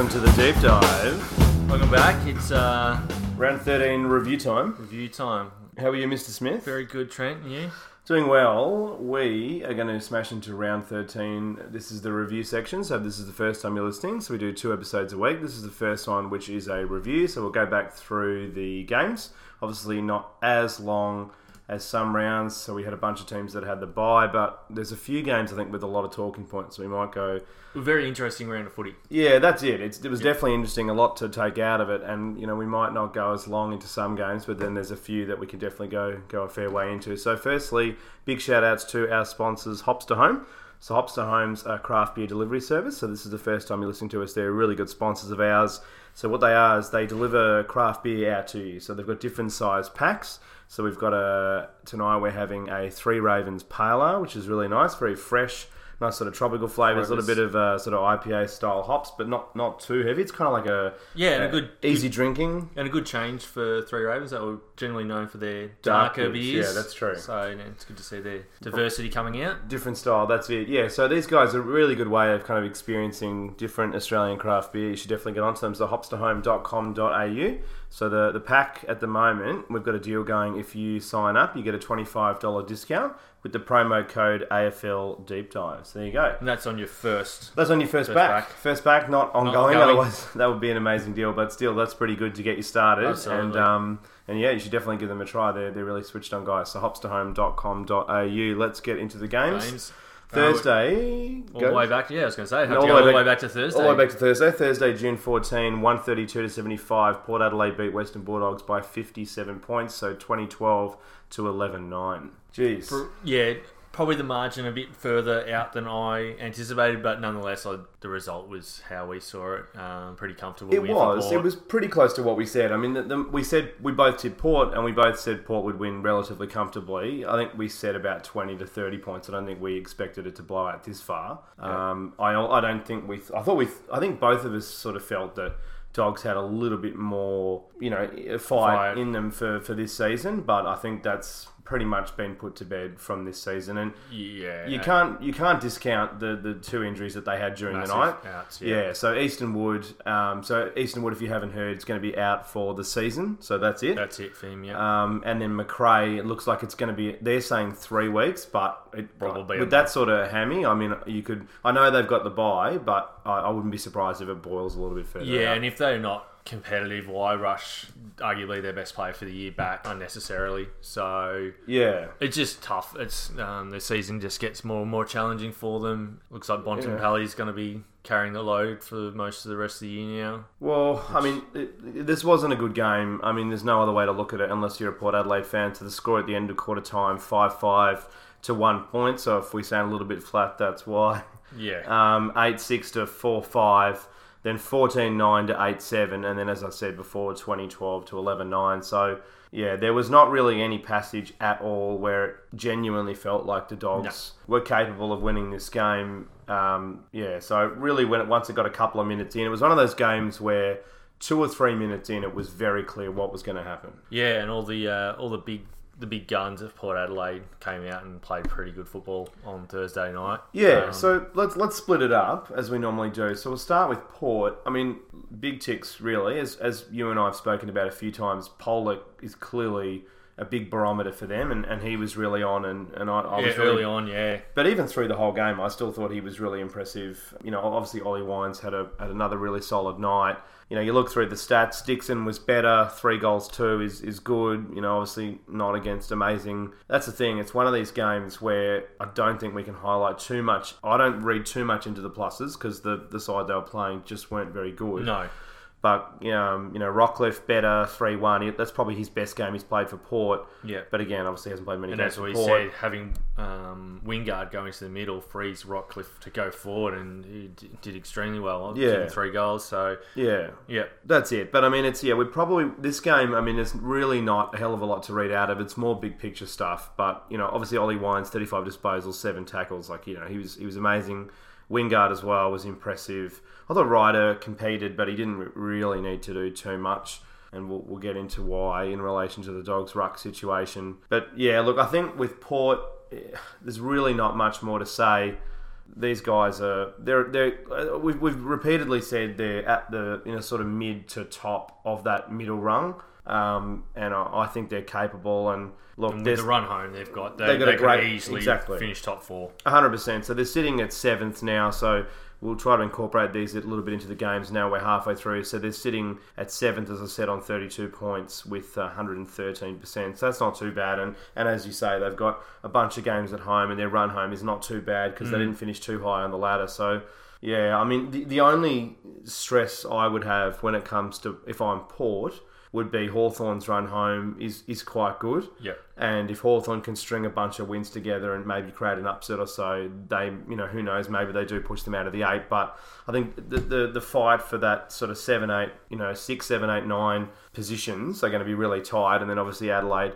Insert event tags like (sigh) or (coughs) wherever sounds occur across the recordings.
Welcome to the deep dive. Welcome back. It's uh, Round 13 review time. review time. How are you, Mr. Smith? Very good, Trent. And you? Doing well. We are going to smash into round 13. This is the review section, so this is the first time you're listening. So we do two episodes a week. This is the first one, which is a review. So we'll go back through the games. Obviously, not as long as some rounds. So we had a bunch of teams that had the bye, but there's a few games, I think, with a lot of talking points. We might go A very interesting round of footy. Yeah, that's it. It's, it was definitely interesting, a lot to take out of it, and you know we might not go as long into some games, but then there's a few that we can definitely go go a fair way into. So, firstly, big shout outs to our sponsors, Hops to Home. So, Hops to Home's a craft beer delivery service. So, this is the first time you're listening to us. They're really good sponsors of ours. So, what they are is they deliver craft beer out to you. So, they've got different size packs. So, we've got a tonight we're having a Three Ravens Pale Ale, which is really nice, very fresh nice sort of tropical flavors, a little bit of uh, sort of IPA style hops, but not not too heavy. It's kind of like a Yeah, and a uh, good easy drinking. and a good change for Three Ravens that were generally known for their darker beers, beers. yeah, that's true. So you know, it's good to see their diversity coming out. Different style, that's it. Yeah, so these guys are a really good way of kind of experiencing different Australian craft beer. You should definitely get onto them. So hopstohome.com.au. So the, the pack at the moment, we've got a deal going. If you sign up, you get a $25 discount with the promo code AFL Deep Dive. So there you go. And that's on your first. That's on your first, First back. back. First back, not ongoing. ongoing. Otherwise, (laughs) that would be an amazing deal. But still, that's pretty good to get you started. Absolutely. And um, and yeah, you should definitely give them a try. They're, they're really switched on guys. So hopstohome.com.au. Let's get into the games. Games. Uh, Thursday. All go- the way back, yeah, I was going to say, have all to the go way all the back- way back to Thursday. All the way back to Thursday. Thursday, June 14, 132 to 75. Port Adelaide beat Western Bulldogs by 57 points. So 2012 to 11 9. Jeez. Yeah, probably the margin a bit further out than I anticipated, but nonetheless, I, the result was how we saw it. Um, pretty comfortable. It was. It was pretty close to what we said. I mean, the, the, we said we both tipped Port, and we both said Port would win relatively comfortably. I think we said about twenty to thirty points. I don't think we expected it to blow out this far. Um, I, I don't think we. I thought we. I think both of us sort of felt that. Dogs had a little bit more, you know, fight Fight. in them for, for this season, but I think that's pretty much been put to bed from this season. And yeah, you can't you can't discount the, the two injuries that they had during Massive the night. outs, yeah. yeah. so Easton Wood, um, so Easton Wood, if you haven't heard, is going to be out for the season. So that's it. That's it for him. Yeah. Um, and then Macrae, it looks like it's going to be. They're saying three weeks, but it, Probably with that sort of hammy. I mean, you could. I know they've got the bye, but I, I wouldn't be surprised if it boils a little bit further. Yeah, out. and if they're not competitive, why rush arguably their best player for the year back unnecessarily? So yeah, it's just tough. It's um, the season just gets more and more challenging for them. Looks like Bontempelli is going to be carrying the load for most of the rest of the year now. Well, I mean, it, this wasn't a good game. I mean, there's no other way to look at it unless you're a Port Adelaide fan. So the score at the end of quarter time, 5 5 to 1 point. So if we sound a little bit flat, that's why. Yeah, Um, 8 6 to 4 5, then 14 9 to 8 7, and then, as I said before, 2012 to 11 9. So, yeah, there was not really any passage at all where it genuinely felt like the Dogs were capable of winning this game. Um, yeah, so really, when it, once it got a couple of minutes in, it was one of those games where two or three minutes in, it was very clear what was going to happen. yeah, and all the uh, all the big the big guns of Port Adelaide came out and played pretty good football on Thursday night. Yeah, Um, so let's let's split it up as we normally do. So we'll start with Port. I mean, big ticks really, as as you and I have spoken about a few times. Pollock is clearly a big barometer for them, and, and he was really on, and, and I, I yeah, was really early on, yeah, But even through the whole game, I still thought he was really impressive. You know, obviously Ollie Wines had a had another really solid night. You know, you look through the stats. Dixon was better. Three goals, two is is good. You know, obviously not against amazing. That's the thing. It's one of these games where I don't think we can highlight too much. I don't read too much into the pluses because the the side they were playing just weren't very good. no, But um, you know, Rockliff better three one. That's probably his best game he's played for Port. yeah. But again, obviously hasn't played many And games as for we Port. said, having um, Wingard going to the middle frees Rockliff to go forward, and he d- did extremely well. Yeah. Three goals. So yeah. yeah, That's it. But I mean, it's yeah. We probably this game. I mean, it's really not a hell of a lot to read out of. It's more big picture stuff. But you know, obviously, Ollie Wines, 35 disposals, seven tackles. Like you know, he was he was amazing. Wingard as well was impressive. I thought Ryder competed, but he didn't really need to do too much. And we'll, we'll get into why in relation to the dogs ruck situation. But yeah, look, I think with Port, eh, there's really not much more to say these guys are they're they're uh, we've, we've repeatedly said they're at the you know sort of mid to top of that middle rung. Um, and I, I think they're capable. And look, And with the run home they've got, they, They've got they a great- easily exactly. finish top four. hundred percent. So they're sitting at seventh now. So we'll try to incorporate these a little bit into the games. Now we're halfway through. So they're sitting at seventh, as I said, on thirty-two points with one hundred and thirteen percent. So that's not too bad. And and as you say, they've got a bunch of games at home, and their run home is not too bad because they didn't finish too high on the ladder. So. Yeah, I mean, the, the only stress I would have when it comes to if I'm Port would be Hawthorn's run home is, is quite good. Yep. And if Hawthorn can string a bunch of wins together and maybe create an upset or so, they, you know, who knows, maybe they do push them out of the eight. But I think the, the, the fight for that sort of seven, eight, you know, six, seven, eight, nine positions are going to be really tight. And then obviously Adelaide,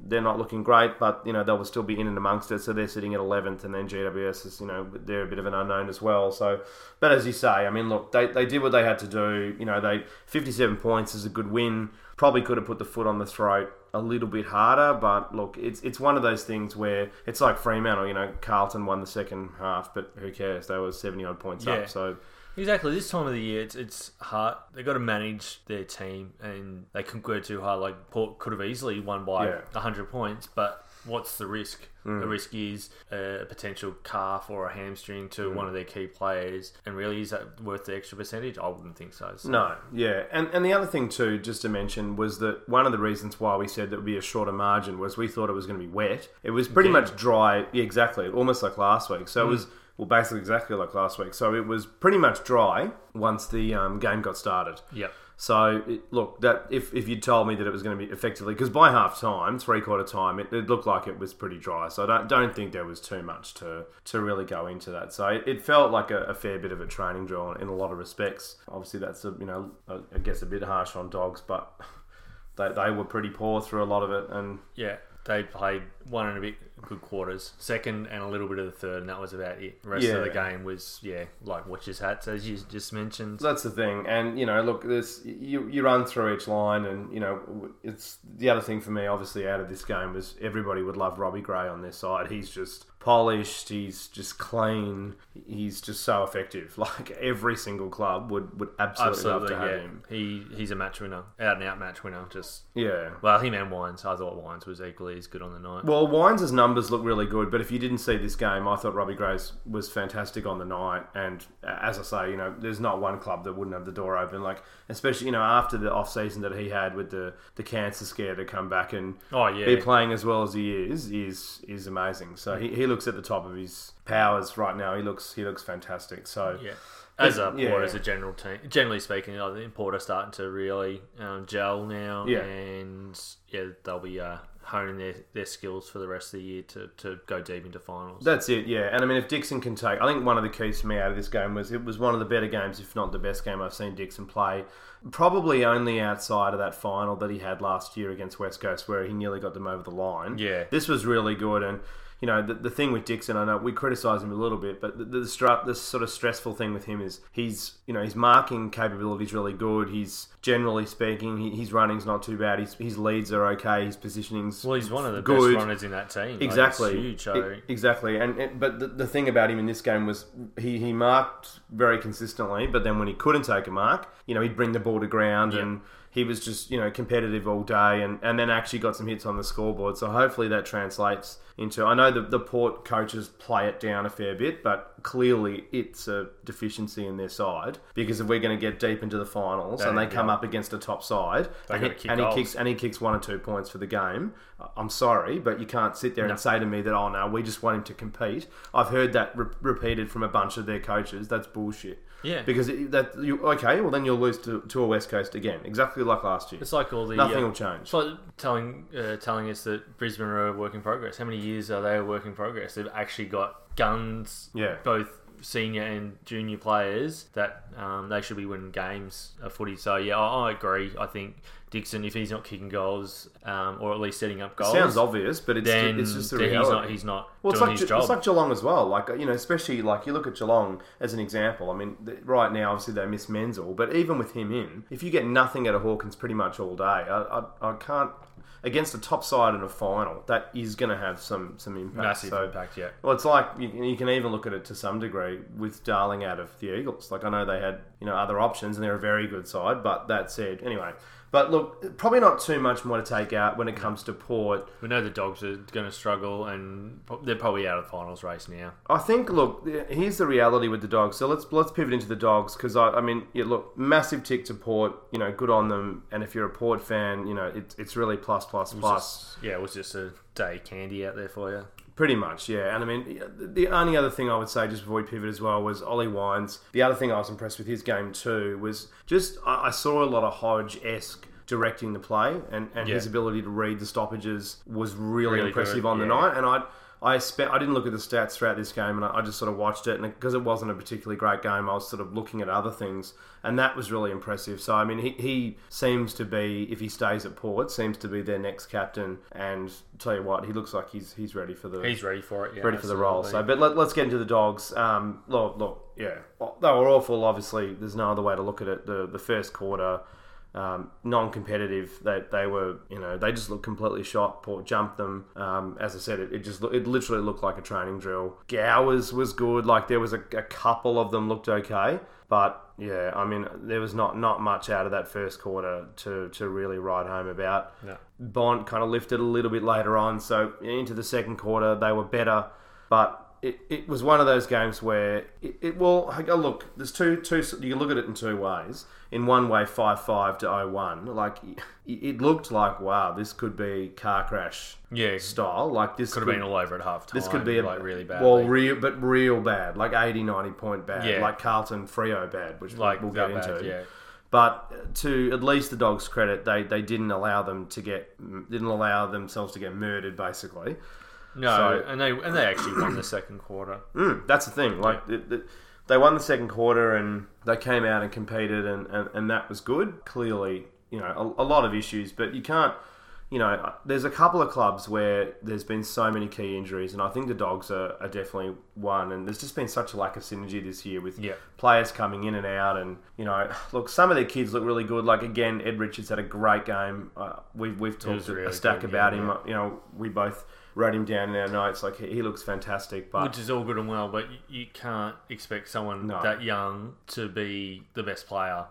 they're not looking great, but, you know, they'll still be in and amongst it. So they're sitting at 11th. And then GWS is, you know, they're a bit of an unknown as well. So, but as you say, I mean, look, they, they did what they had to do. You know, they 57 points is a good win. Probably could have put the foot on the throat a little bit harder, but look, it's it's one of those things where it's like Fremantle. You know, Carlton won the second half, but who cares? They were seventy odd points Yeah. up. So Exactly. This time of the year, it's it's hard. They've got to manage their team, and they couldn't go too hard. Like Port could have easily won by Yeah. hundred points, but what's the risk? The mm. risk is a potential calf or a hamstring to mm. one of their key players, and really is that worth the extra percentage? I wouldn't think so. So- No, yeah, and and the other thing too, just to mention, was that one of the reasons why we said that would be a shorter margin was we thought it was going to be wet. It was pretty Again. much dry, yeah, exactly, almost like last week. So it mm. was well, basically exactly like last week. So it was pretty much dry once the um, game got started. Yep. So it, look, that if, if you'd told me that it was going to be effectively because by half time, three quarter time, it, it looked like it was pretty dry. So I don't don't think there was too much to to really go into that. So it, it felt like a, a fair bit of a training drill in a lot of respects. Obviously, that's a, you know I I guess a bit harsh on dogs, but (laughs) they, they were pretty poor through a lot of it. And Yeah, they played one and a bit good quarters, second and a little bit of the third, and that was about it. The rest of the game was yeah, like witches hats as you just mentioned. That's the thing, and you know, look, this you you run through each line, and you know, it's the other thing for me. Obviously, out of this game was everybody would love Robbie Gray on their side. He's just polished. He's just clean. He's just so effective. (laughs) Like every single club would would absolutely, Absolutely, love to have yeah. him. He he's a match winner, out and out match winner. Just Yeah. well, him and Wines. I thought Wines was equally as good on the night. Well, Wines' numbers look really good, but if you didn't see this game, I thought Robbie Grace was fantastic on the night. And as I say, you know, there's not one club that wouldn't have the door open. Like, especially you know after the off season that he had with the the cancer scare to come back and Oh yeah, be playing as well as he is is is amazing. So he, he looks at the top of his powers right now. He looks he looks fantastic. So yeah. As a Yeah. Port, as a general team, generally speaking, I think Port are starting to really um, gel now, Yeah. and yeah, they'll be uh, honing their, their skills for the rest of the year to, to go deep into finals. That's it, yeah. And I mean, if Dixon can take, I think one of the keys for me out of this game was it was one of the better games, if not the best game I've seen Dixon play. Probably only outside of that final that he had last year against West Coast, where he nearly got them over the line. Yeah. this was really good. And you know, the, the thing with Dixon, I know we criticise him a little bit, but the the, stra- the sort of stressful thing with him is he's you know his marking capability is really good. He's generally speaking, he, his running's not too bad. His, his leads are okay. His positioning's well, he's one of the good. best runners in that team. Like, Exactly. huge. So E- exactly. And it, but the, the thing about him in this game was he, he marked very consistently, but then when he couldn't take a mark, you know, he'd bring the ball to ground and he was just, you know, competitive all day and, and then actually got some hits on the scoreboard. So hopefully that translates into I know the the port coaches play it down a fair bit, but clearly it's a deficiency in their side because if we're going to get deep into the finals and they They- come up against a top side They and, he, and he kicks and he kicks one or two points for the game. I'm sorry, but you can't sit there and say to me that oh no, we just want him to compete. I've heard that re- repeated from a bunch of their coaches. That's bullshit. Yeah. because it, that you okay, well then you'll lose to, to a West Coast again, exactly like last year. it's like all the Nothing uh, will change. It's like telling uh, telling us that Brisbane are a work in progress. How many years are they a work in progress? They've actually got guns, Yeah. both senior and junior players that um, they should be winning games of footy. So yeah, I, I agree. I think Dixon, if he's not kicking goals um, or at least setting up goals, Sounds obvious, but it's then, it's just the then he's reality. not he's not Well, it's doing like, his Ge- it's like Geelong as well. Like you know, especially like you look at Geelong as an example. I mean, th- right now obviously they miss Menzel, but even with him in, if you get nothing out of Hawkins pretty much all day, I, I, I can't against a top side in a final. That is going to have some some impact. Massive So- impact, yeah. Well, it's like you, you can even look at it to some degree with Darling out of the Eagles. Like I know they had you know other options and they're a very good side, but that said, anyway. But look, probably not too much more to take out when it comes to Port. We know the Dogs are going to struggle, and they're probably out of the finals race now. I think. Look, here's the reality with the dogs. So let's let's pivot into the dogs because I, I mean, yeah, look, massive tick to Port. You know, good on them. And if you're a Port fan, you know, it's it's really plus plus plus. Just- yeah, it was just a day candy out there for you. Pretty much, yeah. And I mean, the only other thing I would say, just before we pivot as well, was Ollie Wines. The other thing I was impressed with his game too was just I, I saw a lot of Hodge esque directing the play, and, and Yeah. his ability to read the stoppages was really, Really impressive good, on the yeah. night. And I. I spent. I didn't look at the stats throughout this game, and I, I just sort of watched it. And because it wasn't a particularly great game, I was sort of looking at other things, and that was really impressive. So I mean, he, he seems to be, if he stays at Port, seems to be their next captain. And tell you what, he looks like he's he's ready for the He's ready for it. Yeah, ready for the role. So, but let, let's get into the dogs. Um, look, look, yeah, they were awful. Obviously, there's no other way to look at it. The the first quarter, um, non-competitive. They they were, you know, they just looked completely shot. Port jumped them. Um, as I said, it, it just it literally looked like a training drill. Gowers was good. Like there was a, a couple of them looked okay. But yeah, I mean, there was not, not much out of that first quarter to, to really write home about. No. Bont kind of lifted a little bit later on, so into the second quarter they were better, but it, it was one of those games where it, it well look there's two two you look at it in two ways in one way 5-5 to 0-1 like it, looked like wow this could be car crash yeah, style like this could have been all over at half time. this could be a, like really bad. well real but real bad like 80 90 point bad Yeah. like Carlton Freo bad which like we'll get that bad, into Yeah, but to at least the dogs' credit, they, they didn't allow them to get didn't allow themselves to get murdered. Basically, no, So- and they and they actually won the second quarter. mm, that's the thing. Like it, it- they won the second quarter and they came out and competed, and, and, and that was good. Clearly, you know, a, a lot of issues, but you can't. You know, there's a couple of clubs where there's been so many key injuries, and I think the Dogs are, are definitely one. And there's just been such a lack of synergy this year with Yeah. players coming in and out. And you know, (sighs) look, some of their kids look really good. Like again, Ed Richards had a great game. Uh, we've we've talked was a, really stack about yeah, him. yeah. You know, we both wrote him down in our notes. Like he, he looks fantastic, but Which is all good and well, but you, you can't expect someone No. that young to be the best player.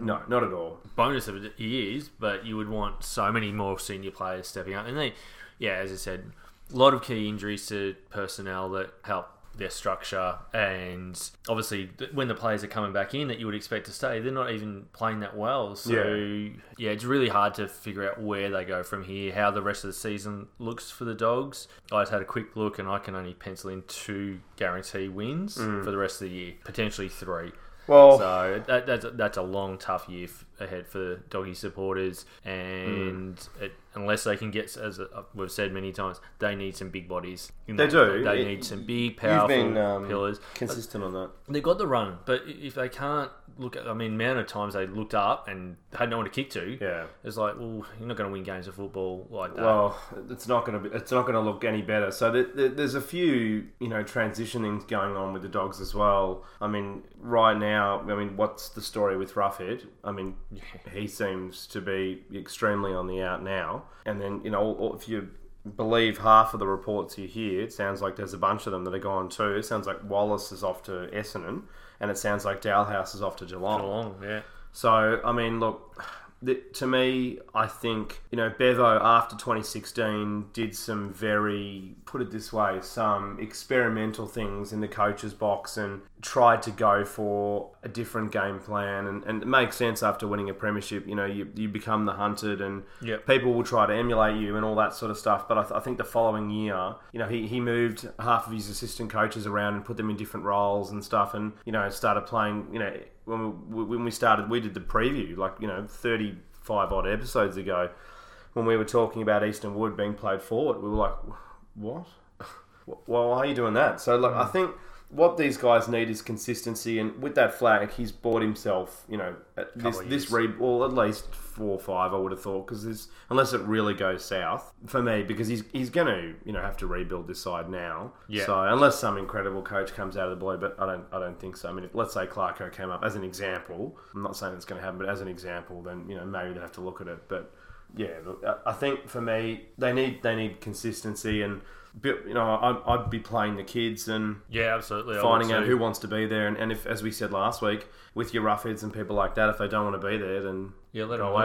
no, not at all. Bonus of it, he is, but you would want so many more senior players stepping up. And they, yeah, as I said, a lot of key injuries to personnel that help their structure. And obviously, when the players are coming back in that you would expect to stay, they're not even playing that well. So, Yeah. yeah, it's really hard to figure out where they go from here, how the rest of the season looks for the Dogs. I just had a quick look, and I can only pencil in two guarantee wins mm. for the rest of the year, potentially three. Well, So that, that's that's a long, tough year f- ahead for doggy supporters, and Hmm. it, unless they can get, as uh, we've said many times, they need some big bodies. They do. They It- need some big, powerful been um, pillars. consistent on that. They've got the run, but if they can't look at, I mean, amount of times they looked up and had no one to kick to. Yeah. It's like, well, you're not going to win games of football like that. Well, it's not going to be. It's not going to look any better. So there, there, there's a few, you know, transitionings going on with the dogs as well. I mean, right now, I mean, what's the story with Roughead? I mean, (laughs) he seems to be extremely on the out now. And then, you know, if you believe half of the reports you hear, it sounds like there's a bunch of them that are gone too. It sounds like Wallace is off to Essendon, and it sounds like Dahlhaus is off to Geelong, yeah. so, I mean, look, to me, I think, you know, Bevo after 2016 did some very, put it this way, some experimental things in the coach's box and tried to go for a different game plan. And, and it makes sense after winning a premiership. You know, you, you become the hunted and Yep. people will try to emulate you and all that sort of stuff. But I, th- I think the following year, you know, he, he moved half of his assistant coaches around and put them in different roles and stuff, and you know, started playing. You know, when we, when we started, we did the preview like you know, thirty five odd episodes ago, when we were talking about Easton Wood being played forward. We were like, what? (laughs) Well, why are you doing that? So, like, I hmm. think what these guys need is consistency, and with that flag, he's bought himself, you know, at this this re well at least four or five, I would have thought, because unless it really goes south for me, because he's he's going to you know have to rebuild this side now. Yeah. So unless some incredible coach comes out of the blue, but I don't I don't think so. I mean, if, let's say Clarko came up as an example. I'm not saying it's going to happen, but as an example, then you know maybe they have to look at it, but. Yeah, I- I think for me, they need they need consistency, and you know, I'd, I'd be playing the kids and Yeah, absolutely. Finding out who wants to be there, and, and if, as we said last week, with your Rougheads and people like that, if they don't want to be there, then Yeah, let them away.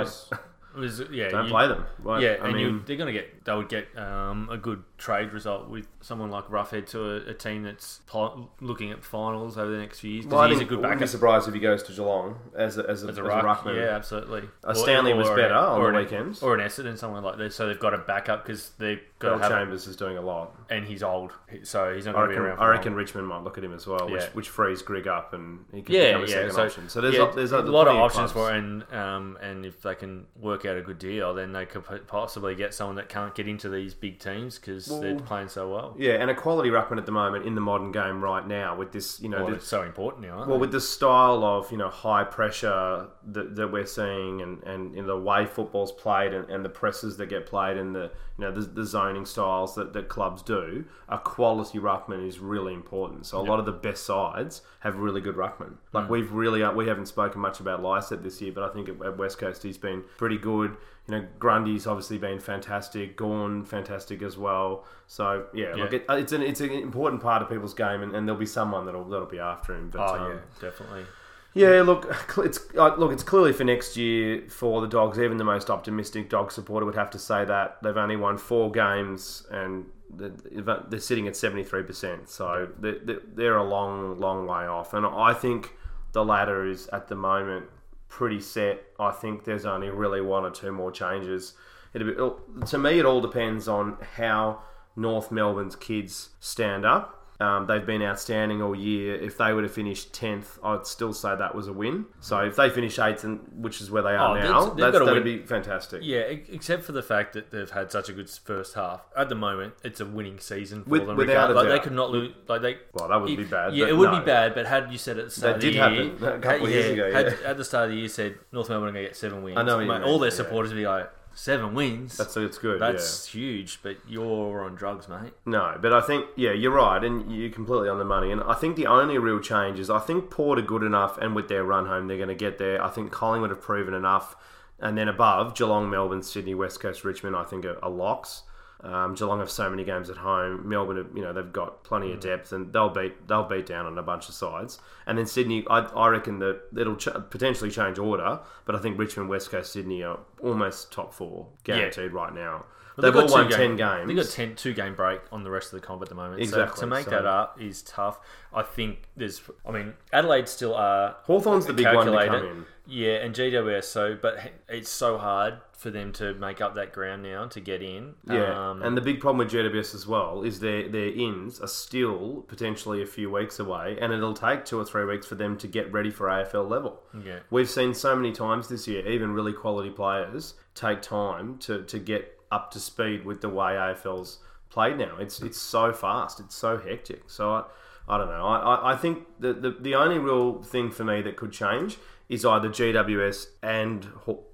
was, yeah, don't you- play them. Like, Yeah, I and mean, you, they're going to get they would get um, a good trade result with someone like Roughead to a, a team that's pl- looking at finals over the next few years? well, I he's a good I wouldn't be surprised if he goes to Geelong as a, as a, as a, as ruck. ruckman. Yeah, absolutely. Uh, Stanley was an- better on or the an- weekends. or an Essendon, someone like this. So they've got a backup because they've got Bellchambers is doing a lot. And he's old, so he's not going to be around. I reckon long. Richmond might look at him as well, which, Yeah. which frees Greg up and he can Yeah, become a yeah. second So, option. So there's, yeah, a, there's a, a lot of options clubs. for it, and um, and if they can work out a good deal, then they could possibly get someone that can't get into these big teams because they're playing so well. Yeah, and a quality ruckman at the moment in the modern game right now with this, you know, Well, this, it's so important now. Aren't Well, they? with the style of you know high pressure that, that we're seeing, and, and you know, the way football's played, and, and the presses that get played, and the you know the, the zoning styles that, that clubs do, a quality ruckman is really important. So a lot of the best sides have really good ruckmen. Like we've really uh, we haven't spoken much about Lycett this year, but I think at West Coast he's been pretty good. You know, Grundy's obviously been fantastic. Gawn fantastic as well. So yeah, look, Yeah. it, it's an it's an important part of people's game, and, and there'll be someone that'll that'll be after him. But, oh um, yeah, definitely. yeah, look, it's uh, look, it's clearly for next year for the Dogs. Even the most optimistic dog supporter would have to say that they've only won four games and they're they're sitting at seventy three percent. So they're, they're- they're a long, long way off. And I think the ladder is at the moment pretty set. I think there's only really one or two more changes. Be, oh, to me, it all depends on how North Melbourne's kids stand up. Um, they've been outstanding all year. If they were to finish tenth, I'd still say that was a win. So if they finish eighth, and which is where they are Oh, now, that's- they've that's, gotta that'd win. be fantastic. Yeah, except for the fact that they've had such a good first half. At the moment, it's a winning season for With- them. without like they could not lose. Like they. Well, that would if- be bad. Yeah, it would no. be bad. But had you said at the start That of the year, happen a couple of had- years ago, had- at the start of the year, said North Melbourne are going to get seven wins. I know Mate, all their yeah. supporters would be like seven wins. That's it's good. That's huge. But you're on drugs, mate. No, but I think yeah, you're right, and you're completely on the money. And I think the only real change is I think Port are good enough, and with their run home, they're going to get there. I think Collingwood have proven enough, and then above Geelong, Melbourne, Sydney, West Coast, Richmond, I think are, are locks. Um, Geelong have so many games at home. Melbourne, have, you know, they've got plenty Mm. of depth, and they'll beat they'll beat down on a bunch of sides. And then Sydney, I, I reckon that it'll ch- potentially change order, but I think Richmond, West Coast, Sydney are almost top four guaranteed right now. But they've all got won two ten game- games. They've got 10, two game break on the rest of the comp at the moment. Exactly, So to make so- that up is tough. I think there's. I mean, Adelaide still are Hawthorn's the big one to come in. Yeah, and GWS. So, but it's so hard for them to make up that ground now to get in. Yeah, Um, and the big problem with GWS as well is their their ins are still potentially a few weeks away, and it'll take two or three weeks for them to get ready for AFL level. yeah. We've seen so many times this year, even really quality players take time to, to get up to speed with the way AFL's played now. It's it's so fast, it's so hectic. So I, I don't know. I, I, I think the, the the only real thing for me that could change is either GWS and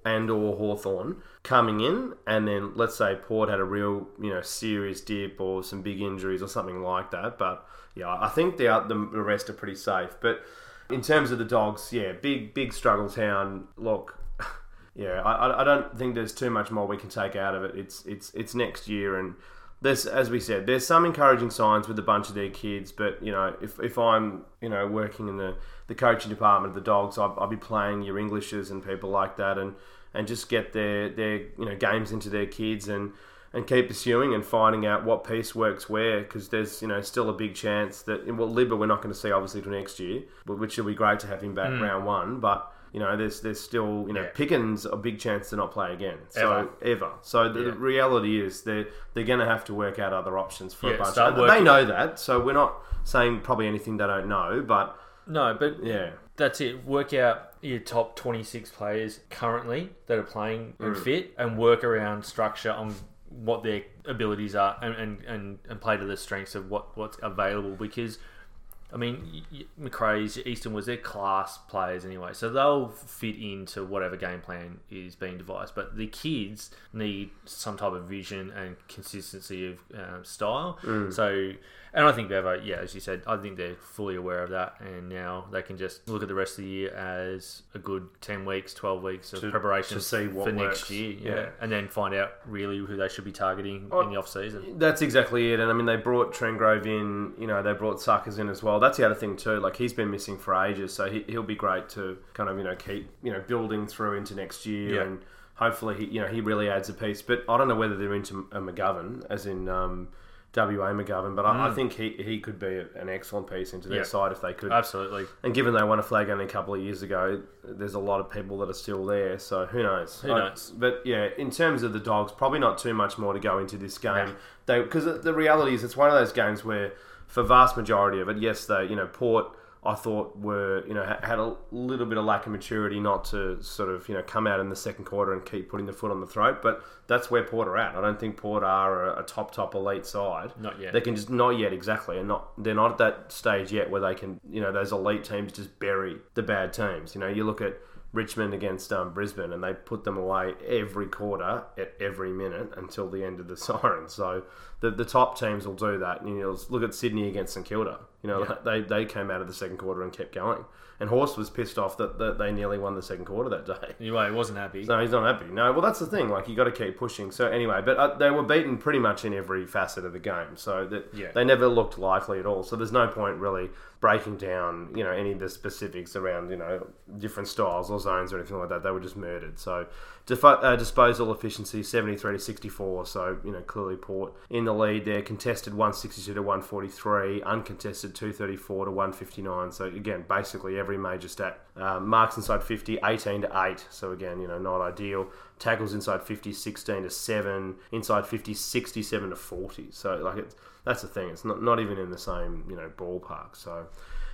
and or Hawthorn coming in, and then let's say Port had a real you know serious dip or some big injuries or something like that. But yeah, I think the uh, the the rest are pretty safe. But in terms of the dogs, yeah, big big struggle town. Look, (laughs) yeah, I, I- I don't think there's too much more we can take out of it. It's it's it's next year, and there's as we said, there's some encouraging signs with a bunch of their kids. But you know, if, if I'm you know working in the, the coaching department of the dogs, I'll, I'll be playing your Englishes and people like that, and and just get their their you know games into their kids and. And keep pursuing and finding out what piece works where, because there's you know still a big chance that well Libba we're not going to see obviously till next year, but which will be great to have him back hmm. round one. But you know, there's there's still you know Yeah. Picken's a big chance to not play again. So Ever. ever. So the, the reality is they they're going to have to work out other options for Yeah, a bunch. Of, they know that, so we're not saying probably anything they don't know. But No, but yeah, that's it. Work out your top 26 players currently that are playing and Mm. fit and work around structure on what their abilities are and, and, and, and play to the strengths of what, what's available because I mean, Macrae's, Easton was their class players anyway, so they'll fit into whatever game plan is being devised. But the kids need some type of vision and consistency of uh, style. So, and I think Bevo, yeah, as you said, I think they're fully aware of that, and now they can just look at the rest of the year as a good ten weeks, twelve weeks of To- preparation to see what for next year, yeah. Yeah. and then find out really who they should be targeting Oh, in the off season. That's exactly it. And I mean, they brought Trent Grove in. You know, they brought Suckers in as well. That's the other thing too. Like he's been missing for ages, so he, he'll be great to kind of you know keep you know building through into next year Yeah. and. Hopefully, he, you know he really adds a piece, but I don't know whether they're into a McGovern, as in um, WA McGovern. But I, I think he, he could be an excellent piece into their Mm. Yeah. side if they could. Absolutely. And given they won a flag only a couple of years ago, there's a lot of people that are still there. So who knows? Who I- knows? but yeah, in terms of the dogs, probably not too much more to go into this game. Because the reality is it's one of those games where, for vast majority of it, yes, they you know Port. I thought were you know had a little bit of lack of maturity not to sort of you know come out in the second quarter and keep putting the foot on the throat, but that's where Port are at. I don't think Port are a, a top top elite side. Not yet. They can just not yet exactly, and not they're not at that stage yet where they can you know those elite teams just bury the bad teams. You know you look at Richmond against um, Brisbane, and they put them away every quarter at every minute until the end of the (laughs) siren. So the, the top teams will do that. And, you know, look at Sydney against St Kilda. You know, Yeah. (laughs) they, they came out of the second quarter and kept going. And Horse was pissed off that, that they nearly won the second quarter that day. Anyway, he wasn't happy. No, he's not happy. No, well, that's the thing. Like, you got to keep pushing. So, anyway, but uh, they were beaten pretty much in every facet of the game. So, that Yeah. they never looked likely at all. So, there's no point really breaking down, you know, any of the specifics around, you know, different styles or zones or anything like that. They were just murdered. So, uh, disposal efficiency 73 to 64. So, you know, clearly Port in the lead there. Contested 162 to 143. Uncontested 234 to 159. So, again, basically every major stat. Uh, marks inside 50, 18 to 8. So, again, you know, not ideal. Tackles inside 50, 16 to 7. Inside 50, 67 to 40. So, like, it's, that's the thing. It's not, not even in the same, you know, ballpark. So,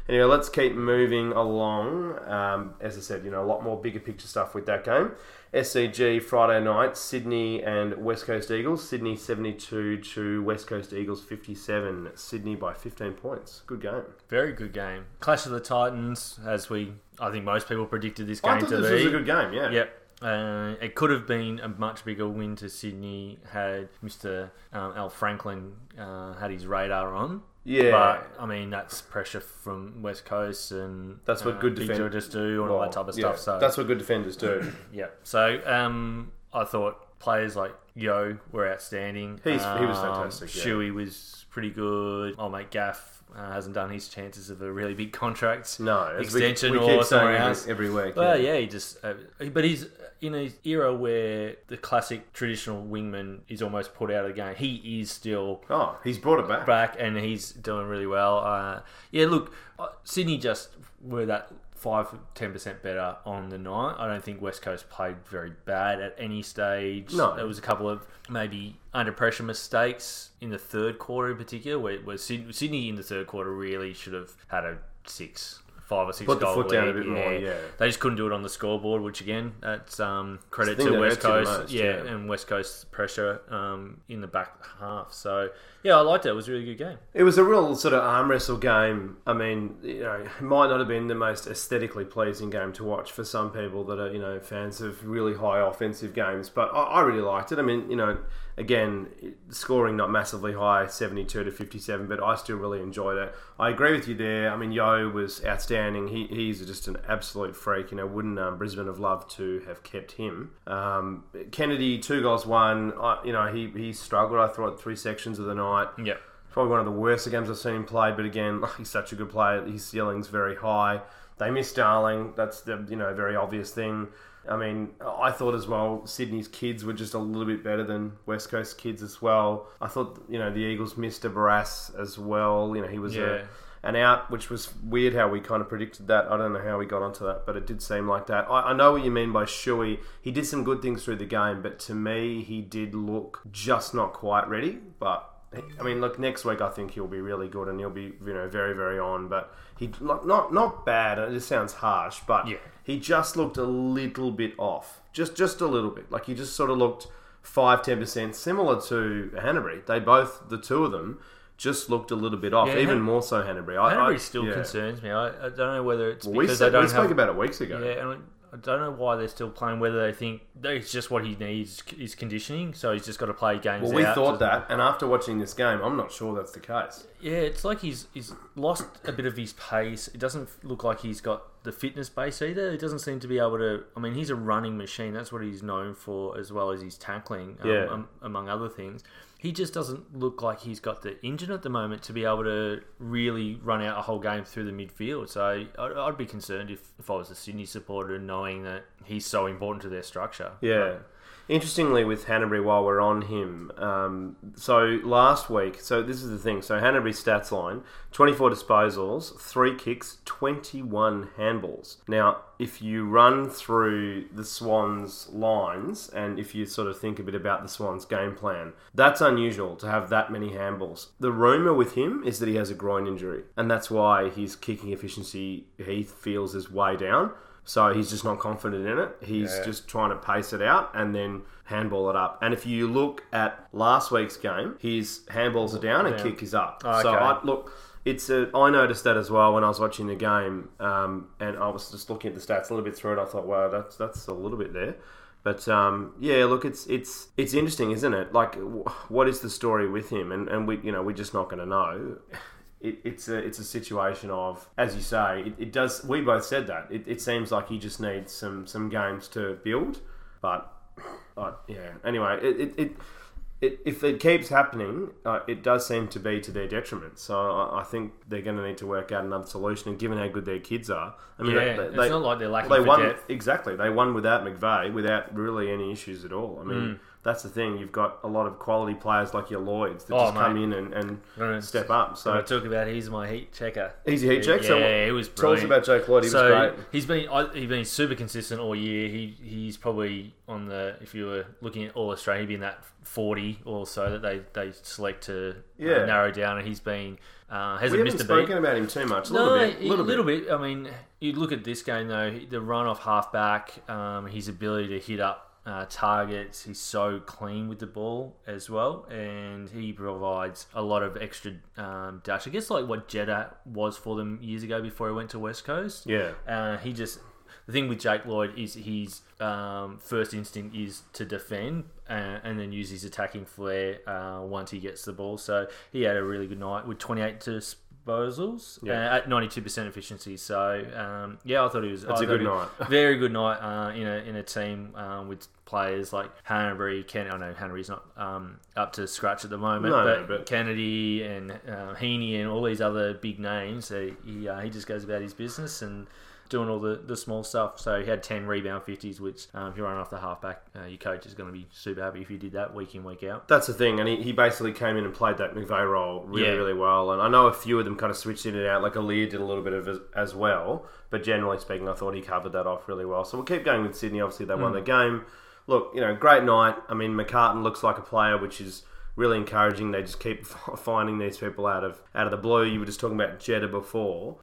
Anyway, let's keep moving along. Um, as I said, you know, a lot more bigger picture stuff with that game. SCG Friday night, Sydney and West Coast Eagles. Sydney 72 to West Coast Eagles 57. Sydney by 15 points. Good game. Very good game. Clash of the Titans, as we, I think most people predicted this game I thought to this be. was a good game, yeah. Yep. Uh, it could have been a much bigger win to Sydney had Mr. Um, Al Franklin uh, had his radar on. Yeah. But I mean, that's pressure from West Coast, and That's what uh, good big defend- Georges do, and all that type of Yeah, stuff. So That's what good defenders do. (coughs) yeah. So um, I thought players like Yeo were outstanding. He's- he was Um, fantastic, yeah. Shuey was pretty good. Old mate Gaff uh, hasn't done his chances of a really big contract No, as we- extension we, or somewhere else. every, every week. Well, yeah. yeah, he just. Uh, but he's in an era where the classic traditional wingman is almost put out of the game. He is still Oh, he's brought it back. back and he's doing really well. Uh, yeah, look, uh, Sydney just were that five ten percent better on the night. I don't think West Coast played very bad at any stage. No. there was a couple of maybe under pressure mistakes in the third quarter in particular, where, where Syd- Sydney in the third quarter really should have had a six. Five or six Put the foot down a bit more, yeah. They just couldn't do it on the scoreboard, which again, that's um, credit to West hurts you the Coast. most, yeah, yeah. and West Coast pressure um, in the back half. So yeah, I liked it. It was a really good game. It was a real sort of arm wrestle game. I mean, you know, it might not have been the most aesthetically pleasing game to watch for some people that are, you know, fans of really high offensive games, but I, I really liked it. I mean, you know, again, scoring not massively high, 72 to 57, but I still really enjoyed it. I agree with you there. I mean, Yeo was outstanding. He, he's just an absolute freak. You know, wouldn't um, Brisbane have loved to have kept him? Um, Kennedy, two goals, one. I, you know, he, he struggled, I thought, three sections of the night. Yeah. Probably one of the worst games I've seen him play, but again, (laughs) he's such a good player. His ceiling's very high. They miss Darling. That's the you know very obvious thing. I mean, I thought as well Sydney's kids were just a little bit better than West Coast kids as well. I thought you know the Eagles missed a Barrass as well. You know he was Yeah. a, an out, which was weird how we kind of predicted that. I don't know how we got onto that, but it did seem like that. I, I know what you mean by Shuey. He did some good things through the game, but to me, he did look just not quite ready. But I mean, look, next week I think he'll be really good and he'll be you know very very on. But he not not, not bad. It just sounds harsh, but Yeah. he just looked a little bit off, just just a little bit. Like he just sort of looked five ten percent similar to Hannebery. They both the two of them just looked a little bit off, Yeah, even Han- more so Hannebery. I, Hannebery I, still yeah. concerns me. I, I don't know whether it's Well, we, because said, they don't we spoke have. about it weeks ago. yeah, and I don't know why they're still playing. Whether they think it's just what he needs is conditioning, so he's just got to play games. Well, we thought that, and after watching this game, I'm not sure that's the case. Yeah, it's like he's he's lost a bit of his pace. It doesn't look like he's got the fitness base either. He doesn't seem to be able to. I mean, he's a running machine. That's what he's known for, as well as his tackling, um, Yeah. um, among other things. He just doesn't look like he's got the engine at the moment to be able to really run out a whole game through the midfield. So I'd, I'd be concerned if, if I was a Sydney supporter, knowing that he's so important to their structure. Yeah. Interestingly, with Hannebery, while we're on him, um, so last week, so this is the thing. So Hannebery's stats line: twenty-four disposals, three kicks, twenty-one handballs. Now, if you run through the Swans lines, and if you sort of think a bit about the Swans game plan, that's unusual to have that many handballs. The rumor with him is that he has a groin injury, and that's why his kicking efficiency he feels is way down. So he's just not confident in it. He's Yeah. just trying to pace it out and then handball it up. And if you look at last week's game, his handballs are down and Yeah. kick is up. Oh, So. I, look, it's a. I noticed that as well when I was watching the game, um, and I was just looking at the stats a little bit through it. I thought, wow, that's that's a little bit there. But um, yeah, look, it's it's it's interesting, isn't it? Like, what is the story with him? And and we, you know, we're just not going to know. It, it's a it's a situation of, as you say, it, it does. We both said that. It, it seems like he just needs some some games to build. But uh, yeah. Anyway, it, it, it if it keeps happening, uh, it does seem to be to their detriment. So I, I think they're going to need to work out another solution. And given how good their kids are, I mean, Yeah, they, it's they, not like they're lacking they won depth. exactly. They won without McVeigh, without really any issues at all. I mean, Mm. That's the thing. You've got a lot of quality players like your Lloyds that Oh, just come in and, and step up. So I talk about he's my heat checker. easy heat checker. Yeah, So it was tell us about Jake Lloyd. He so was great. he's been I, he's been super consistent all year. He he's probably on the if you were looking at all Australia, he'd be in that forty or so that they, they select to uh, narrow down, and he's been uh, hasn't haven't missed a spoken beat. about him too much. A No, little bit. a little, bit. I mean, you look at this game though. The run off halfback, um, his ability to hit up uh, targets. He's so clean with the ball as well, and he provides a lot of extra um, dash. I guess like what Jetta was for them years ago before he went to West Coast. Yeah. Uh, he just the thing with Jake Lloyd is his um, first instinct is to defend uh, and then use his attacking flair uh, once he gets the ball. So he had a really good night with 28 disposals Yeah. uh, at 92% efficiency. So um, yeah, I thought he was. That's I a good night. (laughs) very good night uh, in a in a team um, with players like Hannebery. Ken, I know Hannebery's not um, up to scratch at the moment, No, but, but- Kennedy and uh, Heeney and all these other big names. uh, He uh, he just goes about his business and doing all the, the small stuff. So he had 10 rebound 50s, which um, if you're running off the halfback, uh, your coach is going to be super happy if you did that week in, week out. That's the thing, and he, he basically came in and played that McVeigh role really, Yeah. really well. And I know a few of them kind of switched in and out, like Aliir did a little bit of as, as well. But generally speaking, I thought he covered that off really well. So we'll keep going with Sydney. Obviously, they Hmm. won the game. Look, you know, great night. I mean, McCartin looks like a player, which is really encouraging. They just keep (laughs) finding these people out of out of the blue. You were just talking about Jetta before.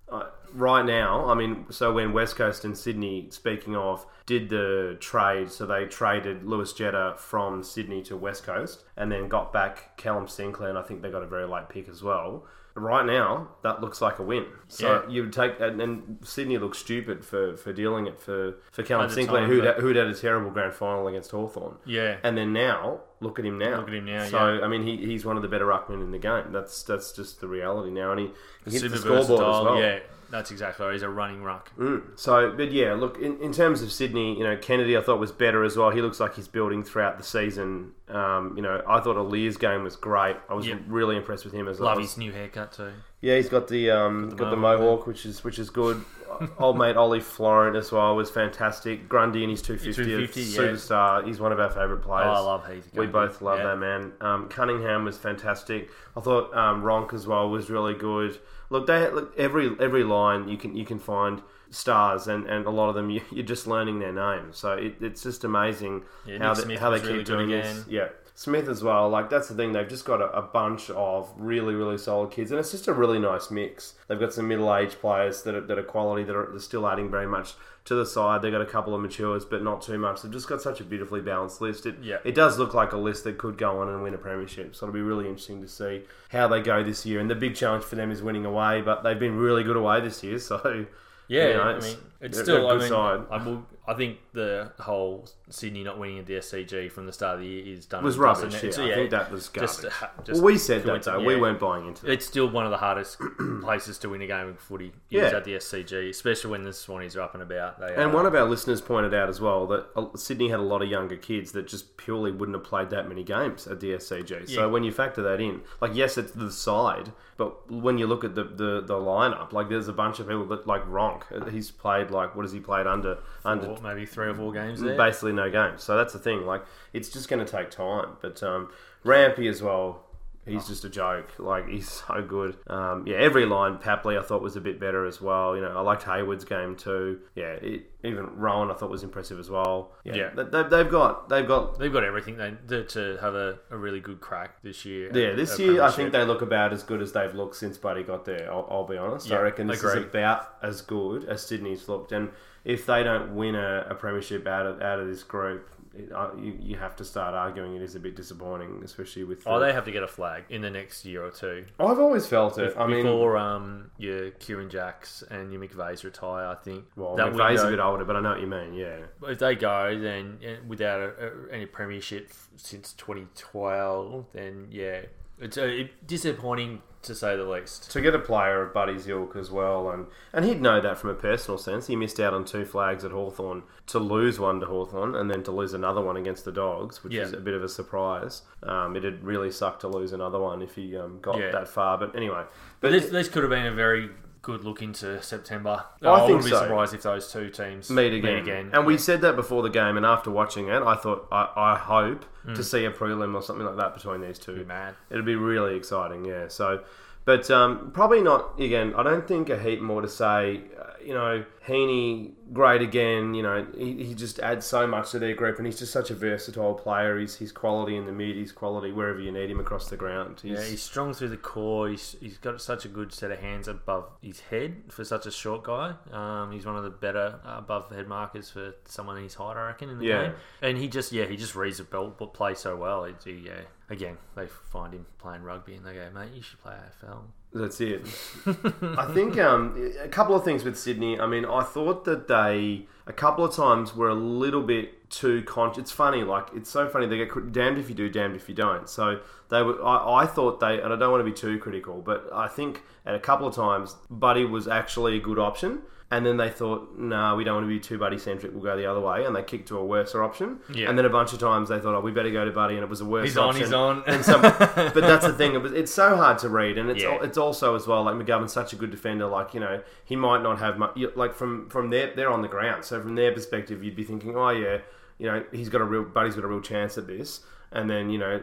Right now, I mean, so when West Coast and Sydney, speaking of, did the trade, so they traded Lewis Jetta from Sydney to West Coast, and then got back Callum Sinclair, and I think they got a very late pick as well. Right now, that looks like a win. So Yeah. you would take, and, and Sydney looks stupid for, for dealing it for, for Callum Sinclair, time, who'd, but- who'd had a terrible grand final against Hawthorn. Yeah. And then now, look at him now. Look at him now, So yeah. I mean, he, he's one of the better ruckmen in the game. That's that's just the reality now, and he, he hits Super the scoreboard as well. Yeah, that's exactly right. He's a running ruck. Mm. So, but yeah, look in, in terms of Sydney, you know, Kennedy I thought was better as well. He looks like he's building throughout the season. Um, you know, I thought Aliir's game was great. I was Yep. really impressed with him as Love well. his new haircut too. Yeah, he's got the um, got the mohawk, mohawk, which is which is good. (laughs) Old mate Ollie Florent as well was fantastic. Grundy and his 250, 250, yeah. superstar. He's one of our favourite Oh, players. I love Heath. We both love Yeah. that man. Um, Cunningham was fantastic. I thought um, Ronk as well was really good. Look, they look every every line you can you can find stars, and, and a lot of them you, (laughs) you're just learning their names. So it, it's just amazing Yeah, how they, how they keep really doing this. Yeah, Smith as well. Like that's the thing; they've just got a, a bunch of really, really solid kids, and it's just a really nice mix. They've got some middle-aged players that are, that are quality that are still adding very much to the side. They've got a couple of matures, but not too much. They've just got such a beautifully balanced list. It, Yeah. it does look like a list that could go on and win a premiership. So it'll be really interesting to see how they go this year. And the big challenge for them is winning away, but they've been really good away this year. So Yeah, you know, I it's- mean, it's still. I good mean, side. I, will, I think the whole Sydney not winning at the SCG from the start of the year is done. it was rubbish. Yeah, So, I think that was garbage. just, just well, we said that though. We weren't buying into it. It's still one of the hardest (clears throat) places to win a game of footy. Is Yeah. at the SCG, especially when the Swannies are up and about. They And are, one of our listeners pointed out as well that uh, Sydney had a lot of younger kids that just purely wouldn't have played that many games at the SCG. So Yeah. when you factor that in, like yes, it's the side, but when you look at the, the, the lineup, like there's a bunch of people that like Ronk. uh, He's played like what has he played under under maybe three or four games there. basically no games. So that's the thing. Like it's just going to take time. But um, Rampe as well. He's Oh. just a joke. Like he's (laughs) so good. Um, yeah, every line Papley I thought was a bit better as well. You know, I liked Hayward's game too. Yeah, it, even Rowan I thought was impressive as well. Yeah, Yeah. They, they, they've got they've got. They've got everything they to, have a, a really good crack this year. Yeah, this year I think they look about as good as they've looked since Buddy got there. I'll, I'll be honest. I reckon this agreed. is about as good as Sydney's looked. And if they don't win a, a premiership out of out of this group, it, uh, you, you have to start arguing it is a bit disappointing, especially with. Oh, they have to get a flag in the next year or two. I've always felt it. I mean, Before um, your Kieran Jacks and your McVeighs retire, I think. well, that McVeigh's a bit older, but I know what you mean. Yeah, if they go, then without a, a, any premiership since 2012, then yeah, it's uh, it, disappointing to say the least. to get a player of Buddy's ilk as well, and and he'd know that from a personal sense. He missed out on two flags at Hawthorn to lose one to Hawthorn and then to lose another one against the Dogs, which Yeah. is a bit of a surprise. Um, it'd really suck to lose another one if he um, got Yeah. that far. But anyway, But this, this could have been a very good look into September. I think wouldn't be so. surprised if those two teams meet again. again And we said that before the game, and after watching it, I thought I, I hope to see a prelim or something like that between these two. It'd be really exciting, yeah. So, but um, probably not. Again, I don't think a heap more to say. You know, Heeney, great again. You know, he, he just adds so much to their group, and he's just such a versatile player. He's his quality in the mid, his quality wherever you need him across the ground. He's, Yeah, he's strong through the core. He's, he's got such a good set of hands above his head for such a short guy. Um, he's one of the better above the head markers for someone his height, I reckon, in the Yeah. game. And he just, yeah, he just reads the belt, but plays so well. He, yeah, again, they find him playing rugby and they go, mate, you should play AFL. That's it. I think um, a couple of things with Sydney. I mean, I thought that they a couple of times were a little bit too conscious. It's funny, like it's so funny. They get damned if you do, damned if you don't. So they were. I, I thought they, and I don't want to be too critical, but I think at a couple of times, Buddy was actually a good option. And then they thought, nah, we don't want to be too buddy centric. We'll go the other way, and they kicked to a worser option. Yeah. And then a bunch of times they thought, oh, we better go to buddy, and it was a worse He's on, option. he's on. And some, (laughs) but that's the thing. It was, it's so hard to read, and it's Yeah. it's also as well like McGovern's such a good defender. Like you know, he might not have much. Like from from their they're on the ground, so from their perspective, you'd be thinking, oh yeah, you know, he's got a real, Buddy's got a real chance at this. And then you know,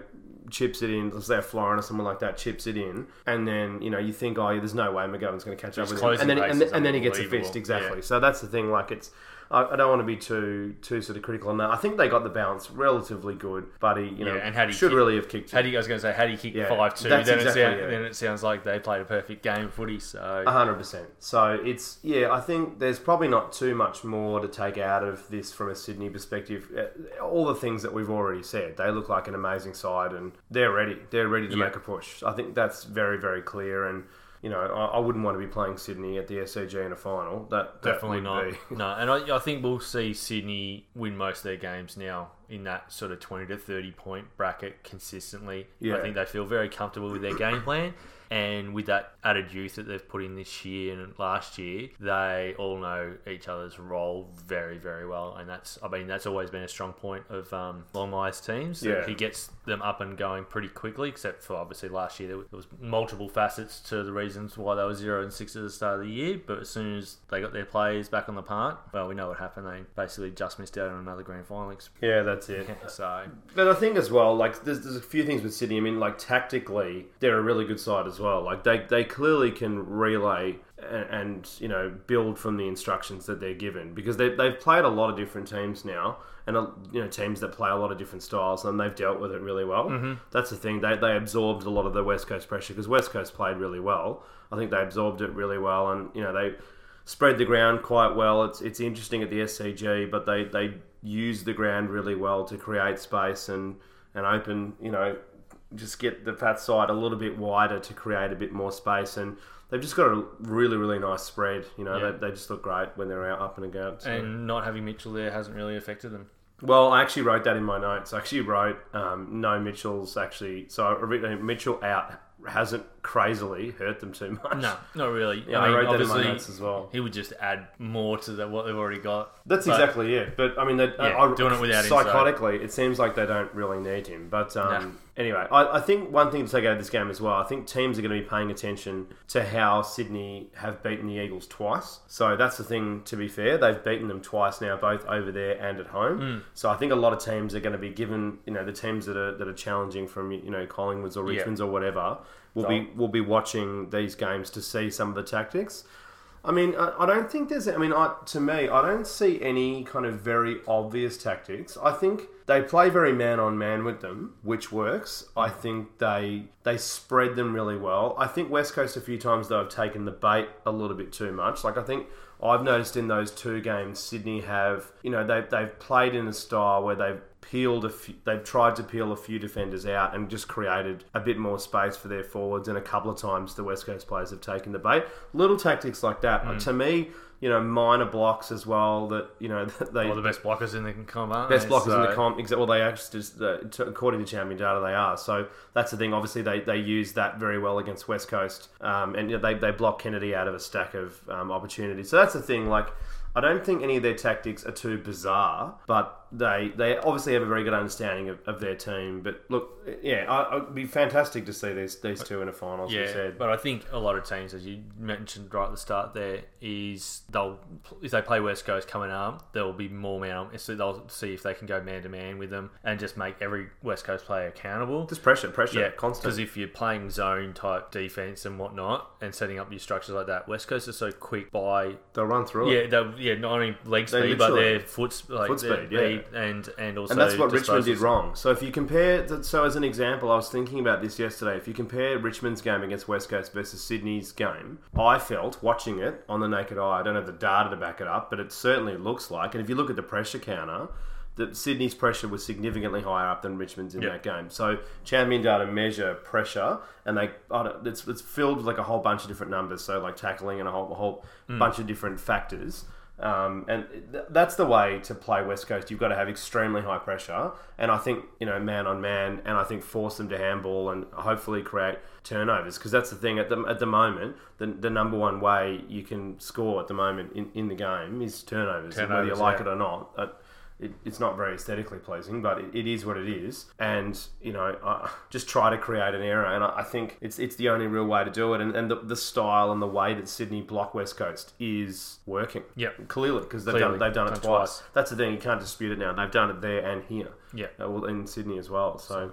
chips it in. Let's say a Florent or someone like that chips it in, and then you know you think, oh, yeah, there's no way McGovern's going to catch up with him, and then and, and then he gets a fist exactly. Yeah. So that's the thing. Like it's. I I don't want to be too too sort of critical on that. I think they got the balance relatively good. Buddy, you know, Yeah, and had he should kicked- really have kicked it. Had he, I was going to say, had he kicked Yeah, 5 2, that's then, exactly it sound, it. then it sounds like they played a perfect game of footy. So, A hundred percent. So it's yeah. I think there's probably not too much more to take out of this from a Sydney perspective. Uh, All the things that we've already said, they look like an amazing side, and they're ready. They're ready to Yeah. make a push. I think that's very very clear. And you know, I, I wouldn't want to be playing Sydney at the SCG in a final. That, that Definitely not. be- (laughs) No, and I, I think we'll see Sydney win most of their games now in that sort of 20 to 30 point bracket consistently. Yeah. I think they feel very comfortable with their game plan. And with that added youth that they've put in this year and last year, they all know each other's role very, very well. And that's, I mean, that's always been a strong point of um, Longmire's teams. Yeah. He gets them up and going pretty quickly, except for obviously last year there was, multiple facets to the reasons why they were zero and six at the start of the year. But as soon as they got their players back on the park, well, we know what happened. They basically just missed out on another grand final. Yeah, that's that's it. so But I think as well, like there's, there's a few things with Sydney. I mean, like tactically, they're a really good side as well. Like they, they clearly can relay and, and you know build from the instructions that they're given because they, they've played a lot of different teams now and uh, you know teams that play a lot of different styles and they've dealt with it really well. Mm-hmm. That's the thing. They, they absorbed a lot of the West Coast pressure because West Coast played really well. I think they absorbed it really well and you know they spread the ground quite well. It's it's interesting at the SCG, but they they use the ground really well to create space and and open. You know, just get the fat side a little bit wider to create a bit more space and. They've just got a really, really nice spread. You know, Yeah. they, they just look great when they're out up and about. so- and not having Mitchell there hasn't really affected them. well, I actually wrote that in my notes. I actually wrote um, no Mitchell's actually. So Mitchell out hasn't crazily hurt them too much. No, not really. Yeah, I mean, I wrote that in my notes as well. he would just add more to the, what they've already got. That's But- exactly it. But I mean, they, Yeah, I, doing it without him, so- psychotically, it seems like they don't really need him. But um, No. anyway, I, I think one thing to take out of this game as well. I think teams are going to be paying attention to how Sydney have beaten the Eagles twice. So that's the thing. To be fair, they've beaten them twice now, both over there and at home. Hmm. So I think a lot of teams are going to be given, you know, the teams that are that are challenging from you know Collingwoods or Yeah. Richmonds or whatever. Will be will be watching these games to see some of the tactics. I mean, I, I don't think there's. I mean, I, to me, I don't see any kind of very obvious tactics. I think they play very man on man with them, which works. I think they they spread them really well. I think West Coast a few times though have taken the bait a little bit too much. Like I think I've noticed in those two games, Sydney have you know they've they've played in a style where they've peeled a few, they've tried to peel a few defenders out and just created a bit more space for their forwards and a couple of times the West Coast players have taken the bait little tactics like that Mm. to me you know minor blocks as well that you know (laughs) that they All the best blockers in the comp, aren't best blockers in the So- comp. Exactly. Well, they actually just uh, t- according to champion data, they are. So that's the thing. Obviously, they, they use that very well against West Coast, um, and you know, they they block Kennedy out of a stack of um, opportunities. So that's the thing. Like, I don't think any of their tactics are too bizarre, but they they obviously have a very good understanding of, of their team. But look, yeah, I, it'd be fantastic to see these these two in a final. Yeah, said. but I think a lot of teams, as you mentioned right at the start, there is they'll if they play West Coast coming up, there will be more man. on- So they'll see if they can go man to man with them and just make every West Coast player accountable. just pressure, pressure, Yeah, constant. Because if you're playing zone type defense and whatnot, and setting up your structures like that, West Coast are so quick by They'll run through it. yeah, they'll, yeah, not only leg speed, but their foot, like Foot speed, yeah. And and also And that's what Richmond did wrong. So if you compare, so as an example, I was thinking about this yesterday. If you compare Richmond's game against West Coast versus Sydney's game, I felt watching it on the naked eye. I don't have the data to back it up, but it certainly looks like. And if you look at the pressure counter, that Sydney's pressure was significantly higher up than Richmond's in Yeah. that game. So champion data measure pressure, and they I don't, it's it's filled with like a whole bunch of different numbers. So like tackling and a whole a whole mm. bunch of different factors. Um, and th- that's the way to play West Coast. You've got to have extremely high pressure, and I think you know man on man, and I think force them to handball and hopefully create turnovers because that's the thing at the at the moment. The, the number one way you can score at the moment in, in the game is turnovers, whether you like yeah. it or not. It, it's not very aesthetically pleasing, but it, it is what it is. And you know, uh, (laughs) just try to create an error, and I, I think it's it's the only real way to do it. And, and the, the style and the way that Sydney block West Coast is working. Yeah, clearly because they've Clearly. done they've done, Done it twice. twice. That's the thing; you can't dispute it now. They've done it there and here. Yeah. Uh, well, in Sydney as well. So.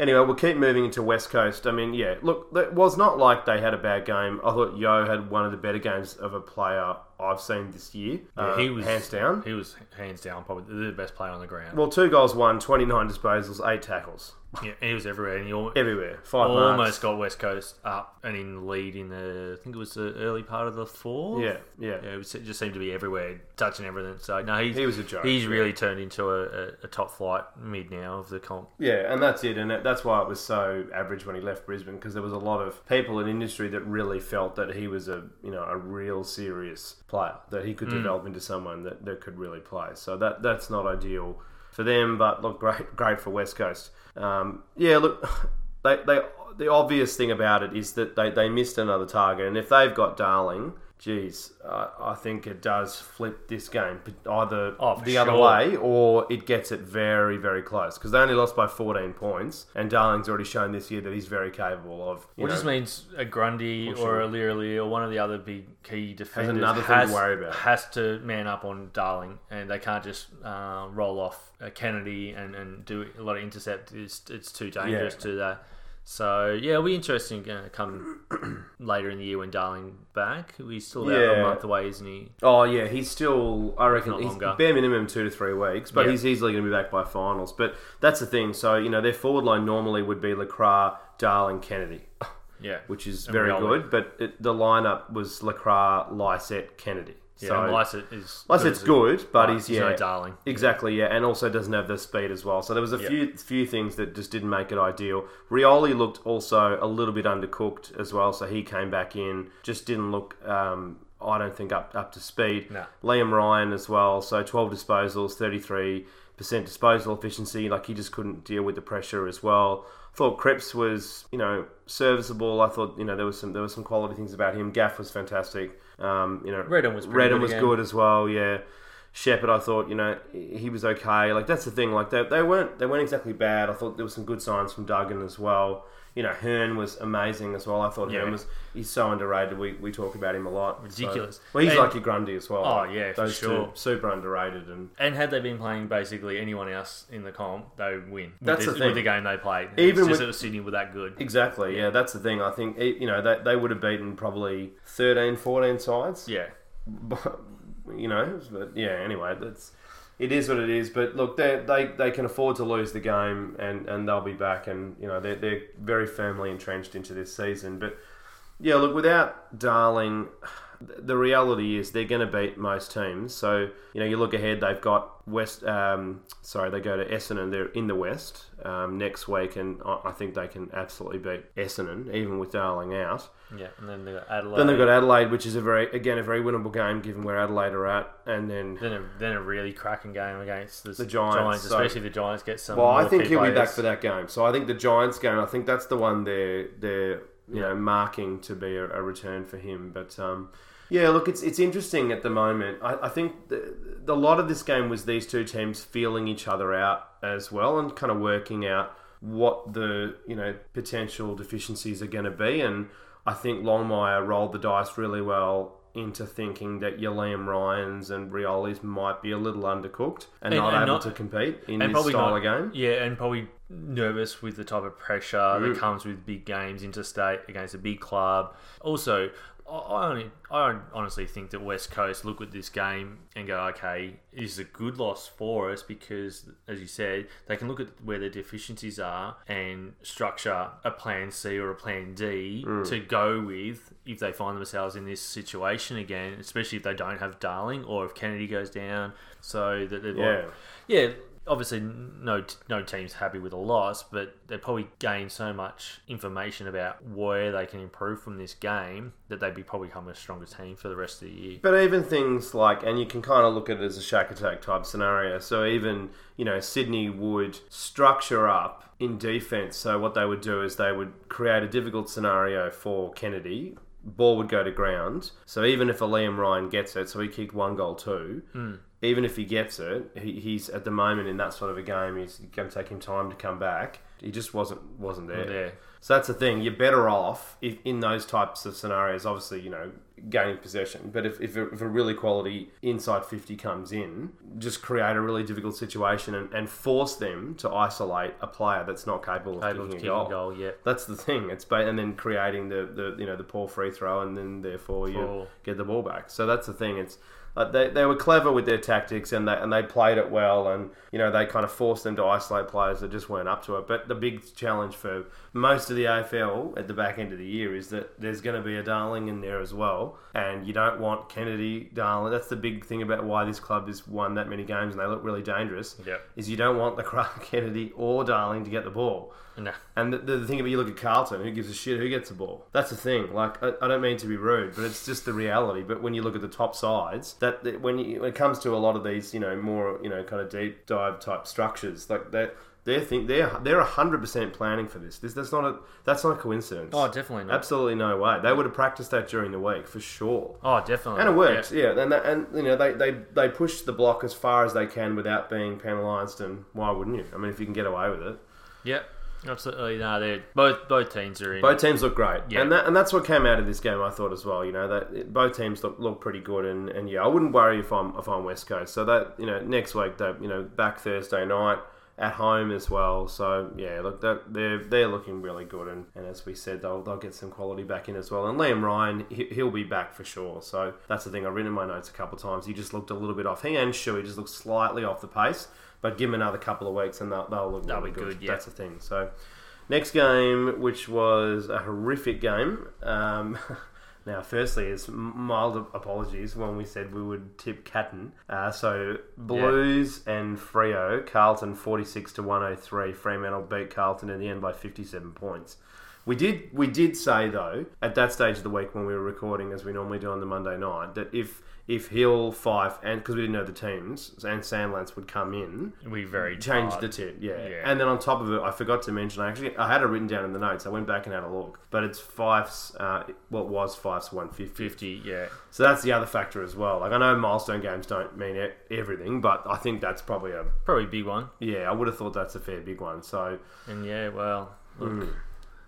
Anyway, we'll keep moving into West Coast. I mean, yeah, look, it was not like they had a bad game. I thought Yeo had one of the better games of a player I've seen this year. Yeah, uh, he was hands down. He was hands down probably the best player on the ground. Well, two goals, one, 29 disposals, eight tackles. yeah, he was everywhere, and he al- Everywhere. Five almost marks. got West Coast up and in the lead in the. I think it was the early part of the fourth. Yeah, yeah. Yeah, it, it just seemed to be everywhere, touching everything. So no, he's He was a joke, He's yeah. really turned into a, a, a top flight mid now of the comp. Yeah, and that's it. And that- that's why it was so average when he left Brisbane because there was a lot of people in industry that really felt that he was a you know a real serious player that he could develop into someone that, that could really play. So that that's not ideal for them, but look great (laughs) great for West Coast. Um, yeah, look, (laughs) they they the obvious thing about it is that they, they missed another target, and if they've got Darling. Geez, uh, I think it does flip this game, either Oh, the other way or it gets it very, very close because they only lost by 14 points, and Darling's already shown this year that he's very capable of. Well, know, just means a Grundy Pushing. or a Leary or one of the other big key defenders another thing to has, worry about. has to man up on Darling, and they can't just uh, roll off uh, Kennedy and, and do a lot of intercept. It's, it's too dangerous Yeah. to that. So yeah, it'll be interesting uh, come (clears throat) later in the year when Darling back. He's still about a month away, isn't he? Oh yeah, he's still. I reckon he's longer. bare minimum two to three weeks, but Yeah. he's easily going to be back by finals. But that's the thing. So you know, their forward line normally would be LeCras, Darling, Kennedy, Yeah, which is And very good. But it, the lineup was LeCras, Lycett, Kennedy. Yeah, so Lycett is Lycett's as good, but he's yeah, no Darling. Exactly, yeah, and also doesn't have the speed as well. So there was a few few things that just didn't make it ideal. Rioli looked also a little bit undercooked as well, so he came back in, just didn't look. Um, I don't think up up to speed. No. Liam Ryan as well, so twelve disposals, thirty three percent disposal efficiency. Like he just couldn't deal with the pressure as well. Thought Cripps was you know serviceable. I thought you know there was some there was some quality things about him. Gaff was fantastic. Um, you know Redden was Redden good was again. good as well. Yeah. Sheppard, I thought, you know, he was okay. Like that's the thing. Like they, they weren't they weren't exactly bad. I thought there was some good signs from Duggan as well. You know, Hurn was amazing as well. I thought Yeah. Hurn was he's so underrated. We, we talk about him a lot. So- Ridiculous. well, he's And- like your Grundy as well. Oh, yeah, for sure. two super underrated. And And had they been playing basically anyone else in the comp, they would win. That's the, the thing. with the game they played. Even it's just with- that Sydney were that good. exactly, yeah, that's the thing. I think you know they, they would have beaten probably 13, 14 sides. Yeah, (laughs) But, you know, but yeah. Anyway, that's it is what it is. But look, they they they can afford to lose the game, and, and they'll be back, and you know they're they're very firmly entrenched into this season. But yeah, look, without Darling, the reality is they're going to beat most teams. So you know, you look ahead, they've got West. Um, sorry, they go to Essendon. They're in the West um, next week, and I think they can absolutely beat Essendon, even with Darling out. yeah. And then they've got Adelaide. Then they've got Adelaide, which is a very, again, a very winnable game given where Adelaide are at. And then, then a, then a really cracking game against the, The Giants, so- especially the Giants get some. well, I think he'll be back for that game. So I think the Giants game, I think that's the one they're they're you know marking to be a, a return for him. But um, yeah, look, it's it's interesting at the moment. I, I think the, the, a lot of this game was these two teams feeling each other out as well and kind of working out what the you know potential deficiencies are going to be. And I think Longmire rolled the dice really well into thinking that Liam Ryans and Rioli's might be a little undercooked and, And- not and able not- to compete in this style not, of game. Yeah, and probably nervous with the type of pressure Mm. that comes with big games interstate against a big club. Also, I, I, only, I honestly think that West Coast look at this game and go, okay, this is a good loss for us because, as you said, they can look at where their deficiencies are and structure a plan C or a plan D Mm. to go with if they find themselves in this situation again, especially if they don't have Darling or if Kennedy goes down. So that they've Yeah. yeah, obviously no no team's happy with a loss, but they probably gain so much information about where they can improve from this game that they'd be probably become a stronger team for the rest of the year. But even things like, and you can kind of look at it as a shack attack type scenario. So even, you know, Sydney would structure up in defense. So what they would do is they would create a difficult scenario for Kennedy. Ball would go to ground. So even if a Liam Ryan gets it, so he kicked one goal too. Hmm. Even if he gets it, he, he's at the moment in that sort of a game. He's going to take him time to come back. He just wasn't wasn't there. there. So that's the thing. You're better off if in those types of scenarios. Obviously, you know, gaining possession. But if if a, if a really quality inside fifty comes in, just create a really difficult situation and, and force them to isolate a player that's not capable of Able to kicking kick a a goal. goal, yeah. That's the thing. It's ba- and then creating the, the you know the poor free throw, and then therefore you get the ball back. So that's the thing. It's they, they were clever with their tactics and they and they played it well and you know they kind of forced them to isolate players that just weren't up to it. But the big challenge for most of the AFL at the back end of the year is that there's going to be a Darling in there as well, and you don't want Kennedy Darling. That's the big thing about why this club has won that many games and they look really dangerous. Yep. Is you don't want the Kennedy or Darling to get the ball. No. And the, the thing about you look at Carlton, who gives a shit who gets the ball? That's the thing. Like I, I don't mean to be rude, but it's just the reality. But when you look at the top sides, that, that when, you, when it comes to a lot of these, you know, more you know, kind of deep dive type structures, like that, They're think they're they're hundred percent planning for this. This that's not a that's not a coincidence. Oh, definitely not. Absolutely no way. They would have practiced that during the week for sure. Oh, definitely. And it works, yeah. And that, and you know they, they they push the block as far as they can without being penalised. And why wouldn't you? I mean, if you can get away with it. Yep. Absolutely. No, they're both both teams are in. Both teams look great, Yeah. and that and that's what came out of this game. I thought as well. You know that both teams look, look pretty good, and, and yeah, I wouldn't worry if I'm if I'm West Coast. So that you know next week they you know back Thursday night at home as well. So yeah, look they're they're looking really good, and, and as we said, they'll they'll get some quality back in as well. And Liam Ryan, he, he'll be back for sure. So that's the thing. I've written in my notes a couple of times. He just looked a little bit off. He and Shu, he just looked slightly off the pace. But give him another couple of weeks, and they'll, they'll look They'll really be good. good, yeah. That's the thing. So. Next game, which was a horrific game. Um, (laughs) now, firstly, is mild apologies when we said we would tip Catton. Uh, so Blues and Freo, Carlton forty six to one hundred three. Fremantle beat Carlton in the end by fifty seven points. We did we did say though at that stage of the week when we were recording, as we normally do on the Monday night, that if if Hill, Fyfe, and because we didn't know the teams, and Sandlands would come in, we very changed hard. the tip, yeah. Yeah. And then on top of it, I forgot to mention. I actually I had it written down in the notes. I went back and had a look, but it's Fyfe's. Uh, it was Fyfe's one fifty. yeah. So that's the other factor as well. Like I know milestone games don't mean e- everything, but I think that's probably a Probably big one. yeah. I would have thought that's a fair big one. So And yeah, well, look, Mm.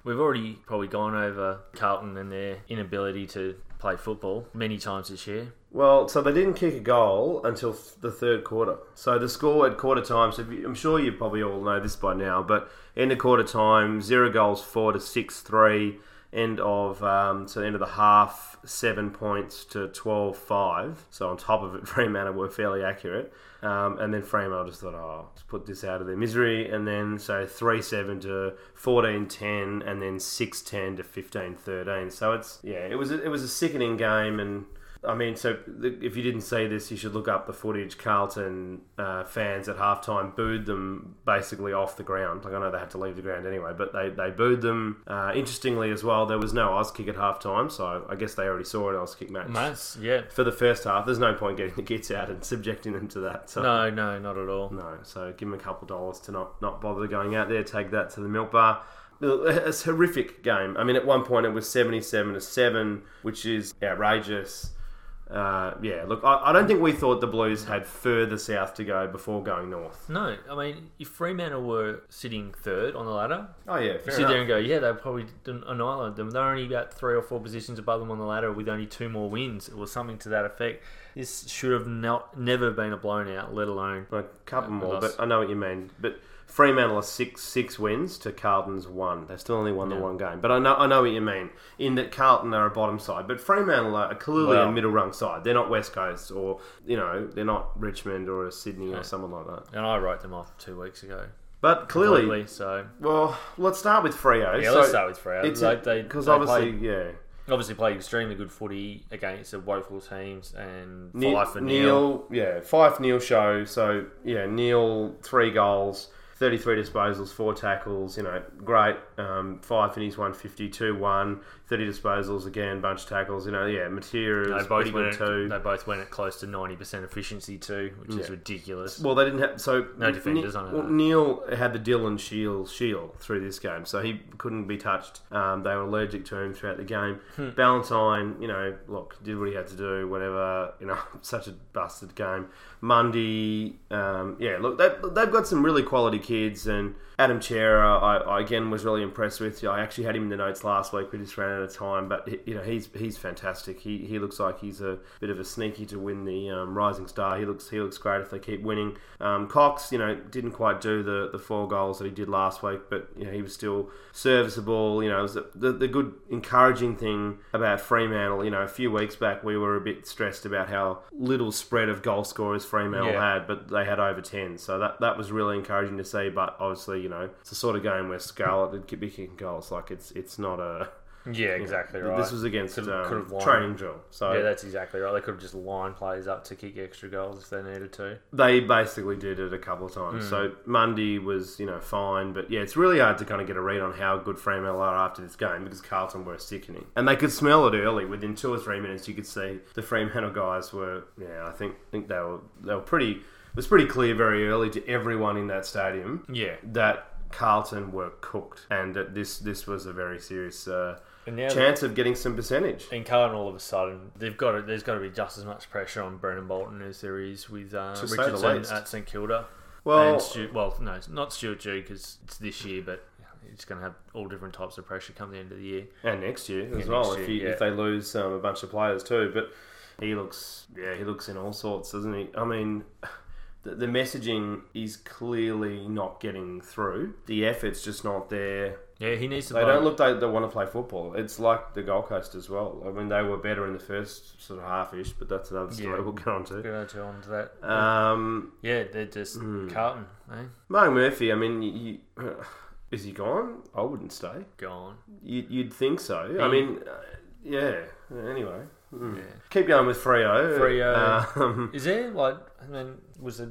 we've already probably gone over Carlton and their inability to play football many times this year. Well, so they didn't kick a goal until th- the third quarter. So the score at quarter time, so you, I'm sure you probably all know this by now, but end of quarter time, zero goals, four to six, three. End of um, so end of the half, seven points to 12-5. So on top of it, (laughs) Fremantle were fairly accurate, um, and then Fremantle just thought, oh, let's put this out of their misery, and then so three seven to 14-10, and then six ten to 15-13. So it's yeah, it was a, it was a sickening game, and I mean, so if you didn't see this, you should look up the footage. Carlton uh, fans at halftime booed them basically off the ground. Like I know they had to leave the ground anyway, but they, they booed them. Uh, interestingly, as well, there was no Auskick at halftime, so I guess they already saw an Auskick match Mass, yeah. for the first half. There's no point getting the kids out and subjecting them to that. So. No, no, not at all. No, so give them a couple dollars to not, not bother going out there. Take that to the milk bar. It's a horrific game. I mean, at one point it was seventy-seven to seven, which is outrageous. Uh, yeah, look, I, I don't think we thought the Blues had further south to go before going north. No, I mean, if Fremantle were sitting third on the ladder, Oh yeah, sit enough. there and go, yeah, they probably didn't annihilate them. They're only about three or four positions above them on the ladder with only two more wins or something to that effect. This should have not never been a blown out, let alone. a couple Yeah, more, loss. but I know what you mean. But Fremantle are six six wins to Carlton's one. They still only won the one game. But I know I know what you mean. In that Carlton are a bottom side, but Fremantle are clearly a middle rung side. They're not West Coast or you know they're not Richmond or a Sydney Yeah. or someone like that. And I wrote them off two weeks ago. But clearly, completely, so well, let's start with Freo. yeah, So let's start with Freo. It's Like, they because obviously, played- yeah, obviously played extremely good footy against the woeful teams and Ne- Fyfe and Neale. Neale, yeah, Fyfe Neale show. So yeah, Neale three goals, thirty three disposals, four tackles. You know, great. Um, his one fifty two one. 30 disposals again, bunch of tackles. You know, yeah, materials They both went. At, they both went at close to ninety percent efficiency too, which is ridiculous. Well, they didn't have so No defenders on it, well. Neale had the Dylan Shiel shield through this game, so he couldn't be touched. Um, they were allergic to him throughout the game. Hmm. Ballantyne, you know, look, did what he had to do. Whatever, you know, (laughs) such a busted game. Mundy, um, yeah, look, they've, they've got some really quality kids, and Adam Cerra, I, I again was really impressed with. I actually had him in the notes last week. We just ran out of time, but you know, he's he's fantastic. He, he looks like he's a bit of a sneaky to win the um, Rising Star. He looks he looks great if they keep winning. Um, Cox, you know, didn't quite do the, the four goals that he did last week, but you know, he was still serviceable. You know, the, the, the good encouraging thing about Fremantle. You know, a few weeks back we were a bit stressed about how little spread of goal scorers Fremantle Yeah. had, but they had over ten, so that that was really encouraging to see. But obviously, you know, it's the sort of game where Scarlett would be kicking goals. Like it's it's not a Yeah, exactly right. This was against Could've- um, could've training drill, so yeah, that's exactly right. They could have just lined players up to kick extra goals if they needed to. they basically did it a couple of times. So Mundy was, you know, fine, but yeah, it's really hard to kind of get a read on how good Fremantle are after this game because Carlton were sickening, and they could smell it early. Within two or three minutes, you could see the Fremantle guys were, yeah, I think think they were they were pretty was pretty clear very early to everyone in that stadium Yeah. that Carlton were cooked, and that this this was a very serious uh, chance of getting some percentage. in Carlton, all of a sudden, they've got to, there's got to be just as much pressure on Brendon Bolton as there is with uh, To say the Richardson at St Kilda. Well, and Stu, well, no, it's not Stuart Dew because it's this year, but it's going to have all different types of pressure come the end of the year. and next year as Yeah, well if, year, yeah. if they lose um, a bunch of players too. But he looks, yeah, he looks in all sorts, doesn't he? I mean. The, the messaging is clearly not getting through. The effort's just not there. Yeah, he needs to. They don't look like they want to play football. It's like the Gold Coast as well. I mean, they were better in the first sort of half-ish, but that's another story Yeah. we'll get on to. Go to on to that. Um, yeah, they're just Hmm. Carlton, eh? Mark Murphy, I mean, you, is he gone? I wouldn't stay. Gone. You, you'd think so. I mean, uh, yeah. Anyway, mm. Yeah. keep going with Freo. Freo. Um, Is there like? I mean, was it?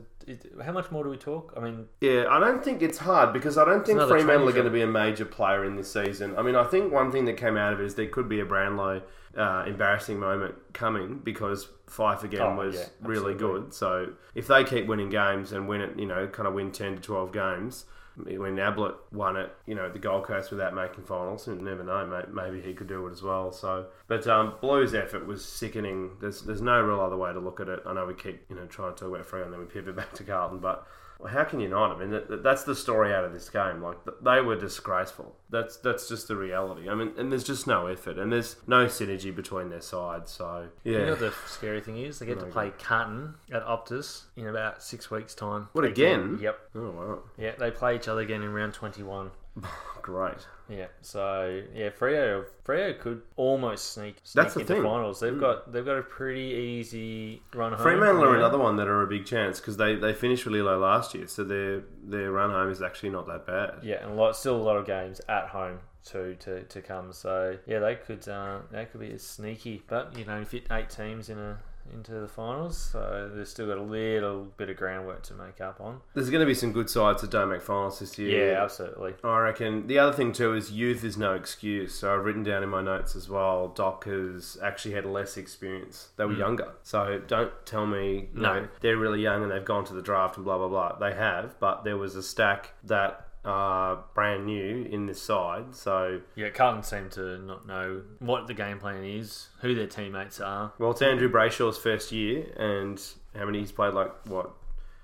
how much more do we talk? I mean, yeah, I don't think it's hard because I don't think Fremantle are going to be a major player in this season. I mean, I think one thing that came out of it is there could be a Brownlow uh, embarrassing moment coming because Fyfe again Oh, was yeah, really good. So if they keep winning games and win it, you know, kind of win ten to twelve games. When Ablett won it, you know, the Gold Coast without making finals, you never know. Maybe he could do it as well. So, but um, Blues' effort was sickening. There's there's no real other way to look at it. I know we keep you know trying to talk about Freo and then we pivot back to Carlton, but well, how can you not? I mean, that, that- that's the story out of this game. Like they were disgraceful. That's that's just the reality. I mean, and there's just no effort, and there's no synergy between their sides. So yeah, you know the scary thing is? They get to play Carlton at Optus in about six weeks' time. What, Again. again? Yep. oh wow, Yeah, they play each other again in round twenty-one. (laughs) great. Yeah, so yeah, Freo Freo could almost sneak, sneak That's the into thing. finals. They've got they've got a pretty easy run home. Fremantle are another one that are a big chance because they, they finished really low last year, so their their run home is actually not that bad. Yeah, and a lot, still a lot of games at home too to, to come. So yeah, they could uh, they could be as sneaky, but you know, if fit eight teams in a into the finals, so they've still got a little bit of groundwork to make up on. There's going to be some good sides that don't make finals this year. Yeah, absolutely. I reckon the other thing too is youth is no excuse. So I've written down in my notes as well. Doc has actually had less experience. They were younger, so don't tell me Mm. No. know, they're really young and they've gone to the draft and blah blah blah. They have, but there was a stack that are brand new in this side. So Yeah, Carlton seem to not know what the game plan is, who their teammates are. well, it's Andrew Brayshaw's first year, and how many he's played? Like what?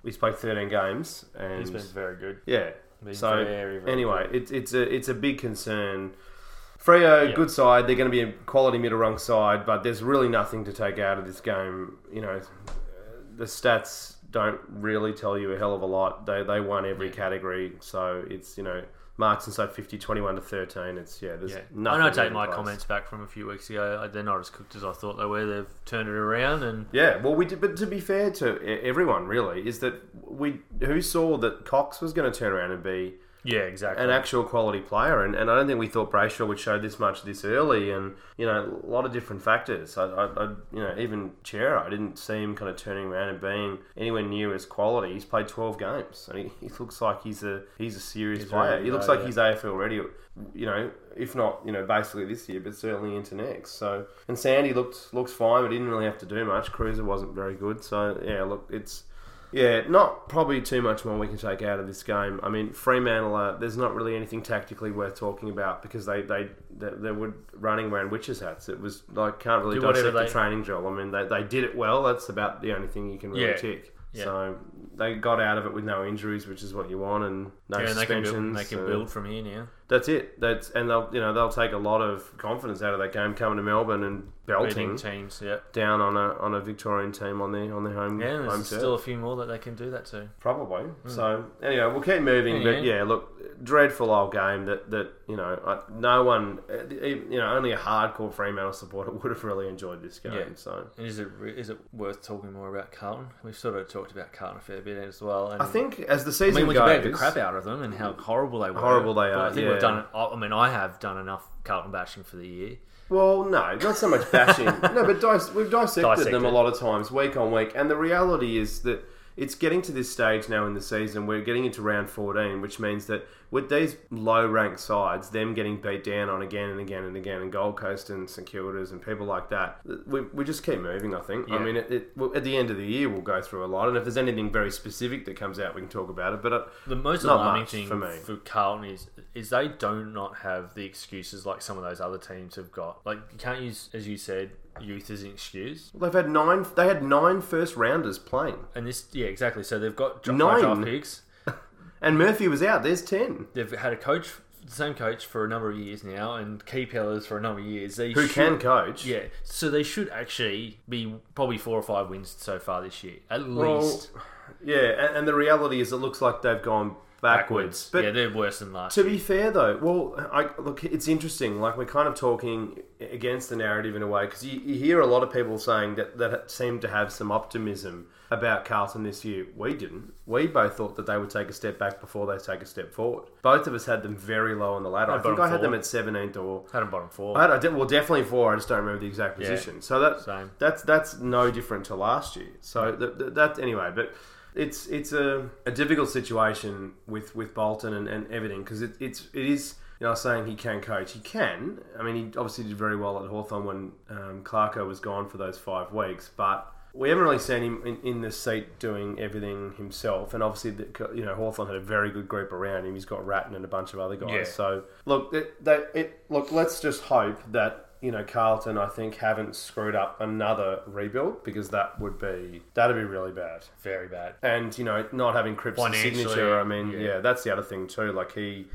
He's played 13 games, and He's been very good. yeah. Been So very, very anyway, it's it's a it's a big concern. Freo, Yeah. good side. They're going to be a quality middle rung side, but there's really nothing to take out of this game. You know, the stats don't really tell you a hell of a lot. They they won every category, so it's you know marks inside 50, 21 to 13. It's yeah, there's Yeah, nothing. and I take my close. comments back from a few weeks ago. They're not as cooked as I thought they were. They've turned it around, and Yeah, well, we did, but to be fair to everyone, really, is that we who saw that Cox was going to turn around and be yeah, exactly. an actual quality player, and, and I don't think we thought Brayshaw would show this much this early, and you know a lot of different factors. I, I, I you know even Cerra, I didn't see him kind of turning around and being anywhere near his quality. He's played twelve games, and he, he looks like he's a he's a serious He's player. ready he looks go, like yeah. he's AFL ready. You know, if not, you know, basically this year, but certainly into next. So, and Sandy looked looks fine, but didn't really have to do much. Cruiser wasn't very good. So yeah, look, it's yeah, not probably too much more we can take out of this game. I mean, Fremantle, uh, there's not really anything tactically worth talking about because they they they, they were running around witches' hats. It was like can't really Do dissect the they- training drill. I mean, they, they did it well. That's about the only thing you can really Yeah. tick. Yeah. So they got out of it with no injuries, which is what you want, and no yeah, and they can suspensions. build, they can build from here now. That's it. That's and they'll you know they'll take a lot of confidence out of that game coming to Melbourne and belting Beating teams, yeah. down on a on a Victorian team on their on their home Yeah, and home there's turf. still a few more that they can do that to. Probably. Hmm. So anyway, we'll keep moving. Yeah, but yeah, look, dreadful old game that that you know I, no one, you know, only a hardcore Fremantle supporter (laughs) would have really enjoyed this game. Yeah. So And is it is it worth talking more about Carlton? We've sort of talked about Carlton a fair bit as well. And I think as the I season mean, we goes, debated the crap out of them and how horrible they were. Horrible they But are, I think yeah. we've done. I mean, I have done enough Carlton bashing for the year. Well, no, not so much bashing. (laughs) no, but dis- we've dissected them a Dissected. lot of times, week on week, and the reality is that it's getting to this stage now in the season. We're getting into round 14, which means that with these low ranked sides, them getting beat down on again and again and again, and Gold Coast and St Kilda's and people like that, we, we just keep moving. I think. I mean, it, it, well, at the end of the year, we'll go through a lot, and if there's anything very specific that comes out, we can talk about it. But uh, The most alarming thing for for, me. Carlton is is they do not have the excuses like some of those other teams have got. Like you can't use, as you said, youth as an excuse. they've had nine. They had nine first rounders playing, And this, yeah, exactly. So they've got dra- Nine? draft picks. (laughs) and Murphy was out. There's ten. They've had a coach, the same coach for a number of years now, and key pillars for a number of years. They Who should- can coach? Yeah, so they should actually be probably four or five wins so far this year, at Well, least. Yeah, and, and the reality is, it looks like they've gone backwards. But yeah, they're worse than last To year. be fair, though, well, I, look, it's interesting. Like we're kind of talking against the narrative in a way because you, you hear a lot of people saying that that seem to have some optimism about Carlton this year. We didn't. We both thought that they would take a step back before they take a step forward. Both of us had them very low on the ladder. I think I had them at seventeenth or. Had them bottom four. I had, I did, well, definitely four. I just don't remember the exact Yeah, position. so that same. that's that's no different to last year. So that, that, that anyway, but it's it's a, a difficult situation with, with Bolton and, and everything because it, it's it is. You know, saying he can coach. He can. I mean, he obviously did very well at Hawthorn when um, Clarko was gone for those five weeks, but we haven't really seen him in, in the seat doing everything himself. And obviously, the, you know, Hawthorn had a very good group around him. He's got Ratten and a bunch of other guys. Yeah. So look, it, they, it look. Let's just hope that you know Carlton. I think haven't screwed up another rebuild because that would be that'd be really bad. Very bad. And you know, not having Cripps' signature. I mean, yeah. yeah. that's the other thing too. Like he.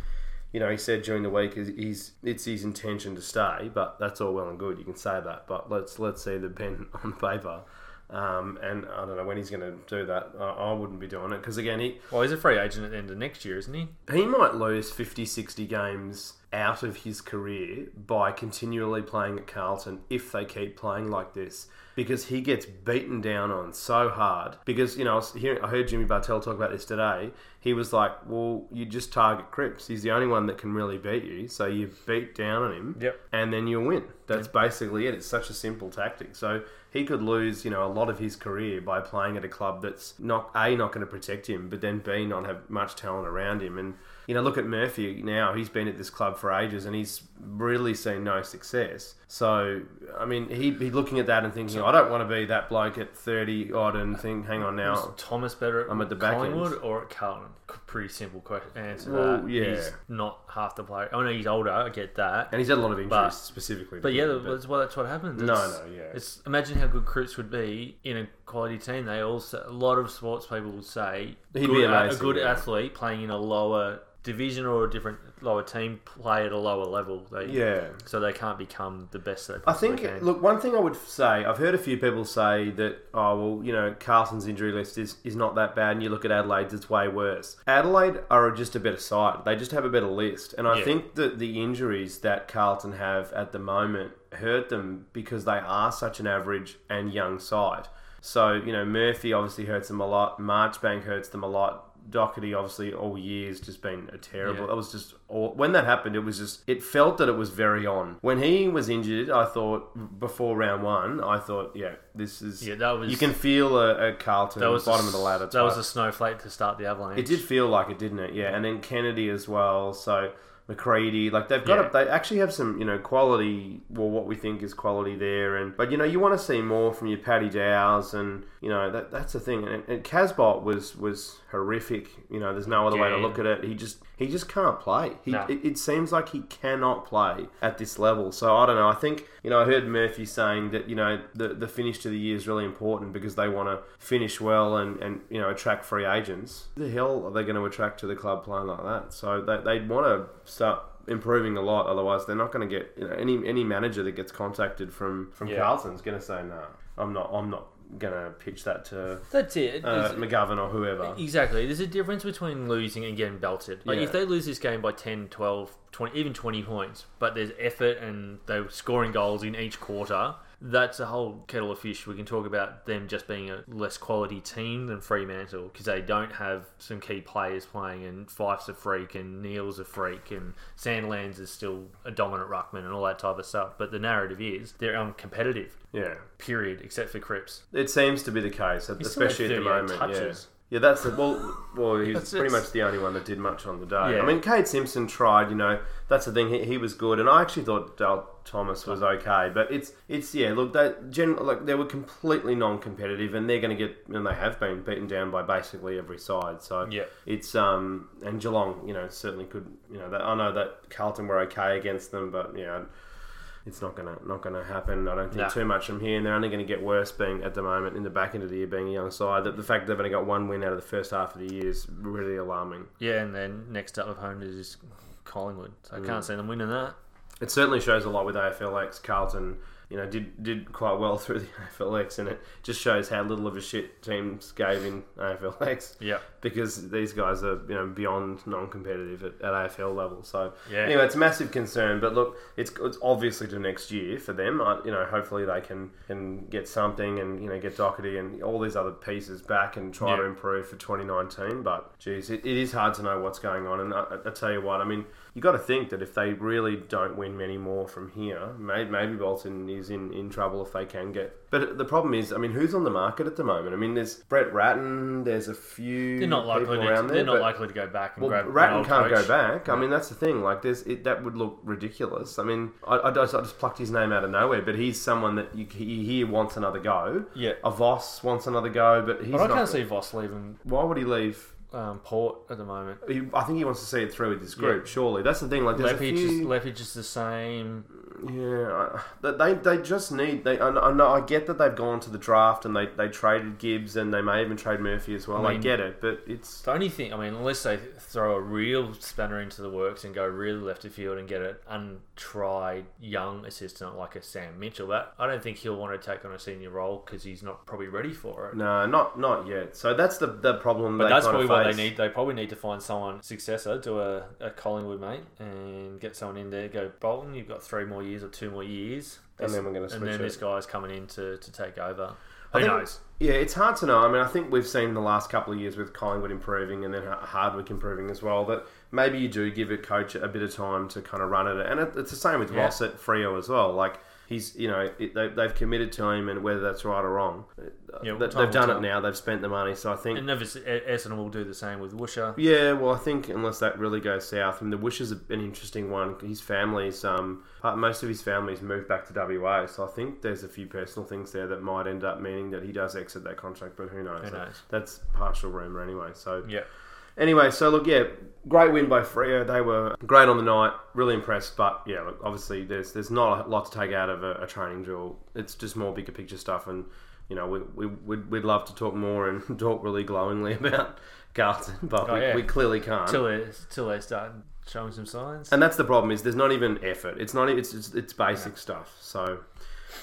You know, he said during the week is he's it's his intention to stay, but that's all well and good. You can say that, but let's let's see the pen (laughs) on paper. Um, and I don't know when he's going to do that. I, I wouldn't be doing it because again, he Well, he's a free agent at the end of next year, isn't he? he might lose 50, 60 games out of his career by continually playing at Carlton if they keep playing like this. Because he gets beaten down on so hard. Because, you know, I, was hearing, I heard Jimmy Bartel talk about this today. He was like, well, you just target Cripps. He's the only one that can really beat you. So you beat down on him Yep. and then you'll win. That's basically it. It's such a simple tactic. So he could lose, you know, a lot of his career by playing at a club that's not a not going to protect him, but then b not have much talent around him. And you know, look at Murphy now. He's been at this club for ages, and he's really seen no success. So I mean, he'd be looking at that and thinking, I don't want to be that bloke at thirty odd and think, hang on Was now. Thomas better at, I'm at the back end. Collingwood or at Carlton? Pretty simple question. Answer Well, that. yeah. He's not half the player. I know he's older. I get that. And he's had a lot of injuries But- specifically. But yeah, him, that's what that's what happens. No, It's- no, yeah. It's imagine how good Cripps would be in a quality team. They also a lot of sports people would say He'd good, be a- amazing, a good yeah. athlete playing in a lower division or a different lower team play at a lower level. They, yeah. So they can't become the best they I think, can. look, one thing I would say, I've heard a few people say that, oh, well, you know, Carlton's injury list is, is not that bad, and you look at Adelaide's, it's way worse. Adelaide are just a better side. They just have a better list. And I Yeah. think that the injuries that Carlton have at the moment hurt them because they are such an average and young side. So, you know, Murphy obviously hurts them a lot, Marchbank hurts them a lot. Docherty obviously all years just been a terrible. Yeah. It was just all, when that happened. It was just it felt that it was very on. When he was injured, I thought before round one, I thought, yeah, this is. Yeah, that was- You can feel a, a Carlton that was bottom a, of the ladder. That was a snowflake to start the Avalanche. It did feel like it, didn't it? Yeah, and then Kennedy as well. So McCready, like they've got, Yeah. a, they actually have some, you know, quality. Well, what we think is quality there, and but you know, you want to see more from your Paddy Dow's, and you know that that's the thing. And, and Casboult was was horrific. You know, there's no other way to look at it. He just he just can't play. He, No. it, it seems like he cannot play at this level. So I don't know. I think you know I heard Murphy saying that you know the the finish to the year is really important because they want to finish well and and you know attract free agents. The hell are they going to attract to the club playing like that? So they they'd want to start improving a lot. Otherwise, they're not going to get you know any any manager that gets contacted from from Yeah. Carlton's going to say no. I'm not. I'm not to pitch that to That's it. uh, McGovern or whoever. Exactly. There's a difference between losing and getting belted. Like Yeah. if they lose this game by 10, 12, 20, even 20 points, but there's effort and they're scoring goals in each quarter, that's a whole kettle of fish. We can talk about them just being a less quality team than Fremantle because they don't have some key players playing, and Fyfe's a freak, and Neale's a freak, and Sandlands is still a dominant ruckman, and all that type of stuff. But the narrative is they're uncompetitive. Yeah. Period, except for Cripps. It seems to be the case, especially at the moment. touches. Yeah. Yeah, that's the well. Well, he's That's- pretty much the only one that did much on the day. Yeah. I mean, Kade Simpson tried. You know, that's the thing. He, he was good, and I actually thought Dale Thomas was okay. But it's it's yeah. Look, they gen, like they were completely non-competitive, and they're going to get and they have been beaten down by basically every side. So Yeah. it's um and Geelong, you know, certainly could. You know, that, I know that Carlton were okay against them, but you know. It's not gonna not gonna happen. I don't think too much from here, and they're only going to get worse. Being at the moment in the back end of the year, being a young side, that the fact they've only got one win out of the first half of the year is really alarming. Yeah, and then next up at home is Collingwood, so I Mm. can't see them winning that. It certainly shows a lot with AFLX. Carlton, you know, did did quite well (laughs) through the AFLX, and it just shows how little of a shit teams gave in AFLX. Yeah. because these guys are you know beyond non-competitive at, at AFL level. So Yeah. anyway, it's a massive concern. But look, it's it's obviously to next year for them. I, you know, hopefully they can can get something and you know get Docherty and all these other pieces back and try to improve for 2019. But geez, it, it is hard to know what's going on. And I, I tell you what, I mean, you got to think that if they really don't win many more from here, maybe, maybe Bolton is in, in trouble if they can get. But the problem is, I mean, who's on the market at the moment? I mean, there's Brett Ratten. There's a few. They're not likely people to. around there, they're not likely to go back and well, Ratton can't coach. go back. I mean, that's the thing. Like, there's it, that would look ridiculous. I mean, I, I, just, I just plucked his name out of nowhere, but he's someone that you, you hear wants another go. Yeah. A Voss wants another go, but he's But I not. can't see Voss leaving Why would he leave? Um, Port at the moment. He, I think he wants to see it through with his group. Yeah. Surely, that's the thing. Like, a Lepage is, few. Is the same. Yeah, I- they they just need. They I know, I know I get that they've gone to the draft and they, they traded Gibbs and they may even trade Murphy as well. I, I get it, but it's The only thing, I mean, unless they throw a real spanner into the works and go really left of field and get an untried young assistant like a Sam Mitchell, that I don't think he'll want to take on a senior role because he's not probably ready for it. no, not not yet. So that's the the problem. But that's probably what face. they need. They probably need to find someone successor to a, a Collingwood mate and get someone in there. Go Bolton. You've got three more years or two more years, And then we're gonna and then it. this guy's coming in to, to take over. Who think- knows? Yeah, it's hard to know. I mean, I think we've seen the last couple of years with Collingwood improving and then Hardwick improving as well. That maybe you do give a coach a bit of time to kind of run it, and it, it's the same with Yeah. Ross at Freo as well. Like he's, you know, it, they, they've committed to him, and whether that's right or wrong, Yeah, they, they've done it now. They've spent the money, so I think. And obviously, Essendon will do the same with Woosha. yeah, well, I think unless that really goes south, and the Wish is an interesting one. His family's, um, most of his family's moved back to WA, so I think there's a few personal things there that might end up meaning that he does exit that contract, but who knows? Who knows? That's partial rumour anyway. So Yeah. Anyway, so look, yeah, great win by Freo. They were great on the night, really impressed. But yeah, look, obviously there's there's not a lot to take out of a, a training drill. It's just more bigger picture stuff, and you know we, we we'd, we'd love to talk more and (laughs) talk really glowingly (laughs) about Carlton, but Oh, we, yeah. we clearly can't. Till they till they start showing some signs. And that's the problem is there's not even effort. It's not. It's it's, it's basic stuff. So.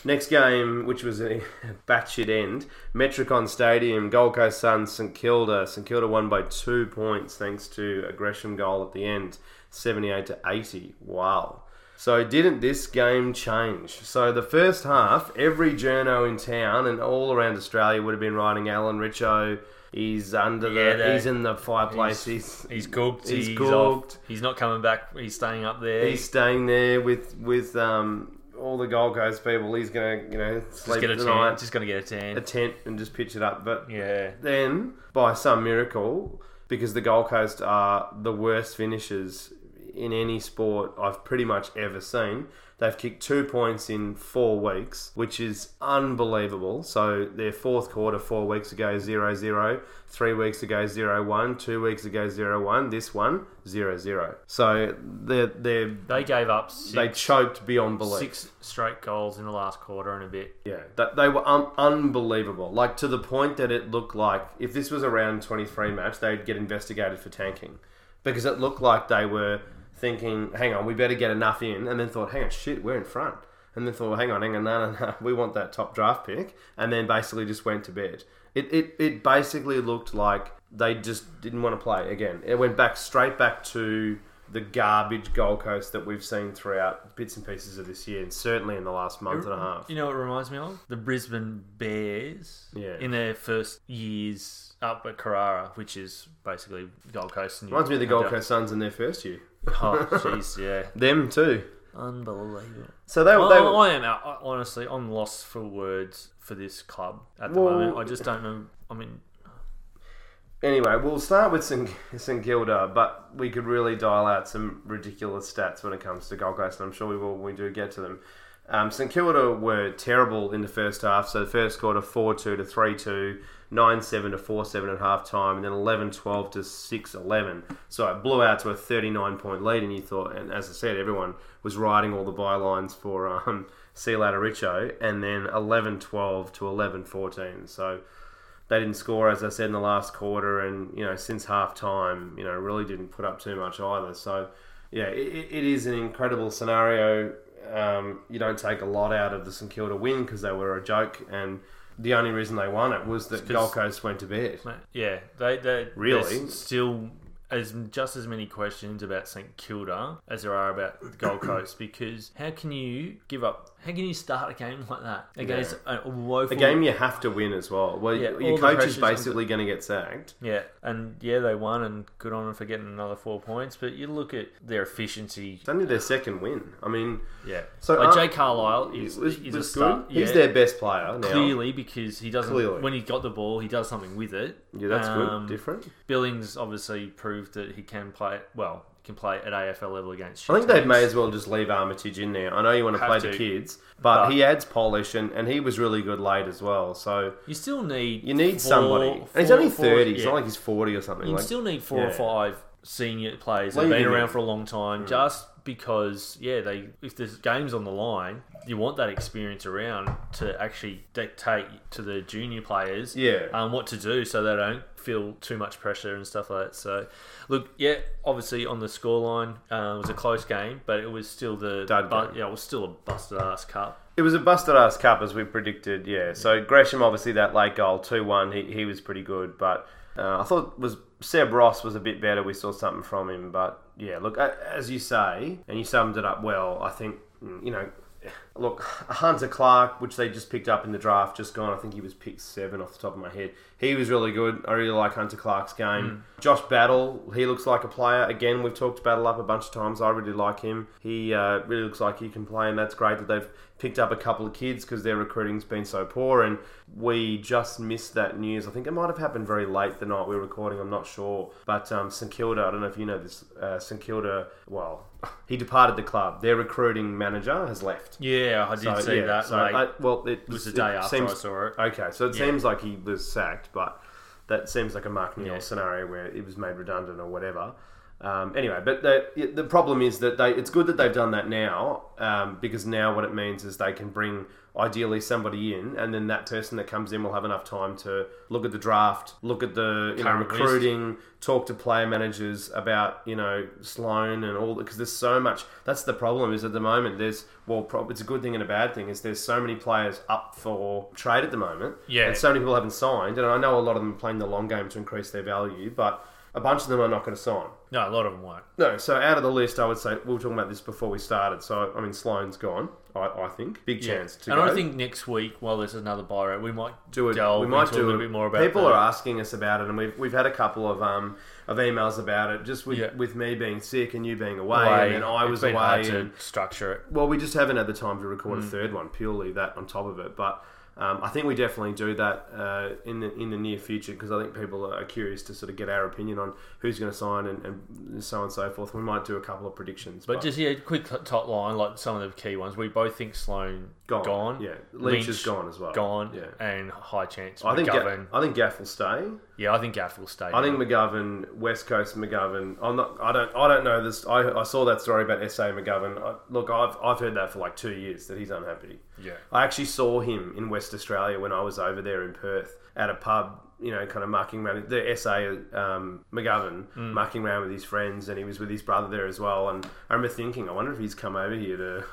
Next game, which was a (laughs) batshit end, Metricon Stadium, Gold Coast Suns, St Kilda. St Kilda won by two points thanks to a Gresham goal at the end, 78 to 80. Wow. So didn't this game change? So the first half, every journo in town and all around Australia would have been writing Alan Richo. He's under Yeah, the. He's in the fireplace. He's, He's he's cooked. he's He's, cooked. off. He's not coming back. He's staying up there. he's staying there with with um, all the Gold Coast people. He's gonna you know just sleep get a tan. Just gonna get a tan. a tent, and just pitch it up. But yeah. then, by some miracle, because the Gold Coast are the worst finishers in any sport I've pretty much ever seen. They've kicked two points in four weeks, which is unbelievable. So their fourth quarter four weeks ago 0 0, three weeks ago 0 1, two weeks ago 0 1, this one 0 0. So they're, they're, They gave up six, they choked beyond belief. six straight goals in the last quarter and a bit. Yeah, that they were un- unbelievable. Like to the point that it looked like if this was a round twenty three match, they'd get investigated for tanking because it looked like they were thinking, "Hang on, we better get enough in," and then thought, "Hang on, shit, we're in front." And then thought, hang on, hang on, no, no, no, (laughs) we want that top draft pick. And then basically just went to bed. It, it, it basically looked like they just didn't want to play again. It went back straight back to the garbage Gold Coast that we've seen throughout bits and pieces of this year, and certainly in the last month and a half. You know what it reminds me of? The Brisbane Bears Yeah. in their first years up at Carrara, which is basically Gold Coast. And Reminds me of the Gold Coast Suns in their first year. Oh, jeez, yeah. Them too. Unbelievable. So they, Well, they I am out, I- honestly. I'm lost for words for this club at the Well- moment. I just don't know. I mean, Anyway, we'll start with St. St Kilda, but we could really dial out some ridiculous stats when it comes to Gold Coast, and I'm sure we will when we do get to them. Um, St Kilda were terrible in the first half, so the first quarter 4 2 to 3 2, 9 7 to 4 7 at half time, and then 11 12 to 6 11. So it blew out to a 39 point lead, and you thought, and as I said, everyone was riding all the bylines for um, See Richo, and then 11 12 to 11 14. So they didn't score, as I said, in the last quarter, and you know since half time, you know really didn't put up too much either. So yeah, it, it is an incredible scenario. Um, you don't take a lot out of the St Kilda win because they were a joke, and the only reason they won it was that Gold Coast went to bed. mate, yeah, they they Really? there's still as just as many questions about St Kilda as there are about the Gold (coughs) Coast because how can you give up? How can you start a game like that against a woeful A game you have to win as well. Well, Yeah, your coach is basically going to get sacked. Yeah, and yeah, they won, and good on them for getting another four points. But you look at their efficiency. It's only their second win. I mean, Yeah, So, like Jay Carlisle is, was, is was a star. good. He's yeah, their best player now. clearly because he doesn't. Clearly. When he got the ball, he does something with it. Yeah, that's Um, good. Different. Billings obviously proved that he can play. Well, can play at AFL level against. I think they may as well just leave Armitage in there. I know you want to Have play to. the kids, but, But- he adds polish, and, and he was really good late as well. So You still need. you need four- somebody. And he's only four- thirty. It's yeah. not like he's forty or something. You Like, still need four yeah. or five senior players that've been around for a long time, just because yeah, they if there's games on the line, you want that experience around to actually dictate to the junior players Yeah. um, what to do so they don't feel too much pressure and stuff like that. So look, yeah, obviously on the scoreline uh, it was a close game, but it was still the Dud bu- yeah, it was still a busted ass cup. It was a busted ass cup as we predicted. Yeah. So Gresham, obviously that late goal, two one. He he was pretty good, but uh, I thought was Seb Ross was a bit better. We saw something from him, but yeah. Look, as you say, and you summed it up well. I think mm, you know. Look, Hunter Clark, which they just picked up in the draft, just gone. I think he was picked seven off the top of my head. He was really good. I really like Hunter Clark's game. Josh Battle, he looks like a player. Again, we've talked Battle up a bunch of times. I really like him. He uh, really looks like he can play, and that's great that they've picked up a couple of kids because their recruiting's been so poor. And we just missed that news. I think it might have happened very late the night we were recording. I'm not sure, but um, St Kilda. I don't know if you know this. Uh, St Kilda. Well, (laughs) he departed the club. Their recruiting manager has left. Yeah, I did So, see yeah, that. so like, I, well, it it was the day after seems- I saw it. Okay, so it Yeah. seems like he was sacked, but that seems like a Mark Neal Yeah. scenario where it was made redundant or whatever. Um, anyway, but the, the problem is that they it's good that they've done that now um, because now what it means is they can bring ideally somebody in, and then that person that comes in will have enough time to look at the draft, look at the you know recruiting, talk to player managers about you know Sloan and all because there's so much. That's the problem is at the moment there's well, it's a good thing and a bad thing is there's so many players up for trade at the moment, Yeah. and so many people haven't signed, and I know a lot of them are playing the long game to increase their value, but a bunch of them are not going to sign. No, a lot of them won't. No, so out of the list, I would say we were talking about this before we started. So I mean, Sloan's gone. I, I think big chance to and go. I think next week, while there's another buy rate, we might do it. delve we might do a little bit more about. People that. are asking us about it, and we've we've had a couple of um of emails about it. Just with Yeah. with me being sick and you being away, away. and then I was away. and- structure it. well, we just haven't had the time to record Mm. a third one. Purely that on top of it, but. Um, I think we definitely do that uh, in the in the near future because I think people are curious to sort of get our opinion on who's going to sign and, and so on and so forth. We might do a couple of predictions, But just yeah, quick top line, like some of the key ones. We both think Sloan gone, gone. yeah. Lynch, is gone as well, Gone. yeah. And high chance. I think Ga- I think Gaff will stay. yeah, I think Gaff will stay. I think McGovern, West Coast McGovern. I'm not. I don't. I don't know this. I, I saw that story about SA McGovern. I, look, I've I've heard that for like two years that he's unhappy. Yeah. I actually saw him in West Australia when I was over there in Perth at a pub. You know, kind of mucking around. The SA um, McGovern Mm. mucking around with his friends, and he was with his brother there as well. And I remember thinking, I wonder if he's come over here to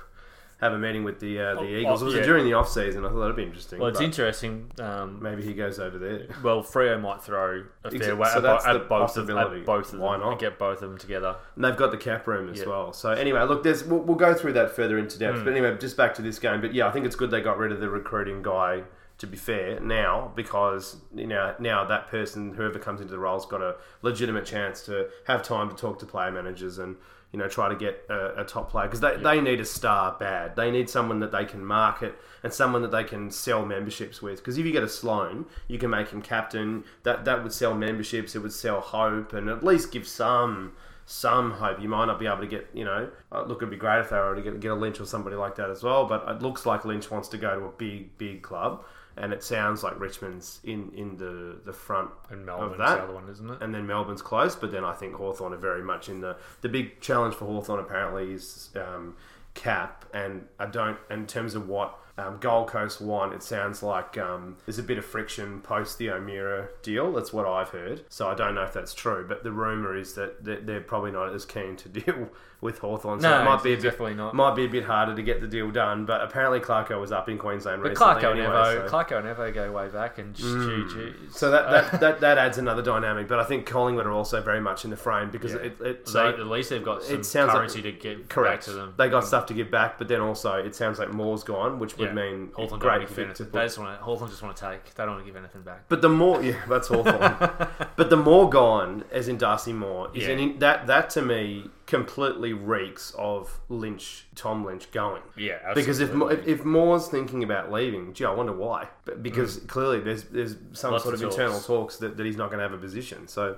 have a meeting with the uh, the Oh, Eagles. oh, was yeah. it during the off season? I thought that'd be interesting. Well, it's but interesting. Um, maybe he goes over there. (laughs) well, Freo might throw a fair Exa- way so at, that's the at both of, possibility. at both of Why them not? and get both of them together. And they've got the cap room as Yeah. well. So anyway, look, there's we'll, we'll go through that further into depth. But anyway, just back to this game. But yeah, I think it's good they got rid of the recruiting guy. To be fair, now because you know now that person, whoever comes into the role's got a legitimate chance to have time to talk to player managers and you know try to get a, a top player because they, they need a star bad. They need someone that they can market and someone that they can sell memberships with. Because if you get a Sloan, you can make him captain. That that would sell memberships. It would sell hope and at least give some some hope. You might not be able to get, you know, uh, look, it'd be great if they were to get, get a Lynch or somebody like that as well. But it looks like Lynch wants to go to a big, big club, and it sounds like Richmond's in in the the front And of Melbourne's that. the other one, isn't it? And then Melbourne's close, but then I think Hawthorn are very much in the the big challenge for Hawthorn apparently is um, cap, and I don't in terms of what. Um, Gold Coast want. It sounds like um, there's a bit of friction post the O'Meara deal. That's what I've heard. So I don't know if that's true, but the rumor is that they're probably not as keen to (laughs) deal with Hawthorn. So No, it might be a bit, definitely not. might be a bit harder to get the deal done. But apparently Clarko was up in Queensland But recently. Clarko and anyway, Evo, so-. Clarko and Evo go way back, and hmm. GG. so that, that, that, that adds another dynamic. But I think Collingwood are also very much in the frame because Yeah. it, it so at least they've got some it sounds like- currency to get correct. back to them. They got stuff to give back, but then also it sounds like Moore's gone, which would mean Hawthorn don't great want to give fit to anything. They just want to, Hawthorn just want to take. They don't want to give anything back. But the more, yeah, that's Hawthorn. (laughs) but the more gone, as in Darcy Moore, is Yeah. an, that that to me completely reeks of Lynch, Tom Lynch going. Yeah, Because if, Mo- absolutely. if if Moore's thinking about leaving, gee, I wonder why. But because clearly there's there's some Mm. Lots sort of of internal talks. talks that, that he's not going to have a position. So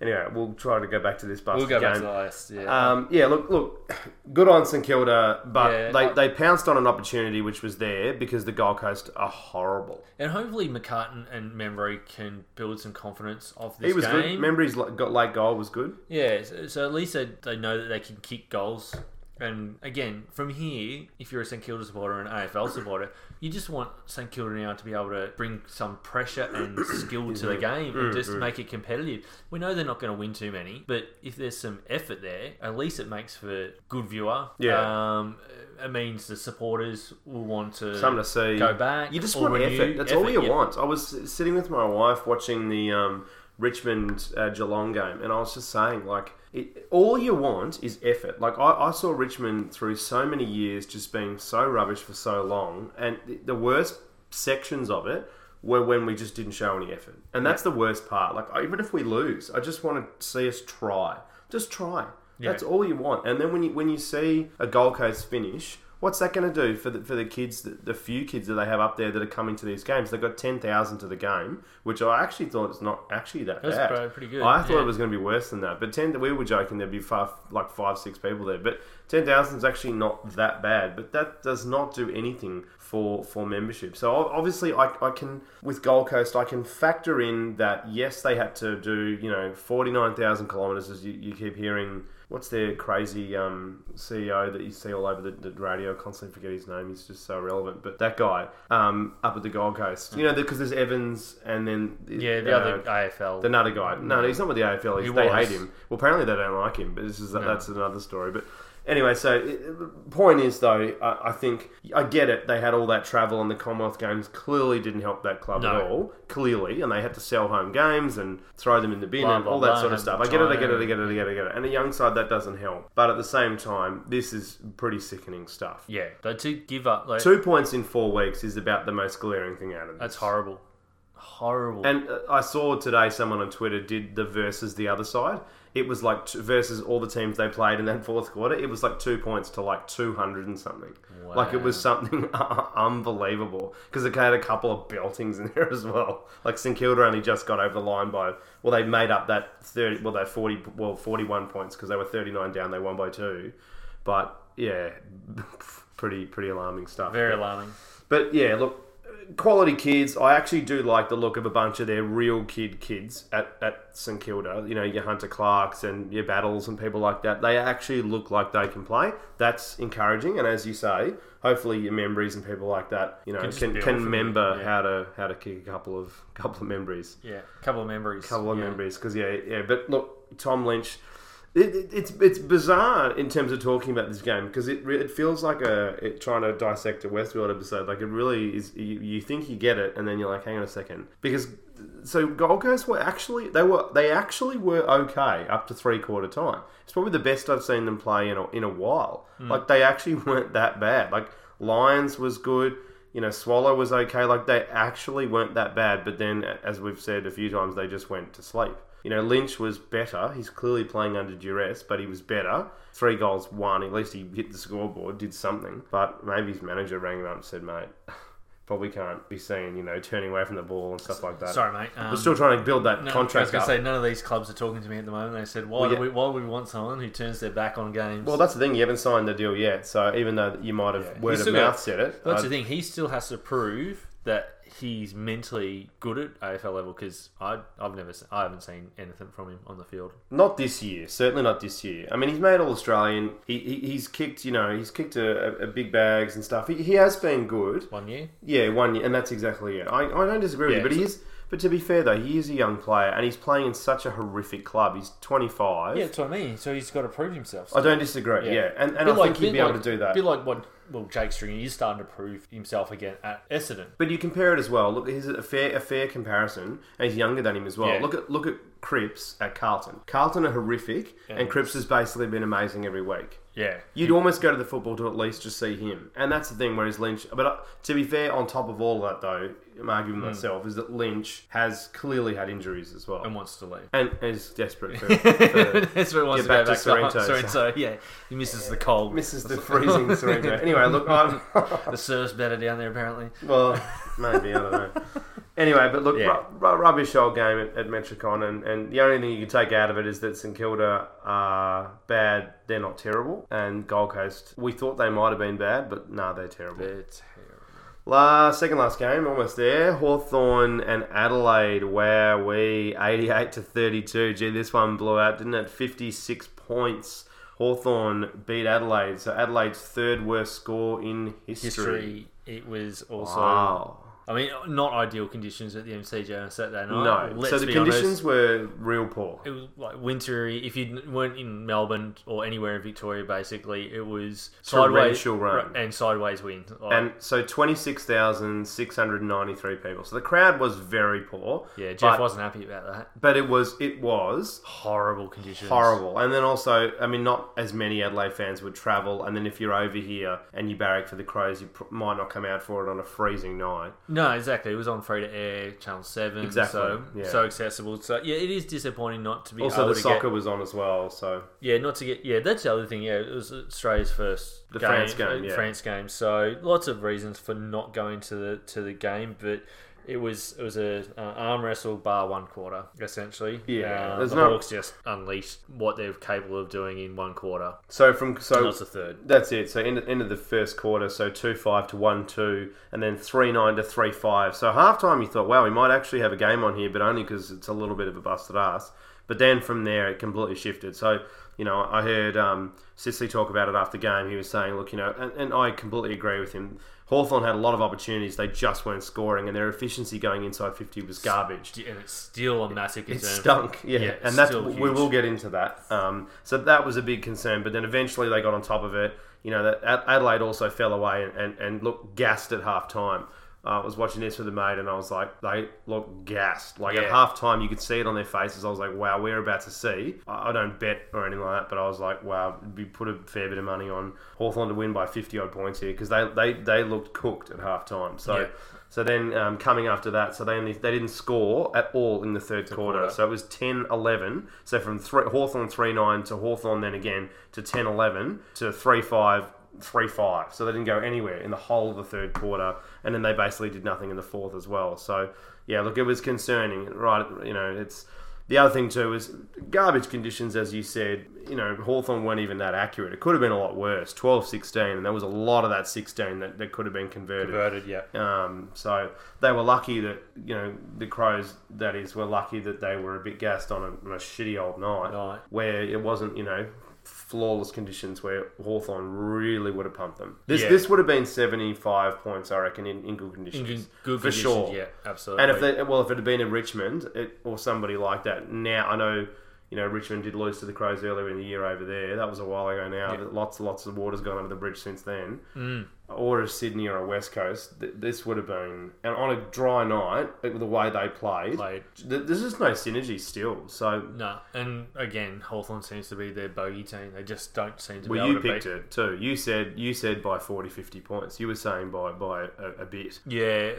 anyway, we'll try to go back to this bastard we'll go game. back to the last. Yeah. Um, yeah, look, look, good on St Kilda, but Yeah, they, they pounced on an opportunity which was there because the Gold Coast are horrible. and hopefully McCartin and Membrey can build some confidence off this He was good. game. Remember his got late goal was good. Yeah, so, so at least they, they know that they can kick goals. And again, from here, if you're a St Kilda supporter and an AFL supporter, you just want St Kilda now to be able to bring some pressure and (coughs) skill to the game and just make it competitive. We know they're not going to win too many, but if there's some effort there, at least it makes for good viewer. Yeah. Um, it means the supporters will want to Something to see. go back. You just want effort. That's all you yeah. want. I was sitting with my wife watching the um, Richmond uh, Geelong game, and I was just saying, like, it, all you want is effort. Like, I, I saw Richmond through so many years just being so rubbish for so long, and the, the worst sections of it were when we just didn't show any effort, and that's the worst part. Like, even if we lose, I just want to see us try. Just try. That's all you want. And then when you when you see a Gold Coast finish, what's that going to do for the, for the kids, the, the few kids that they have up there that are coming to these games? They've got ten thousand to the game, which I actually thought is not actually that That's bad. pretty good, I thought yeah. it was going to be worse than that. But ten, we were joking there'd be five, like five, six people there. But ten thousand is actually not that bad. But that does not do anything for for membership. So obviously, I, I can with Gold Coast, I can factor in that yes, they had to do you know forty nine thousand kilometers as you, you keep hearing. What's their crazy um, CEO that you see all over the, the radio? I constantly forget his name. He's just so relevant. But that guy um, up at the Gold Coast, you know, because there's Evans and then Yeah, the uh, other AFL. the nutter guy. No, he's not with the AFL. He's, He they hate him. Well, apparently they don't like him, but this is that's another story. But anyway, so it, point is though, I, I think I get it. They had all that travel, and the Commonwealth Games clearly didn't help that club at all. Clearly, and they had to sell home games and throw them in the bin Blah, and blah, all that blah, sort of stuff. I get it. I get it. I get it. I get it. I get it. And a young side that doesn't help. But at the same time, this is pretty sickening stuff. yeah, but to give up, like, Two points in four weeks is about the most glaring thing out of this. that's horrible. Horrible. And uh, I saw today someone on Twitter did the versus the other side. It was like t- versus all the teams they played in that fourth quarter. It was like two points to like two hundred and something. Like it was something (laughs) unbelievable because it had a couple of beltings in (laughs) there as well. Like St Kilda only just got over the line by well they made up that thirty well they forty well forty one points because they were thirty nine down. They won by two, but yeah, (laughs) pretty pretty alarming stuff. Very But- alarming. but yeah, look, quality kids. I actually do like the look of a bunch of their real kid kids at, at St Kilda. You know, your Hunter Clarks and your Battles and people like that. They actually look like they can play. That's encouraging. And as you say, hopefully your memories and people like that, you know, Can can, can, remember yeah. how to how to kick a couple of (laughs) couple of memories Yeah, couple of memories. couple of yeah. memories because yeah, yeah. But look, Tom Lynch. It, it, it's it's bizarre in terms of talking about this game because it it feels like a it, trying to dissect a Westworld episode. Like it really is. You, you think you get it, and then you're like, hang on a second, because so Gold Coast were actually they were they actually were okay up to three quarter time. It's probably the best I've seen them play in a, in a while. Hmm. Like they actually (laughs) weren't that bad. Like Lyons was good. You know, Swallow was okay. Like they actually weren't that bad. But then, as we've said a few times, they just went to sleep. You know, Lynch was better. He's clearly playing under duress, but he was better. Three goals, one. At least he hit the scoreboard, did something. But maybe his manager rang him up and said, "Mate, (laughs) probably can't be seen. You know, turning away from the ball and stuff like that." Sorry, mate. Um, We're still trying to build that no, I was contract going to say none of these clubs are talking to me at the moment. They said, "Why Well, do yeah. we? Why would we want someone who turns their back on games?" Well, that's the thing. You haven't signed the deal yet, so even though you might have Yeah. word of mouth got- said it, That's I- the thing. He still has to prove that he's mentally good at AFL level because I I've never se- I haven't seen anything from him on the field. Not this year. Certainly not this year. I mean, he's made all Australian. He, he he's kicked. You know, he's kicked a, a, a big bags and stuff. He, he has been good. One year. Yeah, one year, and that's exactly it. I, I don't disagree with Yeah, you, but he is. But to be fair though, he is a young player, and he's playing in such a horrific club. He's twenty five. Yeah, that's what I mean. So he's got to prove himself. I don't disagree. Yeah, Yeah. and, and Bit I think he'd bit be able to do that. Be like what well Jake Stringer is starting to prove himself again at Essendon. But you compare it as well. Look, he's a fair a fair comparison, and he's younger than him as well. Yeah. Look at look at Cripps at Carlton. Carlton are horrific, and Cripps has basically been amazing every week. Yeah. You'd almost go to the football to at least just see him, and that's the thing. Whereas Lynch, but uh, to be fair, on top of all that though, I'm arguing Hmm. myself is that Lynch has clearly had injuries as well, And wants to leave. and is desperate for, (laughs) for That's what he wants Get to back go to back to Sorrento, Sorrento. so- Yeah, he misses the cold. (laughs) misses the freezing Sorrento. Anyway, look, (laughs) I'm The surf's better down there apparently. well, maybe I don't know. Anyway, but look, Yeah. ru- ru- rubbish old game at, at Metricon, and, and the only thing you can take out of it is that St Kilda are bad. They're not terrible, and Gold Coast. We thought they might have been bad, but no, they're terrible. It's Last, second last game, almost there. Hawthorn and Adelaide. Wow, we 88 to 32. Gee, this one blew out, didn't it? 56 points. Hawthorn beat Adelaide. So Adelaide's third worst score in history. history. It was also. Wow. I mean, not ideal conditions at the MCG on Saturday night. No. Let's so the conditions honest. were real poor. It was like wintry. If you weren't in Melbourne or anywhere in Victoria, basically, it was sideways rain. and sideways wind. Like, And so 26,693 people. So the crowd was very poor. yeah, Jeff but, wasn't happy about that. But it was it was Horrible conditions. horrible. And then also, I mean, not as many Adelaide fans would travel. And then if you're over here and you barrack for the Crows, you pr- might not come out for it on a freezing night. No, exactly. It was on free to air, Channel Seven. Exactly, So yeah. so accessible. So yeah, it is disappointing not to be Also, able the to soccer get. was on as well. So Yeah, not to get. Yeah, that's the other thing. Yeah, it was Australia's first The France game, uh, yeah. France game. So lots of reasons for not going to the to the game, but. It was it was a uh, arm wrestle bar one quarter essentially. Yeah, uh, there's the no- Hawks just unleashed what they're capable of doing in one quarter. so from so Not the third. That's it. So end, end of the first quarter, so two five to one two, and then three nine to three five. So halftime, you thought, wow, we might actually have a game on here, but only because it's a little bit of a busted ass. But then from there, it completely shifted. So you know, I heard um, Sicily talk about it after game. He was saying, look, you know, and, and I completely agree with him. Hawthorn had a lot of opportunities; they just weren't scoring, and their efficiency going inside fifty was garbage. And it's still a massive It concern. stunk, yeah, Yeah, and that's we huge. will get into that. Um, so that was a big concern, but then eventually they got on top of it. You know that Adelaide also fell away and, and, and looked gassed at half time. Uh, I was watching this with a mate, and I was like, they look gassed. Like at Yeah. half time, you could see it on their faces. I was like, wow, we're about to see. I don't bet or anything like that, but I was like, wow, we put a fair bit of money on Hawthorn to win by 50 odd points here because they, they, they looked cooked at half time. So. Yeah. So then um, coming after that, so they only, they didn't score at all in the third quarter. quarter. So it was 10-11. So from three, Hawthorn 3-9 to Hawthorn then again to 10-11 to 3-5, 3-5. So they didn't go anywhere in the whole of the third quarter. And then they basically did nothing in the fourth as well. So yeah, look, it was concerning. Right, you know, it's... The other thing too is garbage conditions, as you said. You know, Hawthorn weren't even that accurate. It could have been a lot worse. 12-16, and there was a lot of that 16 that, that could have been converted. Converted, yeah. Um, so they were lucky that you know the crows, that is, were lucky that they were a bit gassed on a, on a shitty old night, Right. where it wasn't you know flawless conditions where Hawthorn really would have pumped them. This Yeah. this would have been seventy five points, I reckon, in, in good conditions. In good, for sure. Yeah, absolutely. And if they, well, if it had been in Richmond it, or somebody like that, now I know you know, Richmond did lose to the Crows earlier in the year over there. That was a while ago now. Yeah. Lots and lots of water's gone under the bridge since then. Mm. Or a Sydney or a West Coast, th- this would have been, and on a dry night, the way they played, Played. th- there's just no synergy still. So, No, and again, Hawthorn seems to be their bogey team. They just don't seem to be well, able you to picked beat. it too. You said you said by 40, 50 points. You were saying by by a, a bit. Yeah,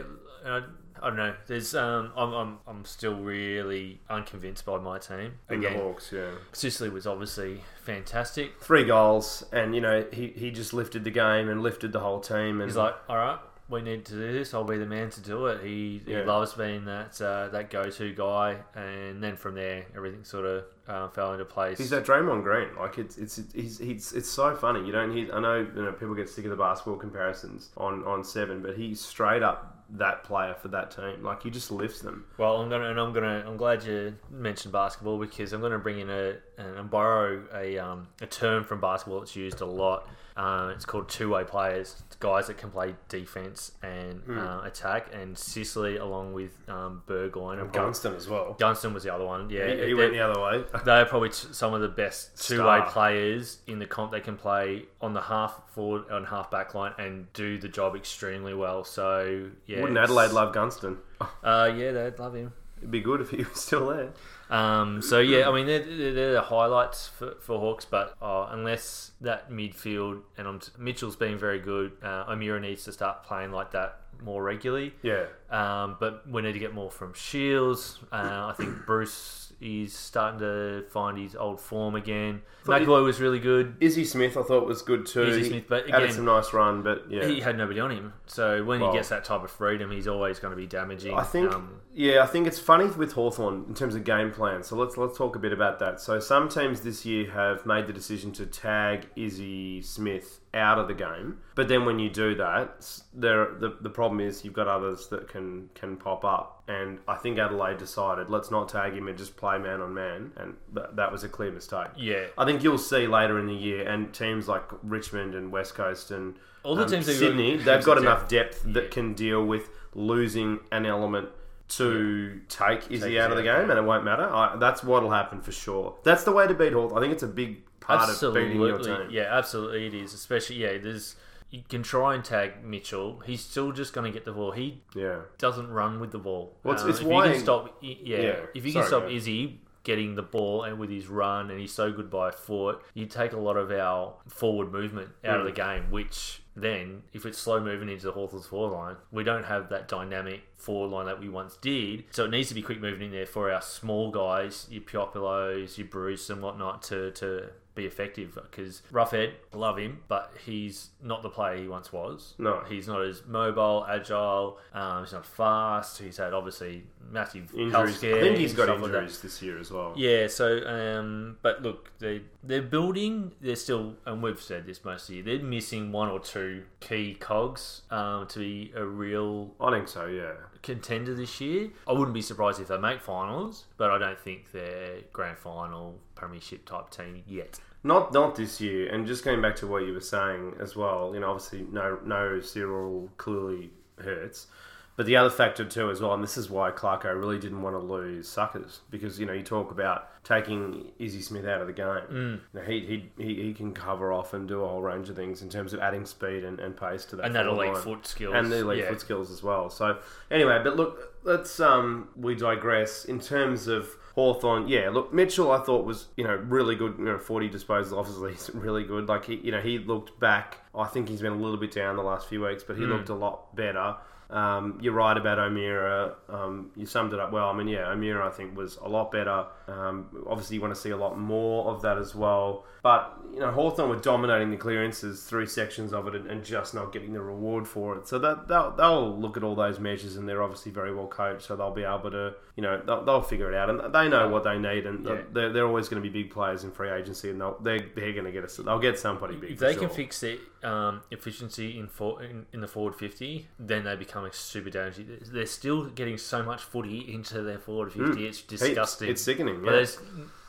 I, I don't know. There's um, I'm, I'm I'm still really unconvinced by my team. Again, Hawks, yeah. Sicily was obviously fantastic. Three goals, and you know he, he just lifted the game and lifted the whole team. And He's like, all right, we need to do this. I'll be the man to do it. He, Yeah. he loves being that uh, that go to guy, and then from there, everything sort of uh, fell into place. He's that Draymond Green. Like it's it's it's he's, it's so funny. You don't hear. I know you know people get sick of the basketball comparisons on on seven, but he's straight up that player for that team. Like he just lifts them. Well, I'm gonna and I'm gonna I'm glad you mentioned basketball because I'm gonna bring in a and borrow a um, a term from basketball that's used a lot. Uh, it's called two way players. It's guys that can play defense and uh, attack. And Sicily, along with um, Burgoyne and probably- Gunston as well. Gunston was the other one. Yeah, He, he went the other way. (laughs) they're probably t- some of the best two-way players in the comp. They can play on the half forward and half back line and do the job extremely well. So yeah, Wouldn't Adelaide love Gunston? Uh, yeah, they'd love him. It'd be good if he was still there. Um, so yeah, I mean they're, they're, they're the highlights for, for Hawks, but uh, unless that midfield and I'm, Mitchell's been very good, uh, O'Meara needs to start playing like that more regularly. Yeah. Um, but we need to get more from Shiels. Uh, I think Breust is starting to find his old form again. McEvoy was really good. Izzy Smith, I thought was good too. Izzy Smith, but added again- some nice run, but yeah. He had nobody on him, so when Well- he gets that type of freedom, he's always going to be damaging. I think, Um, yeah, I think it's funny with Hawthorn in terms of game plan. So let's let's talk a bit about that. So some teams this year have made the decision to tag Izzy Smith out of the game, but then when you do that, there the, the problem is you've got others that can can pop up, and I think Adelaide decided let's not tag him and just play man on man, and th- that was a clear mistake. yeah, I think you'll see later in the year, and teams like Richmond and West Coast and All the um, teams Sydney, got they've got enough depth Yeah. that can deal with losing an element to take Izzy out of the game, and it won't matter. I, that's what'll happen for sure. That's the way to beat Hawthorn. I think it's a big part of beating your team. Yeah, absolutely it is. Especially yeah, there's you can try and tag Mitchell. He's still just going to get the ball. He Yeah. doesn't run with the ball. Well, it's- Uh, it's if why- you can stop, yeah, Yeah, if you sorry, can stop go ahead. Izzy getting the ball and with his run, and he's so good by foot, you take a lot of our forward movement out Mm. of the game. Which then, if it's slow moving into the Hawthorns forward line, we don't have that dynamic forward line that we once did. So it needs to be quick moving in there for our small guys, your Puopolos, your Breust, and whatnot to to be effective because Roughead, love him, but he's not the player he once was. No. He's not as mobile, agile. Um, he's not fast. He's had obviously massive health Injuries. I think he's got stuff like injuries this year as well. Yeah, so um, but look, they they're building. They're still, and we've said this most of the year. They're missing one or two key cogs um, to be a real I think so. Yeah. contender this year. I wouldn't be surprised if they make finals, but I don't think they're grand final premiership type team yet. Not not this year. And just going back to what you were saying as well, you know, obviously no no Cyril clearly hurts. But the other factor too as well, and this is why Clarko really didn't want to lose suckers because you know you talk about taking Izzy Smith out of the game. Mm. You know, he, he he he can cover off and do a whole range of things in terms of adding speed and, and pace to that And that elite line. foot skills. and the elite yeah. foot skills as well. So anyway, but look, let's um we digress in terms of Hawthorn. Yeah, look, Mitchell I thought was you know really good. You know, forty disposals, obviously he's (laughs) really good. Like he you know he looked back. I think he's been a little bit down the last few weeks, but he Hmm. looked a lot better. Um, you're right about O'Meara. Um, you summed it up well. I mean, yeah, O'Meara I think was a lot better. Um, obviously, you want to see a lot more of that as well. But you know, Hawthorn were dominating the clearances through sections of it and, and just not getting the reward for it. So that they'll, they'll look at all those measures and they're obviously very well coached. So they'll be able to, you know, they'll, they'll figure it out and they know what they need. And Yeah. they're, they're always going to be big players in free agency and they'll, they're, they're going to get us. They'll get somebody big. If they can fix their um, efficiency in, for, in in the forward fifty, then they become a super dangerous. They're still getting so much footy into their forward fifty. It's Heaps. disgusting. It's sickening. But there's,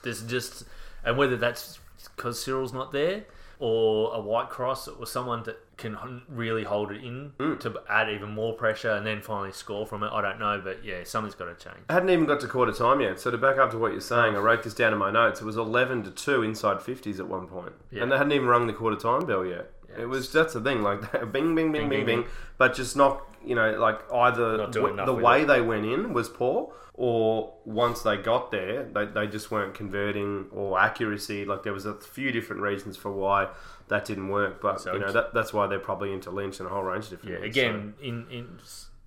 there's just, and whether that's because Cyril's not there, or a white cross or someone that can really hold it in Mm. to add even more pressure and then finally score from it. I don't know, but yeah, something's got to change. I hadn't even got to quarter time yet. So to back up to what you're saying, I wrote this down in my notes. It was 11 to 2 inside 50s at one point. Yeah. And they hadn't even rung the quarter time bell yet. Yeah, it was that's the thing, like (laughs) bing, bing, bing, bing, bing, bing, bing. but just not, you know, like either w- the way it. they went in was poor, or once they got there, they, they just weren't converting or accuracy. Like there was a few different reasons for why that didn't work, but So you know that, that's why they're probably into Lynch and a whole range of different. Yeah, things, again, in, in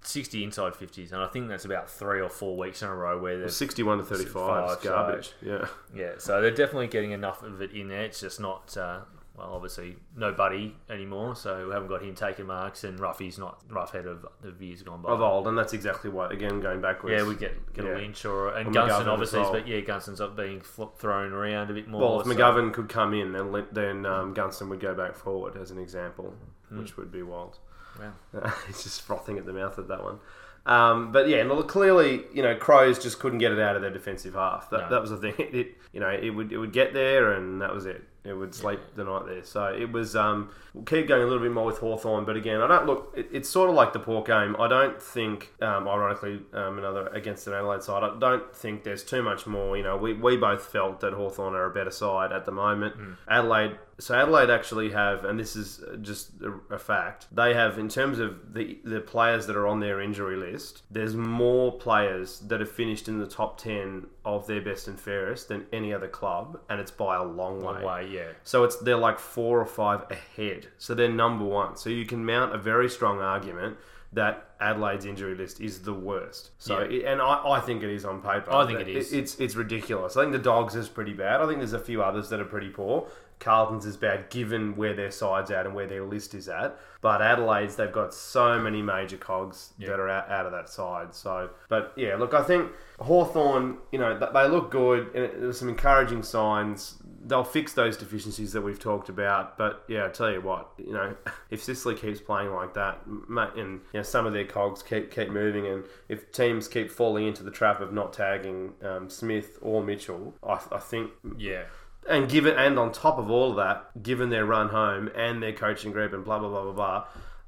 60 inside 50s, and I think that's about three or four weeks in a row where so there's 61 to 35 is Five, so- garbage. Yeah. Yeah, so they're definitely getting enough of it in there. It's just not, uh, well, obviously, no Buddy anymore, so we haven't got him taking marks, and Ruffy's not Roughhead of the years gone by. of old, and that's exactly why. Again, going backwards. yeah, we get, get Yeah. a Lynch or and Gunston obviously, well. but yeah, Gunston's up being thrown around a bit more. Well, if so- McGovern could come in, then then um, Gunston would go back forward as an example, Hmm. which would be wild. Wow. (laughs) He's just frothing at the mouth at that one. Um, but yeah, look, clearly, you know, Crows just couldn't get it out of their defensive half. That, No. that was the thing. It, (laughs) it, you know, it would it would get there, and that was it. It would sleep the night there. So it was. Um, we'll keep going a little bit more with Hawthorn, but again, I don't look. It, it's sort of like the Port game. I don't think, um, ironically, um, another against an Adelaide side. I don't think there's too much more. You know, we, we both felt that Hawthorn are a better side at the moment. Adelaide. So Adelaide actually have, and this is uh, just a, a fact. They have, in terms of the the players that are on their injury list, there's more players that have finished in the top ten of their best and fairest than any other club, and it's by a long, Long way, yeah. so it's they're like four or five ahead. So they're number one. So you can mount a very strong argument that Adelaide's injury list is the worst. So Yeah. it, and I, I think it is on paper. I think it is. It's it's ridiculous. I think the Dogs is pretty bad. I think there's a few others that are pretty poor. Carlton's is bad given where their side's at and where their list is at. But Adelaide's they've got so many major cogs that are out, out of that side. So, but yeah, look, I think Hawthorn, you know, they look good. And there's some encouraging signs. They'll fix those deficiencies that we've talked about. But yeah, I tell you what, you know, (laughs) if Sicily keeps playing like that, and you know some of their cogs keep keep moving, and if teams keep falling into the trap of not tagging um, Smith or Mitchell, I, I think Yeah. And given and on top of all of that, given their run home and their coaching group and blah blah blah blah blah,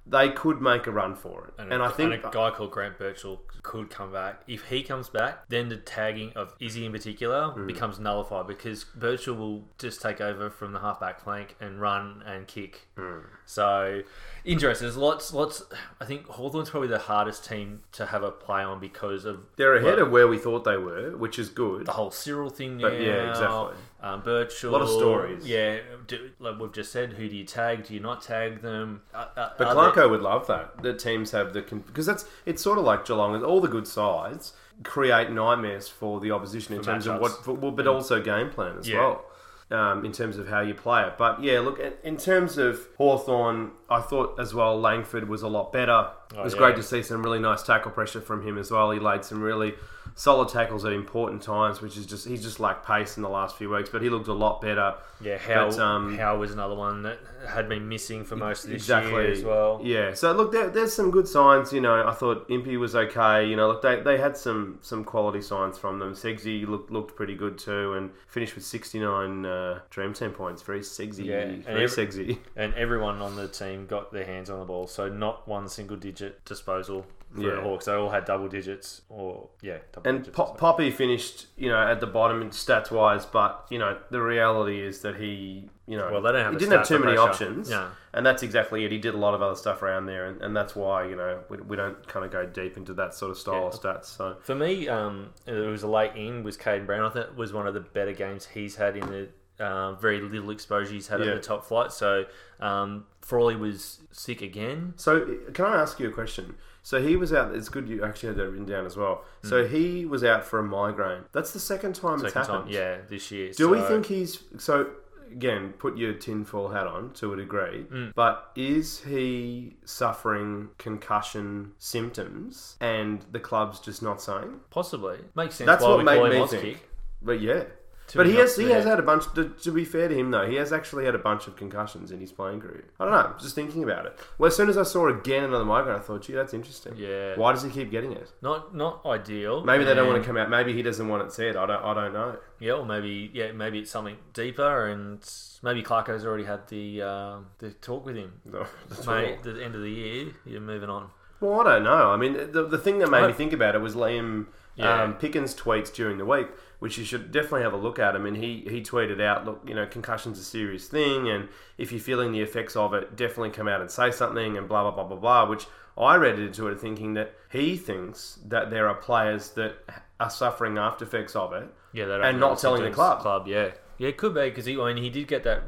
they could make a run for it. And, a, I think and a guy called Grant Birchall could come back. If he comes back, then the tagging of Izzy in particular Hmm. becomes nullified because Birchall will just take over from the halfback flank and run and kick. Hmm. So interesting. There's lots, lots. I think Hawthorn's probably the hardest team to have a play on because of they're ahead well, of where we thought they were, which is good. the whole Cyril thing. But, now, yeah, exactly. Um. A lot of stories. Yeah, do, like we've just said, who do you tag? Do you not tag them? Uh, uh, But are Clarko would love that. The teams have the because that's it's sort of like Geelong. All the good sides create nightmares for the opposition in For terms of what, for, well, but also game plan as Yeah. well. Um, in terms of how you play it, but yeah, look. in- In terms of Hawthorn, I thought as well Langford was a lot better. it was Oh, yeah. great to see some really nice tackle pressure from him as well. He laid some really solid tackles at important times, which is just he's just lacked pace in the last few weeks, but he looked a lot better. Yeah, Howe, But, um, Howe was another one that had been missing for most of this exactly year as well. Yeah. So look, there, there's some good signs. You know, I thought Impey was okay. You know, look, they, they had some some quality signs from them. Segsy looked looked pretty good too, and finished with 69 uh, Dream Team points. Very Segsy. Yeah, and very every- Segsy. And everyone on the team got their hands on the ball, so not one single digit disposal for Yeah. the Hawks. They all had double digits, or yeah, double And digits. Pop, Poppy finished, you know, at the bottom in stats wise, but you know, the reality is that he, you know, Well, they don't have he didn't have too many pressure. options. Yeah. And that's exactly it. He did a lot of other stuff around there, and, and that's why you know we, we don't kind of go deep into that sort of style Yeah. of stats. So For me, um, it was a late in was Caden Brown. I thought it was one of the better games he's had in the uh, very little exposure he's had Yeah. at the top flight. So um, Frawley was sick again. So, can I ask you a question? So he was out. It's good you actually had that written down as well. So he was out for a migraine. That's the second time it's Hmm. Happened. time, yeah, this year. Do we think he's so? Again, put your tinfoil hat on to a degree, Hmm. but is he suffering concussion symptoms and the club's just not saying? possibly makes sense? That's why what made me think. kick. But yeah, But he has he has had a bunch. To, to be fair to him, though, he has actually had a bunch of concussions in his playing career. I don't know. Just thinking about it. Well, as soon as I saw again another migraine, I thought, gee, that's interesting. Yeah. Why does he keep getting it? Not not ideal. Maybe they don't want to come out. Maybe he doesn't want it said. I don't. I don't know. Yeah, or maybe yeah, maybe it's something deeper, and maybe Clarko's already had the um, the talk with him. The Mate, the end of the year, you're moving on. Well, I don't know. I mean, the, the thing that made me think about it was Liam Yeah. um, Picken's tweets during the week, which you should definitely have a look at. I mean, he, he tweeted out, look, you know, concussion's a serious thing, and if you're feeling the effects of it, definitely come out and say something, and blah, blah, blah, blah, blah, which I read into it thinking that he thinks that there are players that are suffering after effects of it. Yeah, And not telling the club. Club, yeah, yeah, it could be because he, I mean, he did get that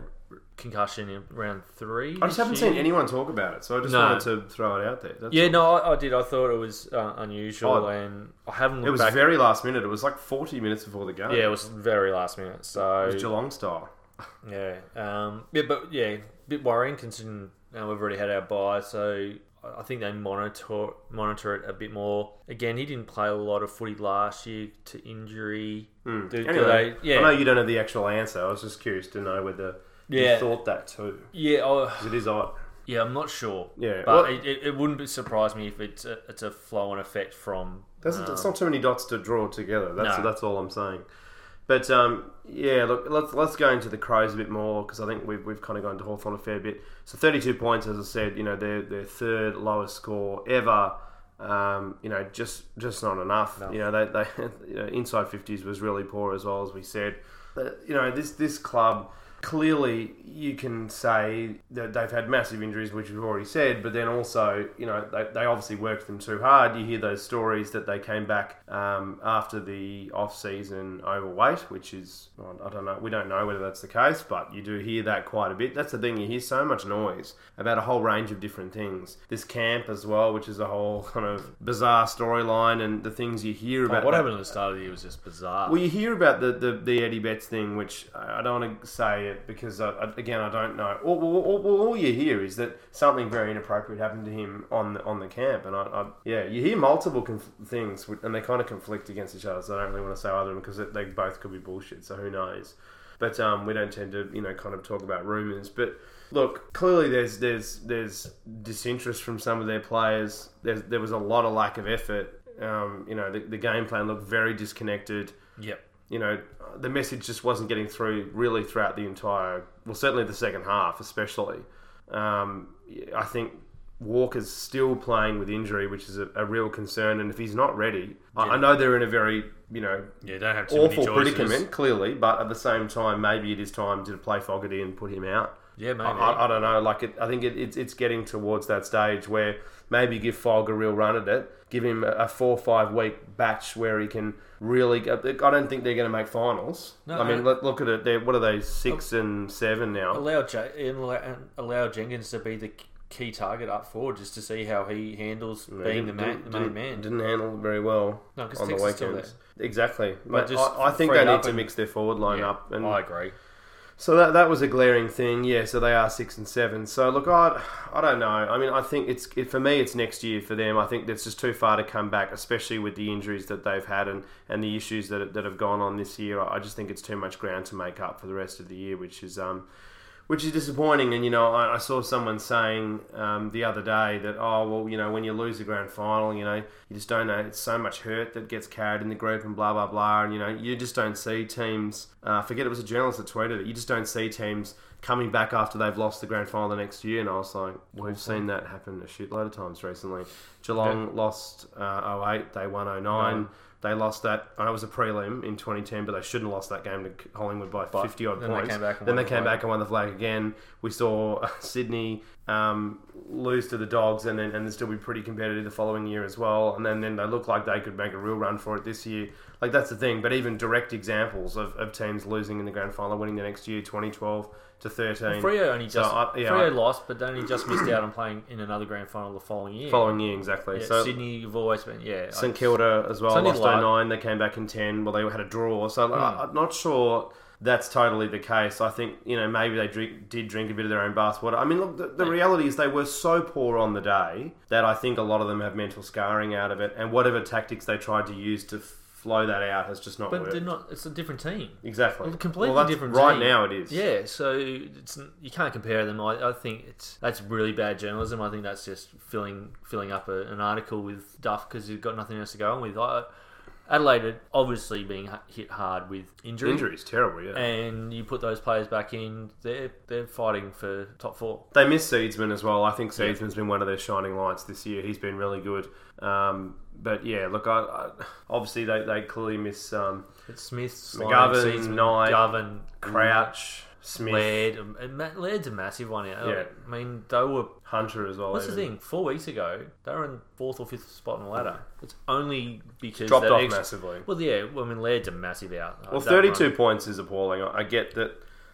concussion in round three. I just haven't year. seen anyone talk about it, so I just No. wanted to throw it out there. That's Yeah, all. no, I, I did. I thought it was uh, unusual, Oh. and I haven't looked It was back. very last minute. It was like 40 minutes before the game. yeah, it was very last minute. So It was Geelong style. (laughs) Yeah, um, yeah, but yeah, a bit worrying considering uh, we've already had our bye, so I think they monitor monitor it a bit more. Again, he didn't play a lot of footy last year to injury. Do- do Anyway, they- yeah, I know you don't have the actual answer. I was just curious to know whether Yeah. you thought that too. yeah, it is odd. yeah. I'm not sure. Yeah, but well- it, it, it wouldn't be- surprise me if it's a, it's a flow and effect from. There's, um, it's not too many dots to draw together. That's No. that's all I'm saying. But um, yeah, look, let's let's go into the Crows a bit more because I think we've, we've kind of gone to Hawthorn a fair bit. So 32 points, as I said, you know, their their third lowest score ever. Um, you know, just just not enough. You know, they, they (laughs) you know, inside 50s was really poor as well as we said. But, you know, this this club clearly you can say that they've had massive injuries, which we've already said, but then also, you know, they, they obviously worked them too hard. You hear those stories that they came back um, after the off season overweight, which is, I don't know, we don't know whether that's the case, but you do hear that quite a bit. That's the thing, you hear so much noise about a whole range of different things. This camp as well, which is a whole kind of bizarre storyline, and the things you hear about. What that- happened at the start of the year was just bizarre. well, you hear about the, the, the Eddie Betts thing, which I I don't want to say it because, I, I- again, I don't know. All, all, all, all you hear is that something very inappropriate happened to him on the, on the camp. And, I, I yeah, you hear multiple conf- things, and they kind of conflict against each other, so I don't really want to say either of them because they both could be bullshit, so who knows. But um, we don't tend to, you know, kind of talk about rumours. But look, clearly there's there's there's disinterest from some of their players. There's, there was a lot of lack of effort. Um, you know, the, the game plan looked very disconnected yep. you know, the message just wasn't getting through really throughout the entire, well, certainly the second half, especially. Um, I think Walker's still playing with injury, which is a, a real concern. And if he's not ready, I, I know they're in a very, you know, Yeah, don't have too awful predicament, clearly, but at the same time, maybe it is time to play Fogarty and put him out. Yeah, maybe. I, I, don't know. Like, it, I think it, it's it's getting towards that stage where maybe give Fogg a real run at it. Give him a, four or five week batch where he can really. Go, I don't think they're going to make finals. No, I mean, look, look at it. They're what are they? Six and seven now. allow J- and allow, and allow Jenkins to be the key target up forward just to see how he handles being the, Didn't- man, the main man. Didn't handle very well No, 'cause on the Texas still weekends. Exactly. But But just I, I think they need to and- mix their forward line Yeah, up. And I agree. So that that was a glaring thing, yeah. So they are six and seven. So look, I, I don't know. I mean, I think it's it, for me, it's next year for them. I think that's just too far to come back, especially with the injuries that they've had and, and the issues that that have gone on this year. I just think it's too much ground to make up for the rest of the year, which is um, which is disappointing. And you know, I, I saw someone saying um, the other day that oh well, you know, when you lose the grand final, you know, you just don't know. It's so much hurt that gets carried in the group and blah blah blah. And you know, you just don't see teams. Uh, forget it was a journalist that tweeted it. You just don't see teams coming back after they've lost the grand final the next year. And I was like, we've seen that happen a shitload of times recently. Geelong lost uh, 08, they won 09. No. They lost that. I know it was a prelim in 2010, but they shouldn't have lost that game to Collingwood by 50 odd then they points. came back and then they the came flag. back and won the flag again. We saw (laughs) Sydney um, lose to the Dogs and then and still be pretty competitive the following year as well. And then, then they look like they could make a real run for it this year. Like that's the thing. But even direct examples of, of teams losing in the grand final, winning the next year, 2012 to 13. Freo only So just I- yeah, Freo I- lost, but then he just missed out on playing in another grand final the following year. Following year, exactly. Yeah, so Sydney, you've always been yeah. St Kilda as well lost Light. 09. They came back in 10. Well, they had a draw. So Hmm. I- I'm not sure that's totally the case. I think, you know, maybe they drink, did drink a bit of their own bathwater. I mean, look, the, the reality is they were so poor on the day that I think a lot of them have mental scarring out of it. And whatever tactics they tried to use to flow that out has just not But worked. they're not. It's a different team. exactly. Well, completely Well, different Right team. now it is. Yeah, so it's you can't compare them. I, I think it's that's really bad journalism. I think that's just filling filling up a, an article with duff because you've got nothing else to go on with. I, Adelaide obviously being hit hard with injury, Injuries terrible. Yeah. and you put those players back in, they're they're fighting for top four. They miss Seedsman as well. I think Yeah. Seedsman's been one of their shining lights this year. He's been really good. Um, but yeah, look, I, I, obviously they, they clearly miss um, It's Smith, Sloane, McGovern, Knight, Govan, Crouch, Smith, Laird. And Ma- Laird's a massive one. Yeah. Yeah. I mean, they were Hunter as well. What's the even. thing? Four weeks ago, they were in fourth or fifth spot on the ladder. It's only because Dropped that off extra- massively. Well, yeah. Well, I mean, Laird's a massive out. Well, That 32 run. points is appalling. I I get that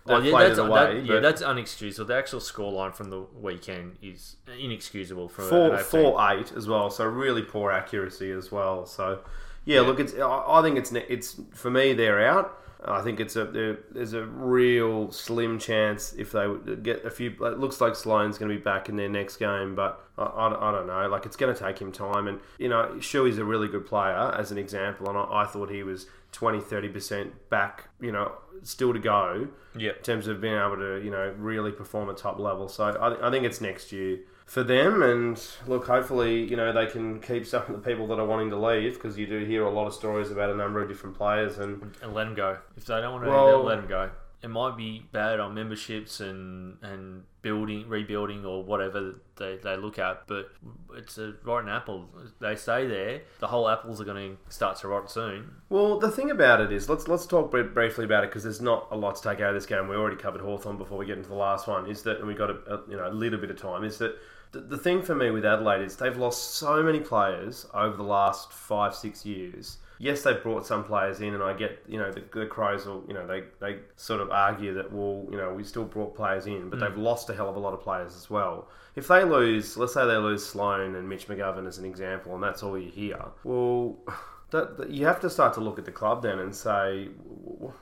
Oh, yeah, that's, away. that- yeah, that's unexcusable. The actual scoreline from the weekend is inexcusable for four, four eight as well. So really poor accuracy as well. So yeah, look, it's I I think it's it's for me they're out. I think it's a there's a real slim chance if they uh, get a few. It looks like Sloane's going to be back in their next game, but I, I, I don't know. Like it's going to take him time, and you know, Shuey's a really good player as an example, and I, I thought he was 20 30 percent back. You know, still to go Yep. in terms of being able to, you know, really perform at top level. So I, I think it's next year for them. And look, hopefully, you know, they can keep some of the people that are wanting to leave because you do hear a lot of stories about a number of different players. And and let them go. If they don't want to, Well- let them go. It might be bad on memberships and and building, rebuilding, or whatever they, they look at, but it's a rotten apple. They stay there. The whole apples are going to start to rot soon. well, the thing about it is, let's let's talk briefly about it because there's not a lot to take out of this game. We already covered Hawthorn before we get into the last one. Is that and we got a, a you know a little bit of time? Is that the, the thing for me with Adelaide is they've lost so many players over the last five six years. Yes, they've brought some players in, and I get you know the, the Crows will you know they, they sort of argue that well you know we still brought players in, but mm. they've lost a hell of a lot of players as well. If they lose, let's say they lose Sloane and Mitch McGovern as an example, and that's all you hear. Well, (sighs) that, that- you have to start to look at the club then and say,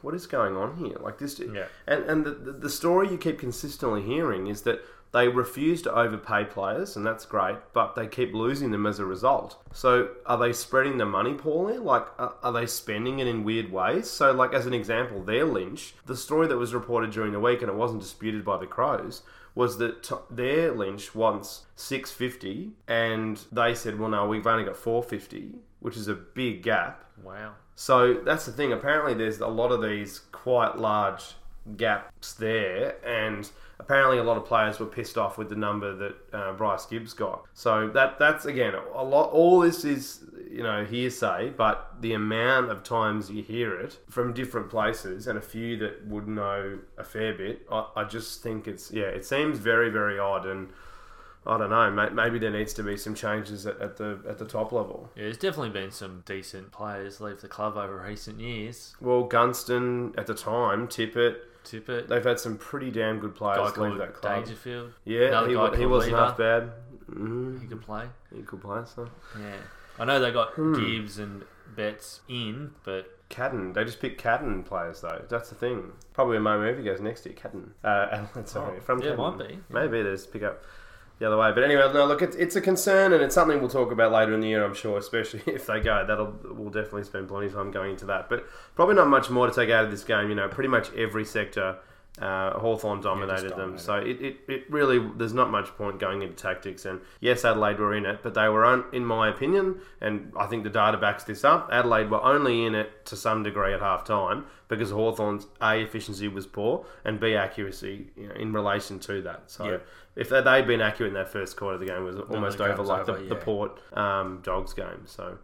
what is going on here? Like this, Yeah. and and the, the, the story you keep consistently hearing is that they refuse to overpay players, and that's great, but they keep losing them as a result. So are they spreading the money poorly? Like, are, are they spending it in weird ways? So, like as an example, their Lynch, the story that was reported during the week, and it wasn't disputed by the Crows, was that t- their Lynch wants six fifty, and they said, well, no, we've only got four fifty, which is a big gap. Wow. So that's the thing. Apparently, there's a lot of these quite large gaps there, and apparently, a lot of players were pissed off with the number that uh, Bryce Gibbs got. So that that's again a lot. All this is you know hearsay, but the amount of times you hear it from different places, and a few that would know a fair bit, I, I just think it's yeah, it seems very very odd and. I don't know. Maybe there needs to be some changes at, at the at the top level. Yeah, there's definitely been some decent players leave the club over recent years. Well, Gunston at the time, Tippett, Tippett, they've had some pretty damn good players called leave that club. Dangerfield. Yeah, he, guy he wasn't half bad. Mm, He could play. he could play. So Yeah, I know they got Hmm. Gibbs and Betts in, but Cadden, they just pick Cadden players though. That's the thing. Probably my movie goes next year, Cadden. Uh, (laughs) sorry, Oh, from yeah, it Cadden. might be. Maybe there's pick up the other way. But anyway, no, look, it's, it's a concern and it's something we'll talk about later in the year, I'm sure, especially (laughs) if they go. That'll we'll definitely spend plenty of time going into that. But probably not much more to take out of this game. You know, pretty much every sector. Uh, Hawthorn dominated them, dominated. so it, it, it really there's not much point going into tactics. And yes, Adelaide were in it, but they were, un, in my opinion, and I think the data backs this up. Adelaide were only in it to some degree at half time because Hawthorn's a efficiency was poor and b accuracy you know, in relation to that. So Yeah. if they, they'd been accurate in that first quarter, the game was almost over game's like over, the, the. Port um, Dogs game. So.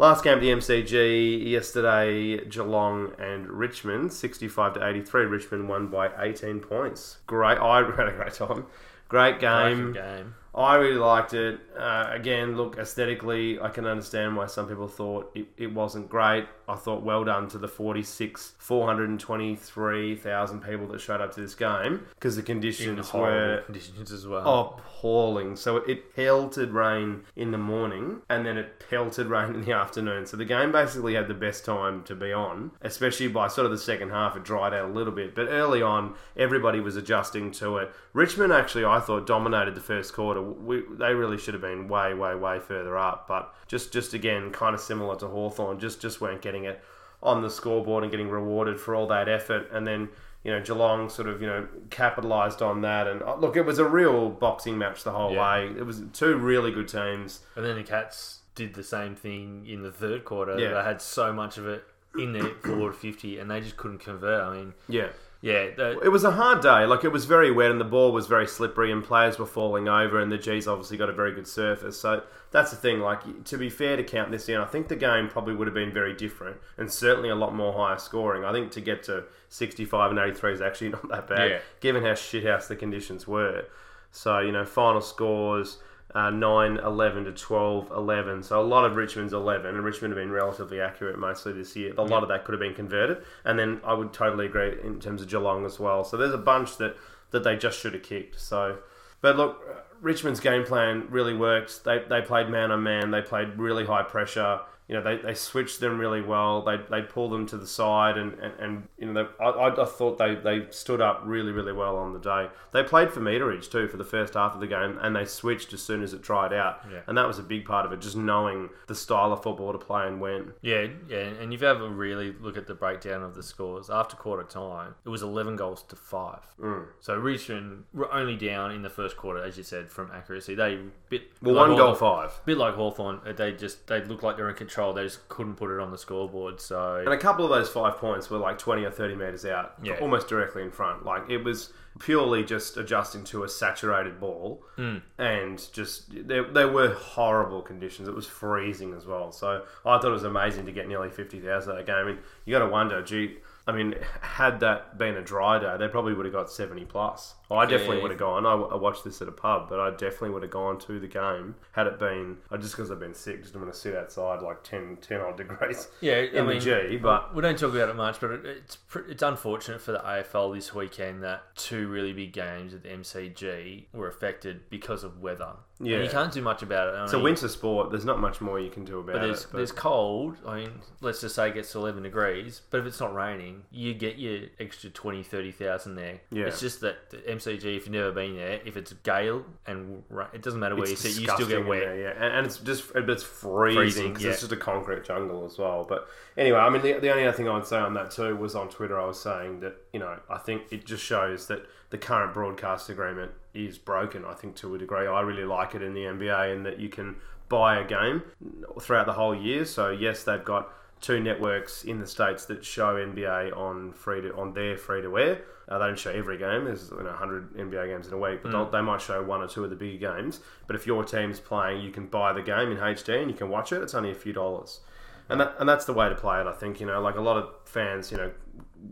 Last game at the MCG yesterday, Geelong and Richmond, 65 to 83. Richmond won by 18 points. Great, I had (laughs) a great time. Great game. game. I really liked it. Uh, again, look, aesthetically, I can understand why some people thought it, it wasn't great. I thought well done to the 46, 423,000 people that showed up to this game because the conditions were conditions as well. appalling. So it pelted rain in the morning and then it pelted rain in the afternoon. So the game basically had the best time to be on, especially by sort of the second half. It dried out a little bit, but early on, everybody was adjusting to it. Richmond actually, I thought, dominated the first quarter. we, they really should have been way, way, way further up. But just, just again, kind of similar to Hawthorn, just, just weren't getting it on the scoreboard and getting rewarded for all that effort. And then, you know, Geelong sort of, you know, capitalised on that. And uh, look, it was a real boxing match the whole Yeah. way. It was two really good teams. And then the Cats did the same thing in the third quarter. Yeah. They had so much of it in their (coughs) forward 50 and they just couldn't convert. I mean, Yeah. yeah, the, It was a hard day. Like it was very wet, and the ball was very slippery, and players were falling over, and the G's obviously got a very good surface. So that's the thing. Like to be fair to count this in, I think the game probably would have been very different, and certainly a lot more higher scoring. I think to get to sixty-five and eighty-three is actually (laughs) not that bad, Yeah. given how shithouse the conditions were. So you know, final scores. Uh, 9 11 to 12 11. So a lot of Richmond's 11, and Richmond have been relatively accurate mostly this year. A lot of that could have been converted. And then I would totally agree in terms of Geelong as well. So there's a bunch that, that they just should have kicked. So, But look, Richmond's game plan really worked. They, they played man on man, they played really high pressure. You know, they, they switched them really well. They they pulled them to the side, and, and, and you know, they, I, I I thought they, they stood up really, really well on the day. They played for meterage too for the first half of the game, and they switched as soon as it dried out. Yeah. And that was a big part of it, just knowing the style of football to play and when. Yeah, yeah, and if you have a really look at the breakdown of the scores after quarter time, it was eleven goals to five. Mm. So Richmond were only down in the first quarter, as you said, from accuracy. They bit Well, like one goal five. bit like Hawthorn. They just they looked like they were in control. They just couldn't put it on the scoreboard. So And a couple of those five points were like 20 or 30 metres out, Yeah. almost directly in front. Like it was purely just adjusting to a saturated ball hmm. and just there, there were horrible conditions. It was freezing as well. So I thought it was amazing to get nearly 50,000 at a game. And you got to wonder, gee, I mean, had that been a dry day, they probably would have got 70 plus. I definitely Yeah. would have gone. I, I watched this at a pub, but I definitely would have gone to the game had it been, I just because I've been sick, just want to sit outside like 10, 10 odd degrees (laughs) yeah, I in mean, the G. But we don't talk about it much, but it, it's pr- it's unfortunate for the AFL this weekend that two really big games at the MCG were affected because of weather. Yeah. and you can't do much about it. I It's a mean, winter sport. There's not much more you can do about But there's it. But there's cold. I mean, let's just say it gets to 11 degrees. But if it's not raining, you get your extra 20, 30,000 there. Yeah. It's just that the MCG, if you've never been there, if it's gale and ra- it doesn't matter where it's you sit, you still disgusting get in wet. there, yeah, and, and it's just it's freezing Freezing, because yeah. it's just a concrete jungle as well. But anyway, I mean, the, the only other thing I would say on that too was on Twitter. I was saying that you know I think it just shows that the current broadcast agreement is broken. I think to a degree, I really like it in the NBA in that you can buy a game throughout the whole year. So yes, they've got two networks in the states that show NBA on free to on their free to air. Uh, they don't show every game. There's you know, 100 NBA games in a week, but they'll they might show one or two of the bigger games. But if your team's playing, you can buy the game in HD and you can watch it. It's only a few dollars, and that, and that's the way to play it. I think you know, like a lot of fans, you know,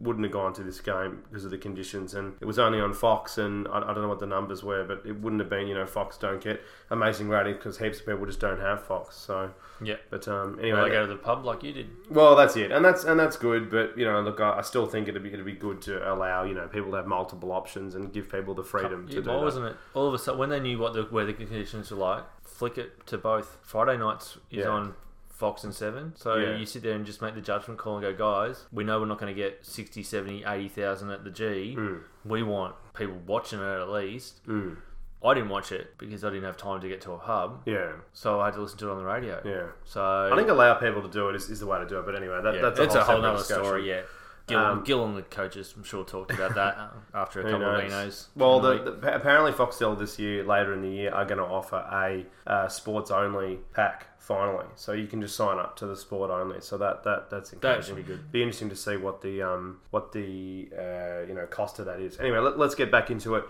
wouldn't have gone to this game because of the conditions, and it was only on Fox, and I, I don't know what the numbers were, but it wouldn't have been. You know, Fox don't get amazing ratings because heaps of people just don't have Fox. So, Yeah. but um, Well, anyway, I go to the pub like you did. well, that's it, and that's and that's good. But you know, look, I, I still think it'd be it'd be good to allow you know people to have multiple options and give people the freedom to do why wasn't it? All of a sudden, when they knew what the weather conditions were like, flick it to both. Friday nights is Yeah. on Fox and 7. So Yeah. you sit there and just make the judgment call and go, guys, we know we're not going to get 60, 70, 80,000 at the G. Mm. We want people watching it at least. Mm. I didn't watch it because I didn't have time to get to a hub. Yeah, So I had to listen to it on the radio. yeah. So I think allow people to do it is, is the way to do it. But anyway, that, yeah, that's, it's a a whole, whole other discussion. story, yeah. Gill, Um, the coaches, I'm sure, talked about that (laughs) uh, after a couple of knows? Vinos. Well, the the, the, apparently Foxtel this year, later in the year, are going to offer a uh, sports only pack finally. So you can just sign up to the sport only. So that that that's that encouraging. should be good. Be interesting to see what the um what the uh, you know cost of that is. Anyway, let, let's get back into it.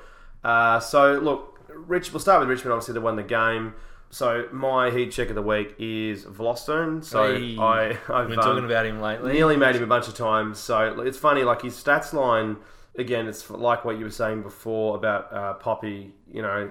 Uh, so look, Rich. We'll start with Richmond. Obviously, they won the game. So my heat check of the week is Vlastuin. So Hey, I I've been um, talking about him lately. nearly made him a bunch of times. So it's funny, like his stats line. Again, it's like what you were saying before about uh, Poppy. You know,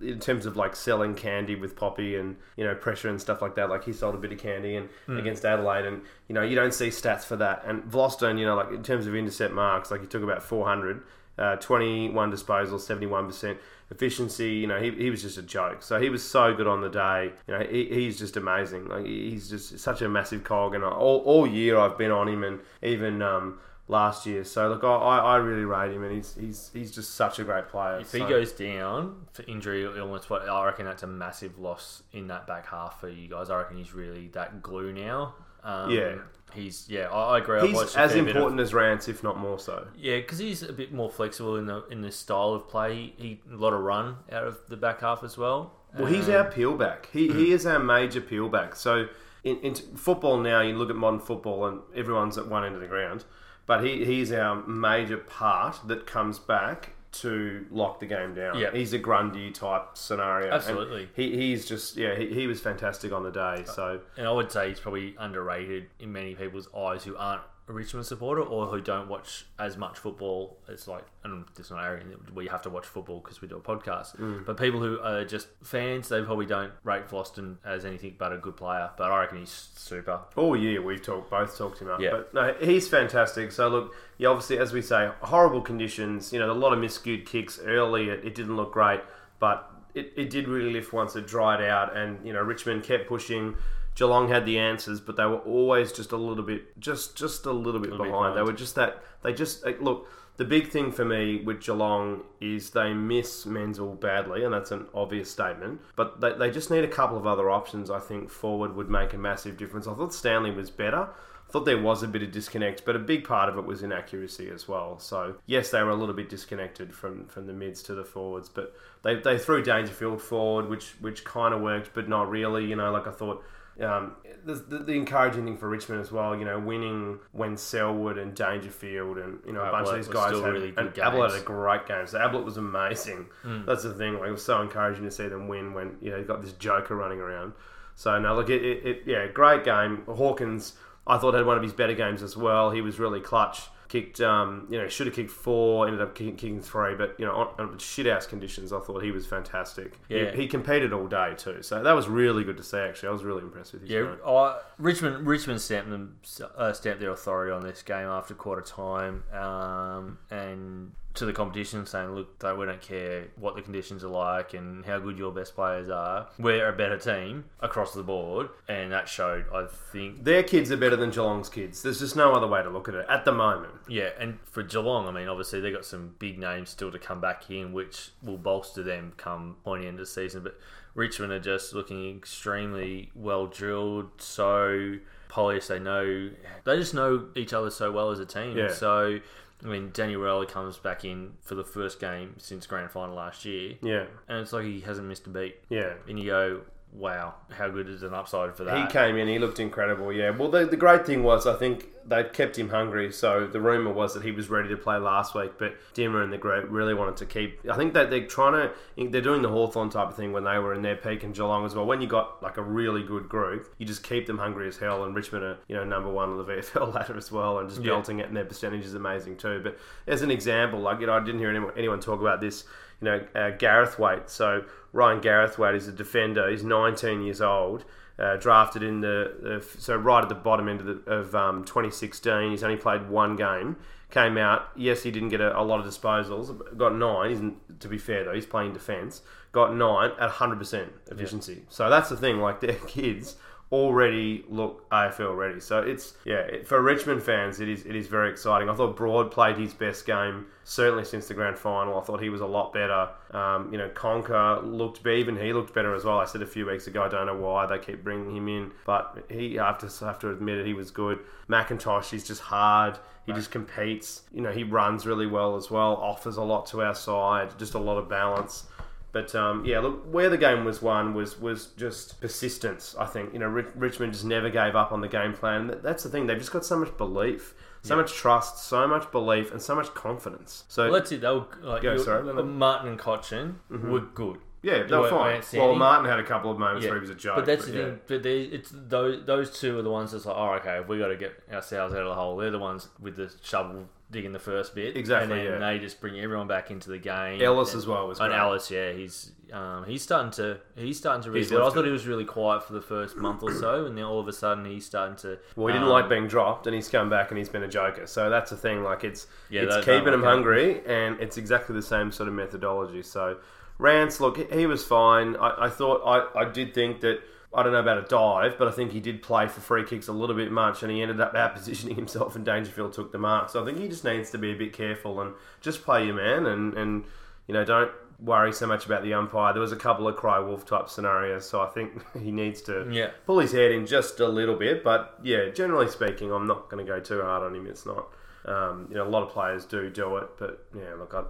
in terms of like selling candy with Poppy and you know pressure and stuff like that. Like he sold a bit of candy and against Adelaide, and you know you don't see stats for that. And Vlastuin, you know, like in terms of intercept marks, like he took about four hundred. Uh, 21 disposals, 71% efficiency. You know, he, he was just a joke. So he was so good on the day. You know, he, he's just amazing. Like he's just such a massive cog. And all, all year I've been on him, and even um, last year. So look, I, I really rate him, and he's he's he's just such a great player. If he goes down for injury or illness, what I reckon that's a massive loss in that back half for you guys. I reckon he's really that glue now. Um, Yeah. he's yeah. I, I agree. He's as bit of- important as Rance, if not more so. Yeah, because he's a bit more flexible in the in the style of play. He a lot of run out of the back half as well. Well, he's Um, our peel back. He, Hmm. he is our major peel back. So in, in football now, you look at modern football and everyone's at one end of the ground, but he, he's our major part that comes back to lock the game down. Yeah. He's a Grundy type scenario. And Absolutely. he, he's just, yeah, he, he was fantastic on the day. So, and I would say he's probably underrated in many people's eyes who aren't Richmond supporter or who don't watch as much football. It's like, and it's not area we have to watch football because we do a podcast. Mm. But people who are just fans, they probably don't rate Vlastuin as anything but a good player. But I reckon he's super. all year we've talked, both talked him up. Yeah. But no, he's fantastic. So look, yeah, obviously, as we say, horrible conditions. You know, a lot of miscued kicks early. It, it didn't look great, but it, it did really lift once it dried out. And you know, Richmond kept pushing. Geelong had the answers, but they were always just a little bit, just just a little bit Little bit behind. They were just that. They just look. The big thing for me with Geelong is they miss Menzel badly, and that's an obvious statement. But they, they just need a couple of other options. I think forward would make a massive difference. I thought Stanley was better. I thought there was a bit of disconnect, but a big part of it was inaccuracy as well. So yes, they were a little bit disconnected from, from the mids to the forwards, but they, they threw Dangerfield forward, which which kind of worked, but not really. You know, like I thought. Um, the, the, the encouraging thing for Richmond as well, you know, winning when Selwood and Dangerfield and you know a bunch of these guys had, really good and Ablett had a great game. So Ablett was amazing. Hmm. That's the thing. Like it was so encouraging to see them win when you know you got this Joker running around. So no, look, it, it, it yeah, great game. Hawkins, I thought had one of his better games as well. He was really clutch. Kicked, um, you know, should have kicked four, ended up kicking, kicking three, but you know, on, on shit house conditions, I thought he was fantastic. He- Yeah. He, competed all day too, so that was really good to see. Actually, I was really impressed with his Yeah. I, Richmond Richmond stamped them uh, stamped their authority on this game after quarter time, um, and to the competition saying, "Look, we don't care what the conditions are like and how good your best players are. We're a better team across the board," and that showed. I think, Their kids are better than Geelong's kids. There's just no other way to look at it at the moment. yeah, and for Geelong, I mean, obviously they've got some big names still to come back in, which will bolster them come pointy end of the season, but. Richmond are just looking extremely well drilled, so polished. They know they just know each other so well as a team. Yeah. So, I mean, Daniel Rioli comes back in for the first game since grand final last year, Yeah, and it's like he hasn't missed a beat. yeah. And you go, "Wow, how good is an upside for that?" He came in, he looked incredible. Yeah. Well, the, the great thing was, I think they kept him hungry. So the rumor was that he was ready to play last week, but Dimma and the group really wanted to keep. I think that they're trying to. They're doing the Hawthorn type of thing when they were in their peak in Geelong as well. When you got like a really good group, you just keep them hungry as hell. And Richmond are you know number one on the (laughs) VFL ladder as well, and just Yeah. belting it, and their percentage is amazing too. But as an example, like you know, I didn't hear anyone, anyone talk about this. You know, uh, Garthwaite. So Ryan Gareth Garthwaite is a defender. He's 19 years old. Uh, drafted in the, so right at the bottom end of, the, of um, 2016. He's only played one game. Came out. Yes, he didn't get a, a lot of disposals. Got nine. He's, to be fair though, he's playing defence. Got nine at 100 percent efficiency. So that's the thing. Like their (laughs) kids already look AFL ready. So it's yeah for Richmond fans, it is it is very exciting. I thought Broad played his best game certainly since the grand final. I thought he was a lot better. Um, you know, Conker looked even he looked better as well. I said a few weeks ago, I don't know why they keep bringing him in, but he I have to have to admit it, he was good. McIntosh, he's just hard. He just competes. You know, he runs really well as well. Offers a lot to our side. Just a lot of balance. But um, yeah, look, where the game was won was was just persistence. I think you know Rich- Richmond just never gave up on the game plan. That's the thing; they've just got so much belief, so much trust, so much belief, and so much confidence. So Well, that's it. They were like Go, sorry. Mm-hmm. Martin and Cotchin were good. Yeah, they were fine. Well, Martin had a couple of moments Yeah. where he was a joke. But that's the yeah. thing. But they, it's those those two are the ones that's like, oh, okay, we got to get ourselves out of the hole. They're the ones with the shovel digging the first bit, Exactly, And then yeah. they just bring everyone back into the game. Ellis And- as well was And great. Ellis, yeah, he's um, he's starting to he's starting to really. I thought he was really quiet for the first month or so, and then all of a sudden he's starting to. Well, he didn't um, like being dropped, and he's come back and he's been a joker. So that's the thing. Like it's Yeah, it's keeping him hungry, and it's exactly the same sort of methodology. So Rance, look, he- was fine. I, I thought I, I did think that I don't know about a dive, but I think he did play for free kicks a little bit much, and he ended up (laughs) out positioning himself, and Dangerfield took the mark. So I think he just needs to be a bit careful and just play your man, and and you know don't worry so much about the umpire. There was a couple of cry wolf type scenarios, so I think (laughs) he needs to Yeah. pull his head in just a little bit. But yeah, generally speaking, I'm not going to go too hard on him. It's not, um, you know, a lot of players do do it, but yeah, look, I,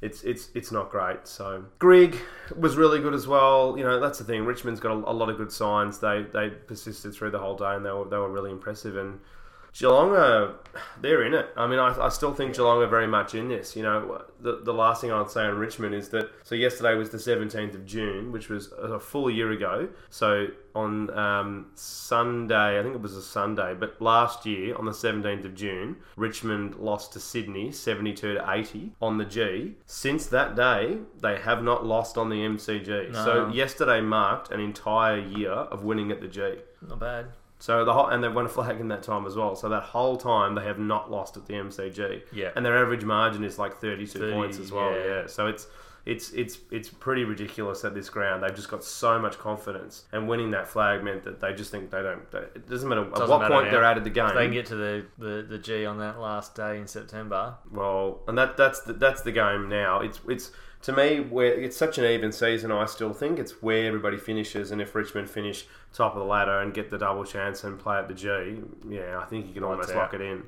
it's it's it's not great. So Grigg was really good as well. You know, that's the thing. Richmond's got a, a lot of good signs. They they persisted through the whole day, and they were they were really impressive. And Geelong are they're in it. I mean, I, I still think Geelong are very much in this. You know, the, the last thing I'd say on Richmond is that so yesterday was the 17th of June, which was a full year ago. So on um, Sunday, I think it was a Sunday, but last year on the 17th of June, Richmond lost to Sydney 72 to 80 on the G. Since that day, they have not lost on the MCG. So yesterday marked an entire year of winning at the G. Not bad. So the whole, and they've won a (laughs) flag in that time as well. So that whole time they have not lost at the MCG. Yeah. And their average margin is like 32 30, points as well. yeah. Yeah. So it's it's it's it's pretty ridiculous at this ground. They've just got so much confidence, and winning that flag meant that they just think they don't. They, it doesn't matter at Doesn't what matter point now. they're out of the game. If they can get to the, the, the G on that last day in September. Well, and that that's the, that's the game now. It's it's to me where it's such an even season. I still think it's where everybody finishes, and if Richmond finish top of the ladder and get the double chance and play at the G, yeah, I think you can Lights almost out. lock it in.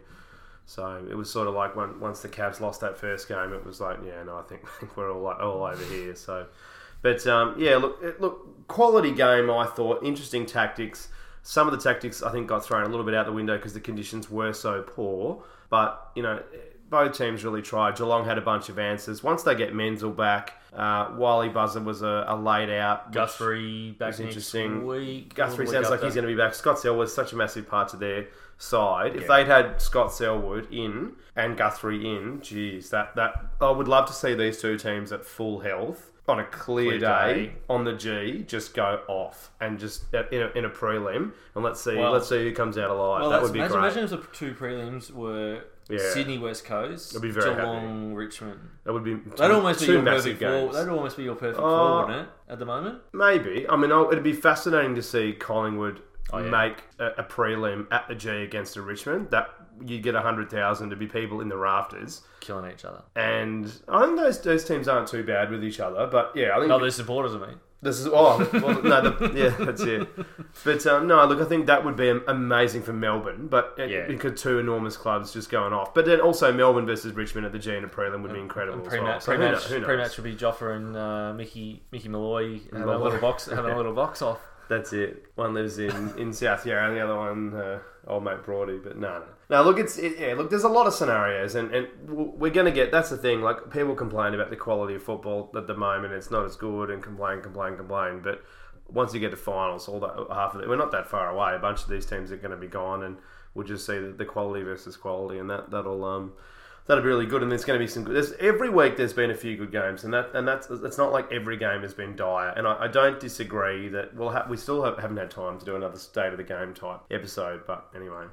So it was sort of like when, once the Cavs lost that first game, it was like, yeah, no, I think, (laughs) I think we're all all over here. So, but um, yeah, look, it, look, quality game. I thought interesting tactics. Some of the tactics I think got thrown a little bit out the window because the conditions were so poor. But you know, both teams really tried. Geelong had a bunch of answers. Once they get Menzel back, uh, Wiley Buzzer was a, a laid out. Guthrie back was interesting. week. Guthrie sounds like he's going to be back. Scott Selwood's such a massive part to their side. If Yeah. they'd had Scott Selwood in and Guthrie in, geez, that, that I would love to see these two teams at full health on a clear, Clear day, day. on the G just go off and just uh, in a, in a prelim and let's see Well- let's see who comes out alive. Well, that would be imagine, great. imagine if the two prelims were Yeah. Sydney West Coast, I'd be very Geelong Richmond. That would be That'd almost be your perfect four. That'd almost be your perfect Uh, four, wouldn't it? At the moment, Maybe. I mean, oh, it'd be fascinating to see Collingwood Oh, yeah. make a, a prelim at the G against a Richmond. That you get hundred thousand to be people in the rafters, killing each other. and I think those those teams aren't too bad with each other. But yeah, I think No, they're supporters of me. This is oh well, no, the, yeah, (laughs) that's it. But um, no, look, I think that would be amazing for Melbourne. But it, Yeah. because two enormous clubs just going off, but then also Melbourne versus Richmond at the G in a prelim would be incredible. And as well. pre-match, So who pre-match, who knows? pre-match would be Joffa and uh, Mickey Mickey Molloy having a Molloy. little box having a (laughs) little box off. That's it. One lives in, in South Yarra, and the other one, uh, old mate Brody. But no, no. No, look, it's it, yeah. Look, there's a lot of scenarios, and, and we're gonna get. That's the thing. Like people complain about the quality of football at the moment. It's not as good, and complain, complain, complain. But once you get to finals, all that half of it, we're not that far away. A bunch of these teams are going to be gone, and we'll just see the, the quality versus quality, and that that'll um. That'll be really good, and there's going to be some good. There's every week there's been a few good games, and that and that's it's not like every game has been dire. And I, I don't disagree that we'll ha- we still have, haven't had time to do another state of the game type episode, but anyway,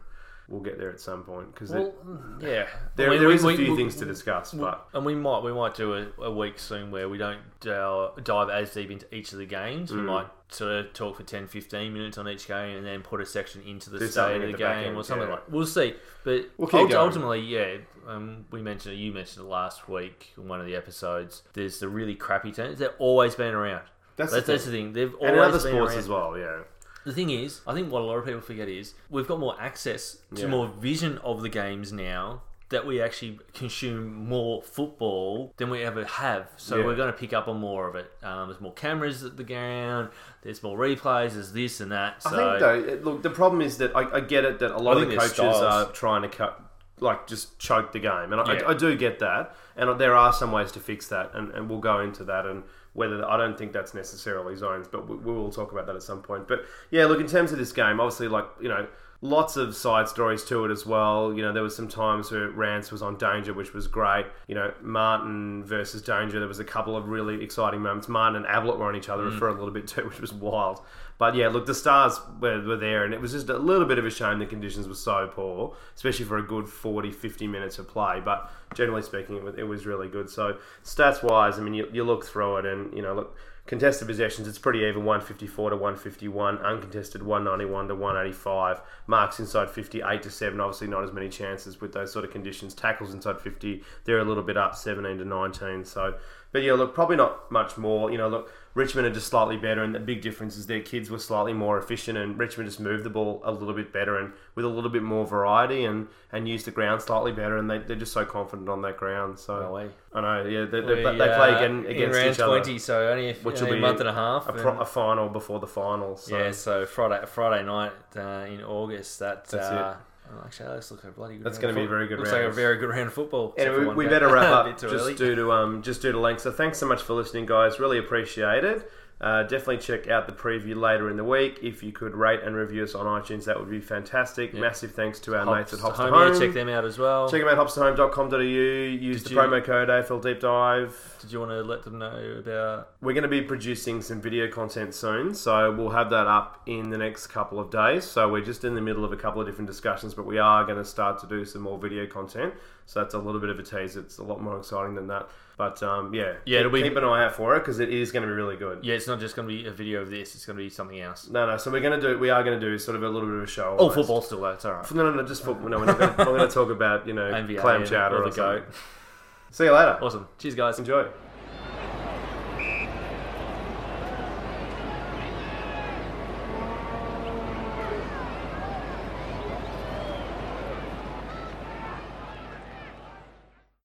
we'll get there at some point because Well, yeah, there, We- there we- is a we- few things to discuss. But and we might we might do a, a week soon where we don't uh, dive as deep into each of the games. Mm. We might sort of talk for 10, 15 minutes on each game and then put a section into the Do state of the the game end, or something yeah. like. We'll see, but We'll ultimately, yeah. Um, we mentioned it. You mentioned it last week in one of the episodes. There's the really crappy teams. They've always been around. That's That's, the that's the thing. They've and always other been sports around. as well, yeah. The thing is, I think what a lot of people forget is we've got more access to Yeah. more vision of the games now that we actually consume more football than we ever have. So Yeah. we're going to pick up on more of it. Um, there's more cameras at the ground. There's more replays. There's this and that. So I think though, look, the problem is that I, I get it that a lot of the coaches there's are trying to cut, like, just choke the game, and I, Yeah. I, I do get that, and there are some ways to fix that, and, and we'll go into that, and whether I don't think that's necessarily zones, but we, we will talk about that at some point. But yeah, look, in terms of this game, obviously, like you know. Lots of side stories to it as well. You know, there was some times where Rance was on danger, which was great. You know, Martin versus Danger. There was a couple of really exciting moments. Martin and Ablett were on each other mm. for a little bit too, (laughs) which was wild. But yeah, look, the stars were, were there, and it was just a little bit of a shame the conditions were so poor, especially for a good 40, 50 minutes of play. But generally speaking, it was, really good. So, stats wise, I mean, you, you look through it, and, you know, look, Contested possessions, it's pretty even 154 to 151. Uncontested 191 to 185. Marks inside 50, 8 to 7. Obviously, not as many chances with those sort of conditions. Tackles inside 50, they're a little bit up, 17 to 19. So, but yeah, look, probably not much more. You know, look, Richmond are just slightly better, and the big difference is their kids were slightly more efficient, and Richmond just moved the ball a little bit better and with a little bit more variety and, and used the ground slightly better, and they, they're just so confident on that ground. So No. I know, yeah, they, they, We, they play uh, again in against round each other, 20, so only a, which will a month and a half. a, pro, and- a final before the final. So. yeah, so Friday Friday night uh, in August. That, That's uh, oh, actually, that looks like a bloody good. That's gonna be a very good Looks round. like a very good round of football. Anyway, we, we better wrap (laughs) up just early. due to um just due to length. So thanks so much for listening, guys. Really appreciate it. Uh, definitely check out the preview later in the week. If you could rate and review us on iTunes, that would be fantastic. Yeah. Massive thanks to our Hops mates at Hops to Home, Home. Yeah, check them out as well. Check them out, hopstohome.com.au. Use Did the you- promo code AFL Deep Dive. Did you want to let them know about? We're going to be producing some video content soon, so we'll have that up in the next couple of days. So we're just in the middle of a couple of different discussions, but we are going to start to do some more video content. So that's a little bit of a tease. It's a lot more exciting than that. But um, yeah, Yeah, keep, it'll be- keep an eye out for it because it is going to be really good. Yeah, it's not just going to be a video of this. It's going to be something else. No, no. So we're going to do. We are going to do sort of a little bit of a show. Oh, almost. football still though. It's all right. No, no, no. Just football. No, we're not. Going to talk about you know (laughs) NBA clam chowder or the goat. See you later. Awesome. Cheers, guys. Enjoy.